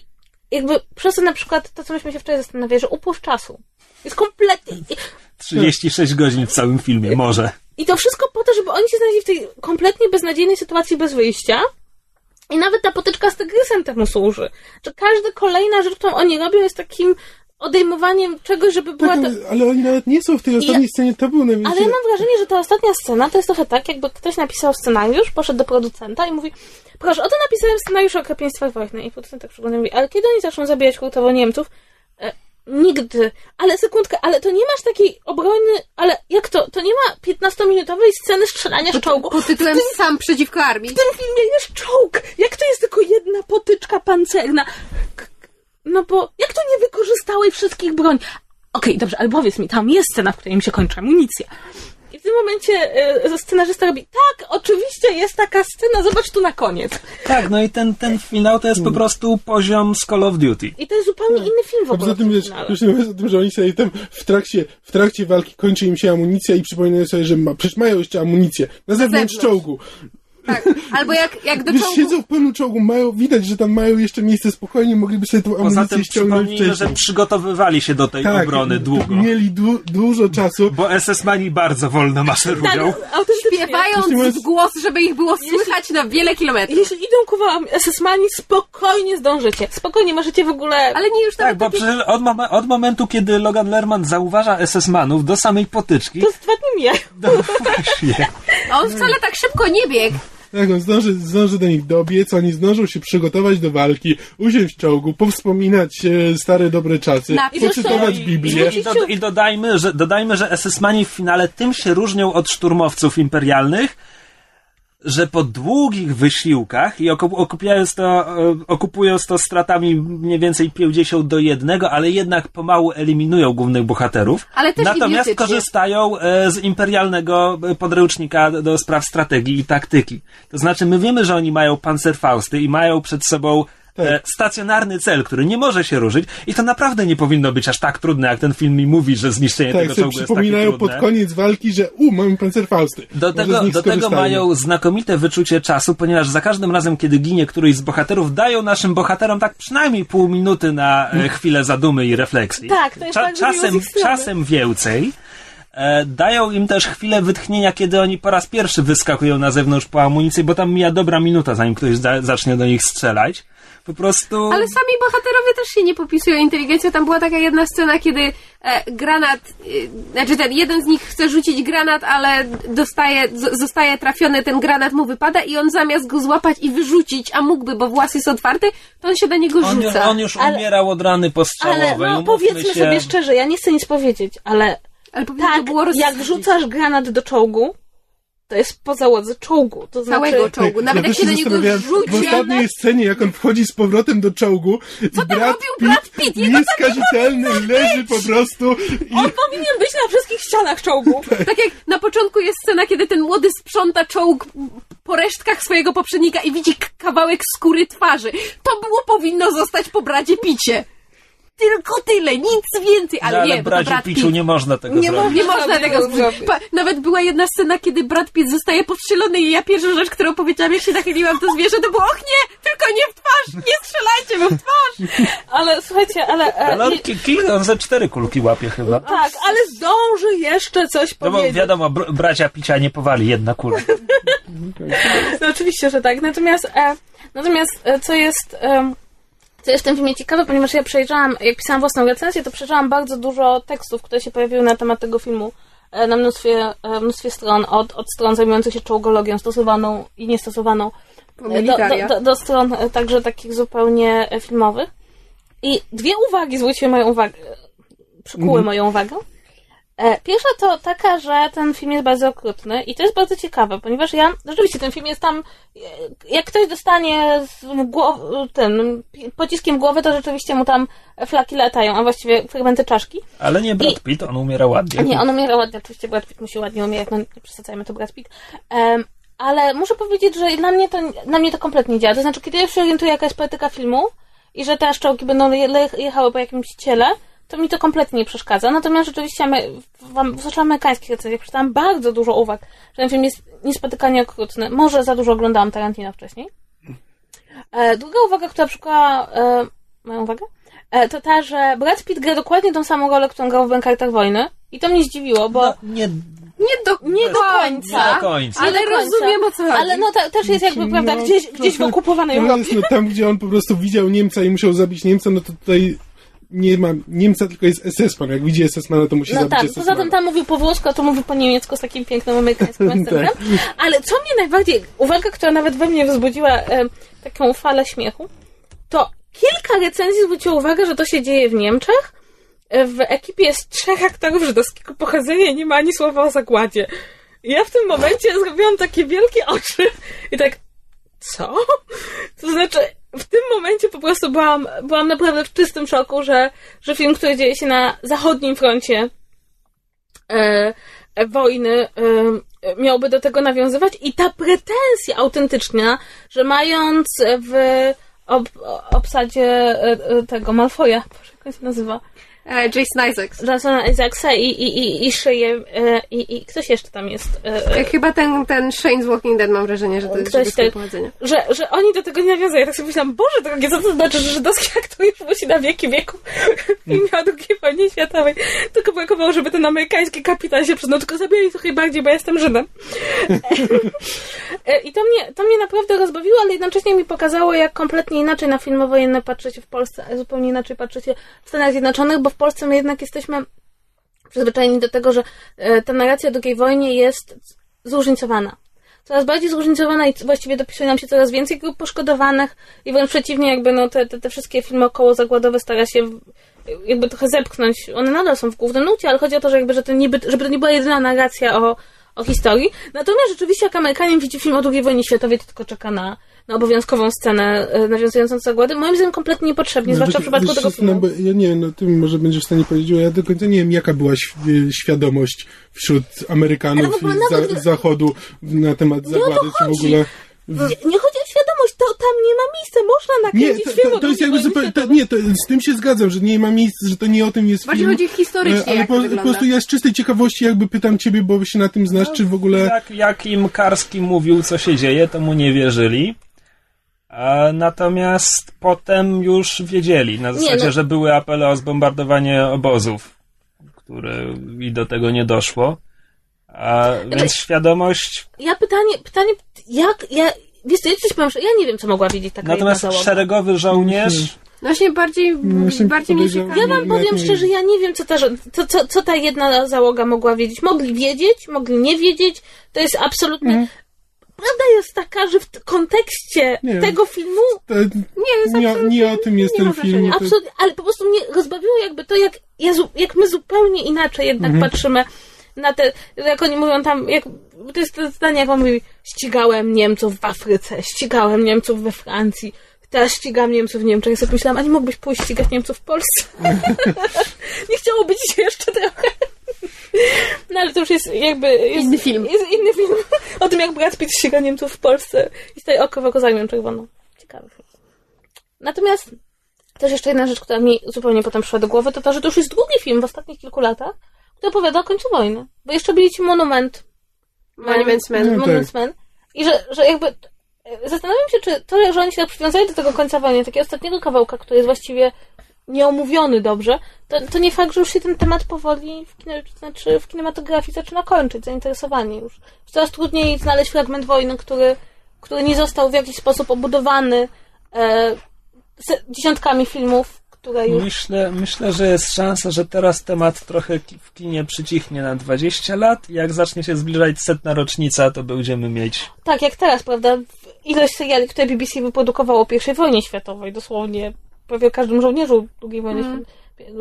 jakby przez to na przykład to, co myśmy się wczoraj zastanawiali, że upływ czasu jest kompletnie... i- 36 godzin w całym filmie, może. I to wszystko po to, żeby oni się znaleźli w tej kompletnie beznadziejnej sytuacji bez wyjścia. I nawet ta potyczka z tygrysem temu służy. Że każda kolejna rzecz, którą oni robią, jest takim odejmowaniem czegoś, żeby była Tak, to... ale- ale oni nawet nie są w tej ostatniej ja- scenie, to był największy... Ale ja mam wrażenie, że ta ostatnia scena to jest trochę tak, jakby ktoś napisał scenariusz, poszedł do producenta i mówi proszę, oto napisałem scenariusz o okropieństwach wojny. I producent tak przygląda mówi, ale kiedy oni zaczną zabijać hurtowo Niemców? E, nigdy. Ale sekundkę, ale to nie masz takiej obrony, ale jak to? To nie ma 15-minutowej sceny strzelania z czołgu. Pod tytułem Sam przeciwko armii. W tym filmie jest czołg! Jak to jest tylko jedna potyczka pancerna? K- No bo jak to nie wykorzystałeś wszystkich broń? Okej, dobrze, ale powiedz mi, tam jest scena, w której mi się kończy amunicja. I w tym momencie y, scenarzysta robi, tak, oczywiście jest taka scena, zobacz tu na koniec. Tak, no i ten, ten finał to jest po prostu poziom z Call of Duty. I to jest zupełnie inny film w A ogóle. poza tym, wiesz, już nie mówiąc o tym, że oni sobie tam w trakcie, w trakcie walki kończy im się amunicja i przypominają sobie, że ma, przecież mają jeszcze amunicję na zewnątrz zewnątrz. czołgu. Tak. Albo jak, jak do Wiesz, czołgu... siedzą w pełnym czołgu, mają, widać, że tam mają jeszcze miejsce spokojnie, mogliby sobie tą Poza amunicję tym ściągnąć przypomnijmy, że przygotowywali się do tej Tak, obrony długo. mieli du dużo czasu. Bo SS-mani bardzo wolno maszerują. Tak. Śpiewając w głos, żeby ich było słychać na wiele kilometrów. Jeśli idą ku wam SS-mani, spokojnie zdążycie. Spokojnie możecie w ogóle... Ale nie już Tak, bo takie... przecież od, mom- od momentu, kiedy Logan Lerman zauważa SS-manów do samej potyczki, To z dwa dni mijają. no właśnie. A on wcale tak szybko nie biegł. Tak, on zdąży, zdąży do nich dobiec, oni zdążą się przygotować do walki, usiąść w czołgu, powspominać e, stare dobre czasy, Na- i poczytować Biblię. I, do, I dodajmy, że, dodajmy, że SS-mani w finale tym się różnią od szturmowców imperialnych, że po długich wysiłkach i okup- okupując to, e, okupując to stratami mniej więcej 50 do 1, ale jednak pomału eliminują głównych bohaterów. Natomiast korzystają e, z imperialnego e, podręcznika do, do spraw strategii i taktyki. To znaczy, my wiemy, że oni mają pancerfausty i mają przed sobą e, stacjonarny cel, który nie może się ruszyć i to naprawdę nie powinno być aż tak trudne, jak ten film mi mówi, że zniszczenie Tak, tego czołgu jest takie przypominają trudne. pod koniec walki, że u, mamy pancerfausty. Do tego, do tego mają znakomite wyczucie czasu, ponieważ za każdym razem, kiedy ginie któryś z bohaterów, dają naszym bohaterom tak przynajmniej pół minuty na e, chwilę zadumy i refleksji. Tak, to jest tak, miło z czasem, czasem więcej. E, dają im też chwilę wytchnienia, kiedy oni po raz pierwszy wyskakują na zewnątrz po amunicji, bo tam mija dobra minuta, zanim ktoś za, zacznie do nich strzelać. Po prostu... Ale sami bohaterowie też się nie popisują inteligencją. Tam była taka jedna scena, kiedy e, granat, e, znaczy ten jeden z nich chce rzucić granat, ale dostaje, z, zostaje trafiony, ten granat mu wypada i on zamiast go złapać i wyrzucić, a mógłby, bo włas jest otwarty, to on się do niego on, rzuca. on już Ale- umierał od rany postrzałowej. Ale no powiedzmy się. sobie szczerze, ja nie chcę nic powiedzieć, ale Ale tak, było jak wrzucasz granat do czołgu, to jest po załodze czołgu. To Całego znaczy, czołgu. Nawet ja jak się do niego zastanawiałem, w rzuci, ostatniej scenie, jak on wchodzi z powrotem do czołgu, Co tam robił Brad Pitt? Jego nieskazitelny, leży po prostu i on powinien być na wszystkich ścianach czołgu. Tak jak na początku jest scena, kiedy ten młody sprząta czołg po resztkach swojego poprzednika i widzi kawałek skóry twarzy. To było powinno zostać po bracie Picie. Tylko tyle, nic więcej, ale, No, ale nie, bo braciu Brad Pitt. nie można tego Nie zrobić. Nie można tego zrobić. Pa, nawet była jedna scena, kiedy Brad Pitt zostaje postrzelony i ja pierwsza rzecz, którą powiedziałam, jak się nachyliłam to zwierzę, to było, och nie, tylko nie w twarz, nie strzelajcie mu w twarz. Ale słuchajcie, ale... e, Ale on, nie- on ze cztery kulki łapie chyba. tak, ale zdąży jeszcze coś No bo powiedzieć. wiadomo, br- bracia picia nie powali jedna kula. No oczywiście, że tak. Natomiast, e, natomiast e, co jest... E, co jest w tym filmie ciekawe, ponieważ ja przejrzałam, jak pisałam własną recenzję, to przejrzałam bardzo dużo tekstów, które się pojawiły na temat tego filmu e, na mnóstwie, e, mnóstwie stron, od, od stron zajmujących się czołgologią stosowaną i niestosowaną, e, do, do, do, do stron także takich zupełnie filmowych. I dwie uwagi zwróciły moją uwagę, przykuły moją uwagę. E, Pierwsza to taka, że ten film jest bardzo okrutny i to jest bardzo ciekawe, ponieważ ja, rzeczywiście ten film jest tam, e, jak ktoś dostanie z głow- ten pociskiem w głowę, to rzeczywiście mu tam flaki latają, a właściwie fragmenty czaszki. Ale nie Brad I- Pitt, on umiera ładnie. Nie, on umiera ładnie, oczywiście Brad Pitt musi ładnie umierać, no nie przesadzajmy to Brad Pitt. Em, ale muszę powiedzieć, że dla mnie to, na mnie to kompletnie nie działa. To znaczy, kiedy ja się orientuję, jaka jest poetyka filmu i że te szczołki będą jechały po jakimś ciele, to mi to kompletnie nie przeszkadza. Natomiast rzeczywiście zwłaszcza w amerykańskich recenzjach przeczytałam bardzo dużo uwag, że ten film jest niespotykanie okrutny. Może za dużo oglądałam Tarantino wcześniej. E, druga uwaga, która przykuła e, moją uwagę, e, to ta, że Brad Pitt gra dokładnie tą samą rolę, którą grał w Bankartach Wojny. I to mnie zdziwiło, bo No, nie, Nie do, nie do końca. nie do końca. Ale Nie do końca. rozumiem, o co chodzi. Ale no ta, też jest jakby, prawda, No, gdzieś, gdzieś w okupowanej no, Europie. no, tam, gdzie on po prostu widział Niemca i musiał zabić Niemca, no to tutaj nie ma Niemca, tylko jest SS-man. Jak widzi SS-mana, to musi No zabić tak, SS-mana. poza tym tam mówił po włosku, a tu mówił po niemiecku z takim pięknym amerykańskim akcentem. Tak. Ale co mnie najbardziej, uwaga, która nawet we mnie wzbudziła e, taką falę śmiechu, to kilka recenzji zwróciło uwagę, że to się dzieje w Niemczech. E, W ekipie jest trzech aktorów żydowskiego pochodzenia i nie ma ani słowa o zagładzie. I ja w tym momencie zrobiłam takie wielkie oczy i tak, co? To znaczy, w tym momencie po prostu byłam, byłam naprawdę w czystym szoku, że, że film, który dzieje się na zachodnim froncie e, e, wojny, e, miałby do tego nawiązywać i ta pretensja autentyczna, że mając w ob, obsadzie e, e, tego Malfoja, jak się nazywa? E, Jason Isaacs. Jasona Isaacsa i, i, i, i szyję e, i, i ktoś jeszcze tam jest. E, Chyba ten, ten Shane z Walking Dead mam wrażenie, że to jest Ktoś pochodzenia. że, że oni do tego nie nawiązują. Ja tak sobie myślałam, Boże drogie, co to znaczy, że żydowski aktor już musi na wieki wieków i miał II wojnie światowej. Tylko brakowało, żeby ten amerykański kapitan się przyznał, tylko zabijali trochę bardziej, bo ja jestem Żydem. I to mnie, to mnie naprawdę rozbawiło, ale jednocześnie mi pokazało, jak kompletnie inaczej na filmy wojenne patrzycie w Polsce, a zupełnie inaczej patrzycie w Stanach Zjednoczonych, bo w Polsce my jednak jesteśmy przyzwyczajeni do tego, że e, ta narracja o II wojnie jest zróżnicowana. Coraz bardziej zróżnicowana i właściwie dopisuje nam się coraz więcej grup poszkodowanych i wręcz przeciwnie, jakby no te, te, te wszystkie filmy około zagładowe stara się jakby trochę zepchnąć. One nadal są w głównym nurcie, ale chodzi o to, że jakby, że to niby, żeby to nie była jedyna narracja o, o historii. Natomiast rzeczywiście jak Amerykanin widzi film o II wojnie światowej, to tylko czeka na, na obowiązkową scenę e, nawiązującą do zagłady. Moim zdaniem kompletnie niepotrzebnie, zwłaszcza w przypadku tego Justyna, filmu. bo ja nie wiem, no ty może będziesz w stanie powiedzieć, ja do końca nie wiem, jaka była świadomość wśród Amerykanów i nawet- za, Zachodu na temat o to zagłady, czy w ogóle... Nie, nie chodzi o świadomość, to tam nie ma miejsca, można Nie, nakręcić to, film to, o to jest jakby zupełnie, to, nie, to, z tym się zgadzam, że nie ma miejsca, że to nie o tym jest Bardziej film. chodzi historycznie, E, ale jak po, to po prostu ja z czystej ciekawości jakby pytam ciebie, bo się na tym znasz, czy w ogóle... Jak, jak im Karski mówił, co się dzieje, to mu nie wierzyli. A natomiast potem już wiedzieli, na zasadzie, no. że były apele o zbombardowanie obozów, które i do tego nie doszło. A, więc świadomość. Ja pytanie, pytanie, jak, ja, wiesz ja coś powiem, że ja nie wiem, co mogła wiedzieć taka Natomiast szeregowy żołnierz. No właśnie bardziej, właśnie bardziej mnie ciekawi. Ja wam powiem nie szczerze, ja nie wiem, co ta, co, co, co ta jedna załoga mogła wiedzieć. Mogli wiedzieć, mogli nie wiedzieć. To jest absolutnie... Mhm. Prawda jest taka, że w kontekście Nie. tego filmu To, Nie, nie, absolutnie- nie o tym jest ten film. To, Absolutnie, ale po prostu mnie rozbawiło jakby to, jak, jak my zupełnie inaczej jednak Mhm. patrzymy na te, jak oni mówią tam, jak, to jest to zdanie, jak on mówi, ścigałem Niemców w Afryce, ścigałem Niemców we Francji, teraz ścigam Niemców w Niemczech. Ja sobie myślałam, a nie mógłbyś pójść ścigać Niemców w Polsce? nie chciałoby ci się jeszcze trochę. No ale to już jest jakby... Jest, Inny film. Jest inny film o tym, jak Brad Pitt ściga Niemców w Polsce i staje oko w oko z Armią Czerwoną. Ciekawy film. Natomiast też jeszcze jedna rzecz, która mi zupełnie potem przyszła do głowy, to to, że to już jest drugi film w ostatnich kilku latach, który opowiada o końcu wojny. Bo jeszcze byli ci Monument. Monuments Man. No Monument Man. I że, że jakby e, zastanawiam się, czy to, że oni się tak przywiązali do tego końca wojny, takiego ostatniego kawałka, który jest właściwie nieomówiony dobrze, to, to nie fakt, że już się ten temat powoli w, znaczy w kinematografii zaczyna kończyć, zainteresowanie już. Coraz trudniej znaleźć fragment wojny, który, który nie został w jakiś sposób obudowany e, z dziesiątkami filmów, które już... Myślę, myślę, że jest szansa, że teraz temat trochę w kinie przycichnie na 20 lat. Jak zacznie się zbliżać setna rocznica, to będziemy mieć. Tak, jak teraz, prawda? Ilość seriali, które BBC wyprodukowało o I wojnie światowej, dosłownie prawie o każdym żołnierzu II wojny światowej.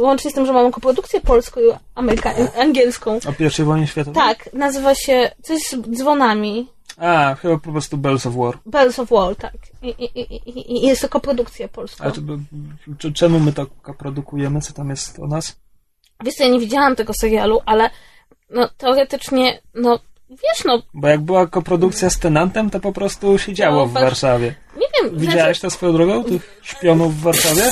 Łącznie z tym, że mamy koprodukcję polską i ameryka- angielską. O I wojnie światowej? Tak, nazywa się coś z dzwonami. A, chyba po prostu Bells of War. Bells of War, tak. I, i, i, i- jest to koprodukcja polska. Ale to, by- czy, czemu my to produkujemy? Co tam jest o nas? Wiesz ja nie widziałam tego serialu, ale no teoretycznie, no wiesz, no Bo jak była koprodukcja z Tenantem, to po prostu się działo No, w Warszawie. nie wiem. Widziałeś to swoją drogą? Tych szpionów w Warszawie?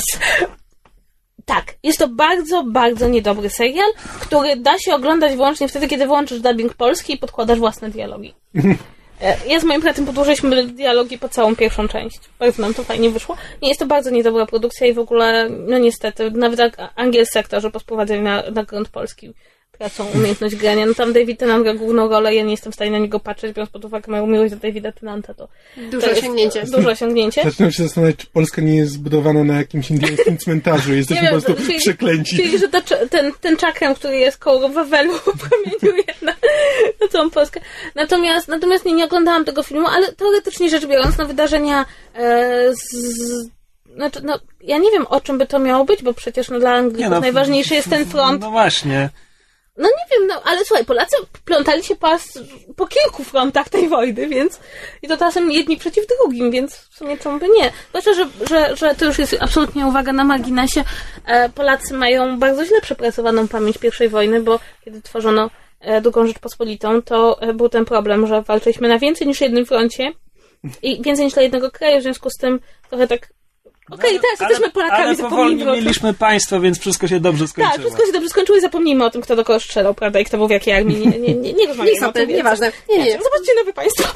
Tak, jest to bardzo, bardzo niedobry serial, który da się oglądać wyłącznie wtedy, kiedy włączysz dubbing polski i podkładasz własne dialogi. E, Ja z moim bratem podłożyliśmy dialogi po całą pierwszą część. Bardzo nam to fajnie wyszło. Nie, jest to bardzo niedobra produkcja i w ogóle, no niestety, nawet angielscy aktorzy posprowadzali na, na grunt polski tracą umiejętność grania. No tam David Tennant gra główną rolę, ja nie jestem w stanie na niego patrzeć, biorąc pod uwagę moją miłość do Davida Tennanta, to, Duże to jest osiągnięcie. duże osiągnięcie. Zaczynam się zastanawiać, czy Polska nie jest zbudowana na jakimś indyjskim cmentarzu. Jesteśmy po prostu czyli- przeklęci. Czyli, że ta, ten, ten czakrem, który jest koło Wawelu, promieniuje na, na całą Polskę. Natomiast, natomiast nie, nie oglądałam tego filmu, ale teoretycznie rzecz biorąc, no wydarzenia e, z, z, znaczy, no, ja nie wiem, o czym by to miało być, bo przecież no, dla Anglików no, najważniejszy jest ten front. No właśnie. No nie wiem, no, ale słuchaj, Polacy plątali się po, po kilku frontach tej wojny, więc i to czasem jedni przeciw drugim, więc w sumie czemu by nie. Zwłaszcza, że, że, że to już jest absolutnie uwaga na marginesie. E, Polacy mają bardzo źle przepracowaną pamięć pierwszej wojny, bo kiedy tworzono e, drugą Rzeczpospolitą, to e, był ten problem, że walczyliśmy na więcej niż jednym froncie i więcej niż dla jednego kraju, w związku z tym trochę tak Okej, teraz jesteśmy Polakami, Ale zapomnijmy powolnie mieliśmy państwo, więc wszystko się dobrze skończyło. Tak, wszystko się dobrze skończyło i zapomnijmy o tym, kto do kogo strzelał, prawda, i kto był w jakiej armii. Nie, nie, nie, nie rozmawiajmy Nie o tym. nieważne. Nie, nie. Zobaczcie nowe państwo.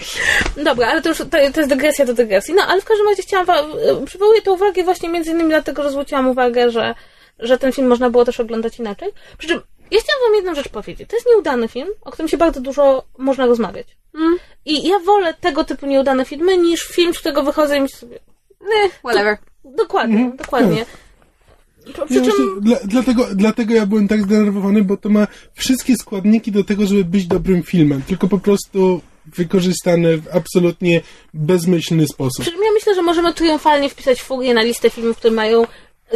Dobra, ale to już to, to jest dygresja do dygresji. No, ale w każdym razie chciałam, wa- przywołuję tę uwagę właśnie między innymi dlatego, że zwróciłam uwagę, że, że ten film można było też oglądać inaczej. Przy czym ja chciałam wam jedną rzecz powiedzieć. To jest nieudany film, o którym się bardzo dużo można rozmawiać. Mm. I ja wolę tego typu nieudane filmy niż film, z którego wychodzę i myślę sobie, Nie, whatever. dokładnie, dokładnie. Przy No przy czym... właśnie, dla, dlatego, dlatego ja byłem tak zdenerwowany, bo to ma wszystkie składniki do tego, żeby być dobrym filmem, tylko po prostu wykorzystane w absolutnie bezmyślny sposób. Przy czym ja myślę, że możemy triumfalnie wpisać Furię na listę filmów, które mają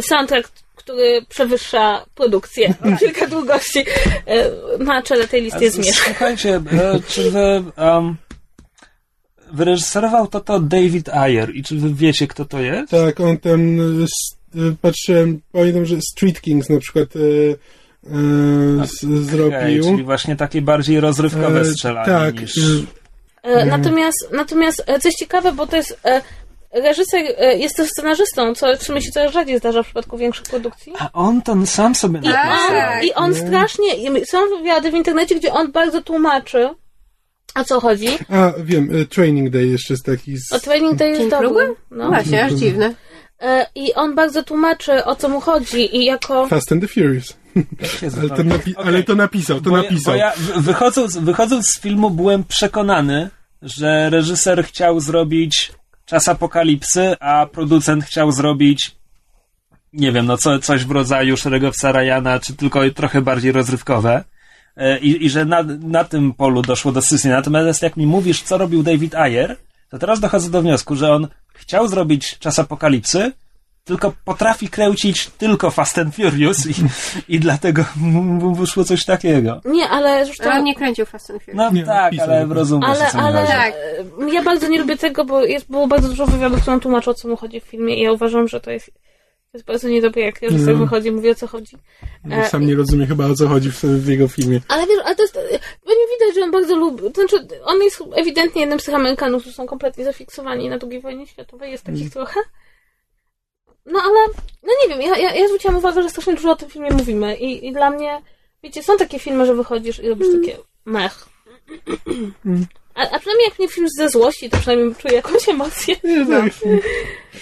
soundtrack, który przewyższa produkcję o kilka długości. E, Na czele tej listy jest Mieszka. Słuchajcie, e, czy wy... Um, wyreżyserował to to David Ayer i czy wy wiecie, kto to jest? Tak, on tam e, s- e, patrzyłem, pamiętam, że Street Kings na przykład e, e, z, Okej, zrobił. czyli właśnie takie bardziej rozrywkowe E, strzelanie tak, niż... e, E, Natomiast, natomiast e, coś ciekawe, bo to jest e, reżyser, e, jest też scenarzystą, co w sumie się coraz rzadziej zdarza w przypadku większych produkcji. A on to sam sobie I on, Tak. I on strasznie, są wywiady w internecie, gdzie on bardzo tłumaczy, o co chodzi. A, wiem, e, Training Day jeszcze jest taki z... O Training Day jest dobry. próby? No. Właśnie, aż dziwne. E, I on bardzo tłumaczy, o co mu chodzi i jako... Fast and the Furious. Ale to, napi- Okej. ale to napisał, to bo, napisał. Bo ja wychodząc, wychodząc z filmu byłem przekonany, że reżyser chciał zrobić czas apokalipsy, a producent chciał zrobić nie wiem, no co, coś w rodzaju szeregowca Ryana, czy tylko trochę bardziej rozrywkowe. E, I, i że na, na tym polu doszło do scysji. Natomiast jak mi mówisz, co robił David Ayer, to teraz dochodzę do wniosku, że on chciał zrobić czas apokalipsy, tylko potrafi kręcić tylko Fast and Furious i, i dlatego mu wyszło coś takiego. Nie, ale zresztą... Ale on nie kręcił Fast and Furious. No Nie, tak, pisał ale tylko. rozumiesz, Ale, o co mi ale. Tak. ja bardzo nie lubię tego, bo jest, było bardzo dużo wywiadów, które on tłumaczył, o co mu chodzi w filmie i ja uważam, że to jest, jest bardzo niedobre, jak reżyser No. wychodzi i mówi, o co chodzi. Bo sam nie rozumie chyba o co chodzi w, w jego filmie. Ale wiesz, ale to jest, bo nie widać, że on bardzo lubi, to znaczy, on jest ewidentnie jednym z tych Amerykanów, którzy są kompletnie zafiksowani na II wojnie światowej, jest takich trochę. No ale, no nie wiem, ja, ja, ja zwróciłam uwagę, że strasznie dużo o tym filmie mówimy i, i dla mnie, wiecie, są takie filmy, że wychodzisz i robisz takie mech. A, a przynajmniej jak nie film ze złości, to przynajmniej czuję jakąś emocję. Tak.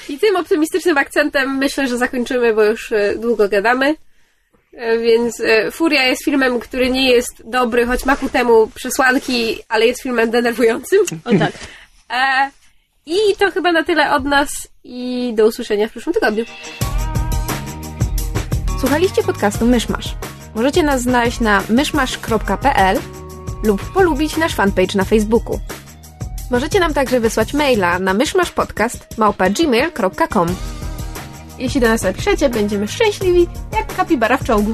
I tym optymistycznym akcentem myślę, że zakończymy, bo już e, długo gadamy. E, Więc e, Furia jest filmem, który nie jest dobry, choć ma ku temu przesłanki, ale jest filmem denerwującym. O tak. E, I to chyba na tyle od nas i do usłyszenia w przyszłym tygodniu. Słuchaliście podcastu Myszmasz. Możecie nas znaleźć na myszmasz.pl lub polubić nasz fanpage na Facebooku. Możecie nam także wysłać maila na myszmaszpodcast.gmail.com Jeśli do nas napiszecie, będziemy szczęśliwi jak kapibara w czołgu.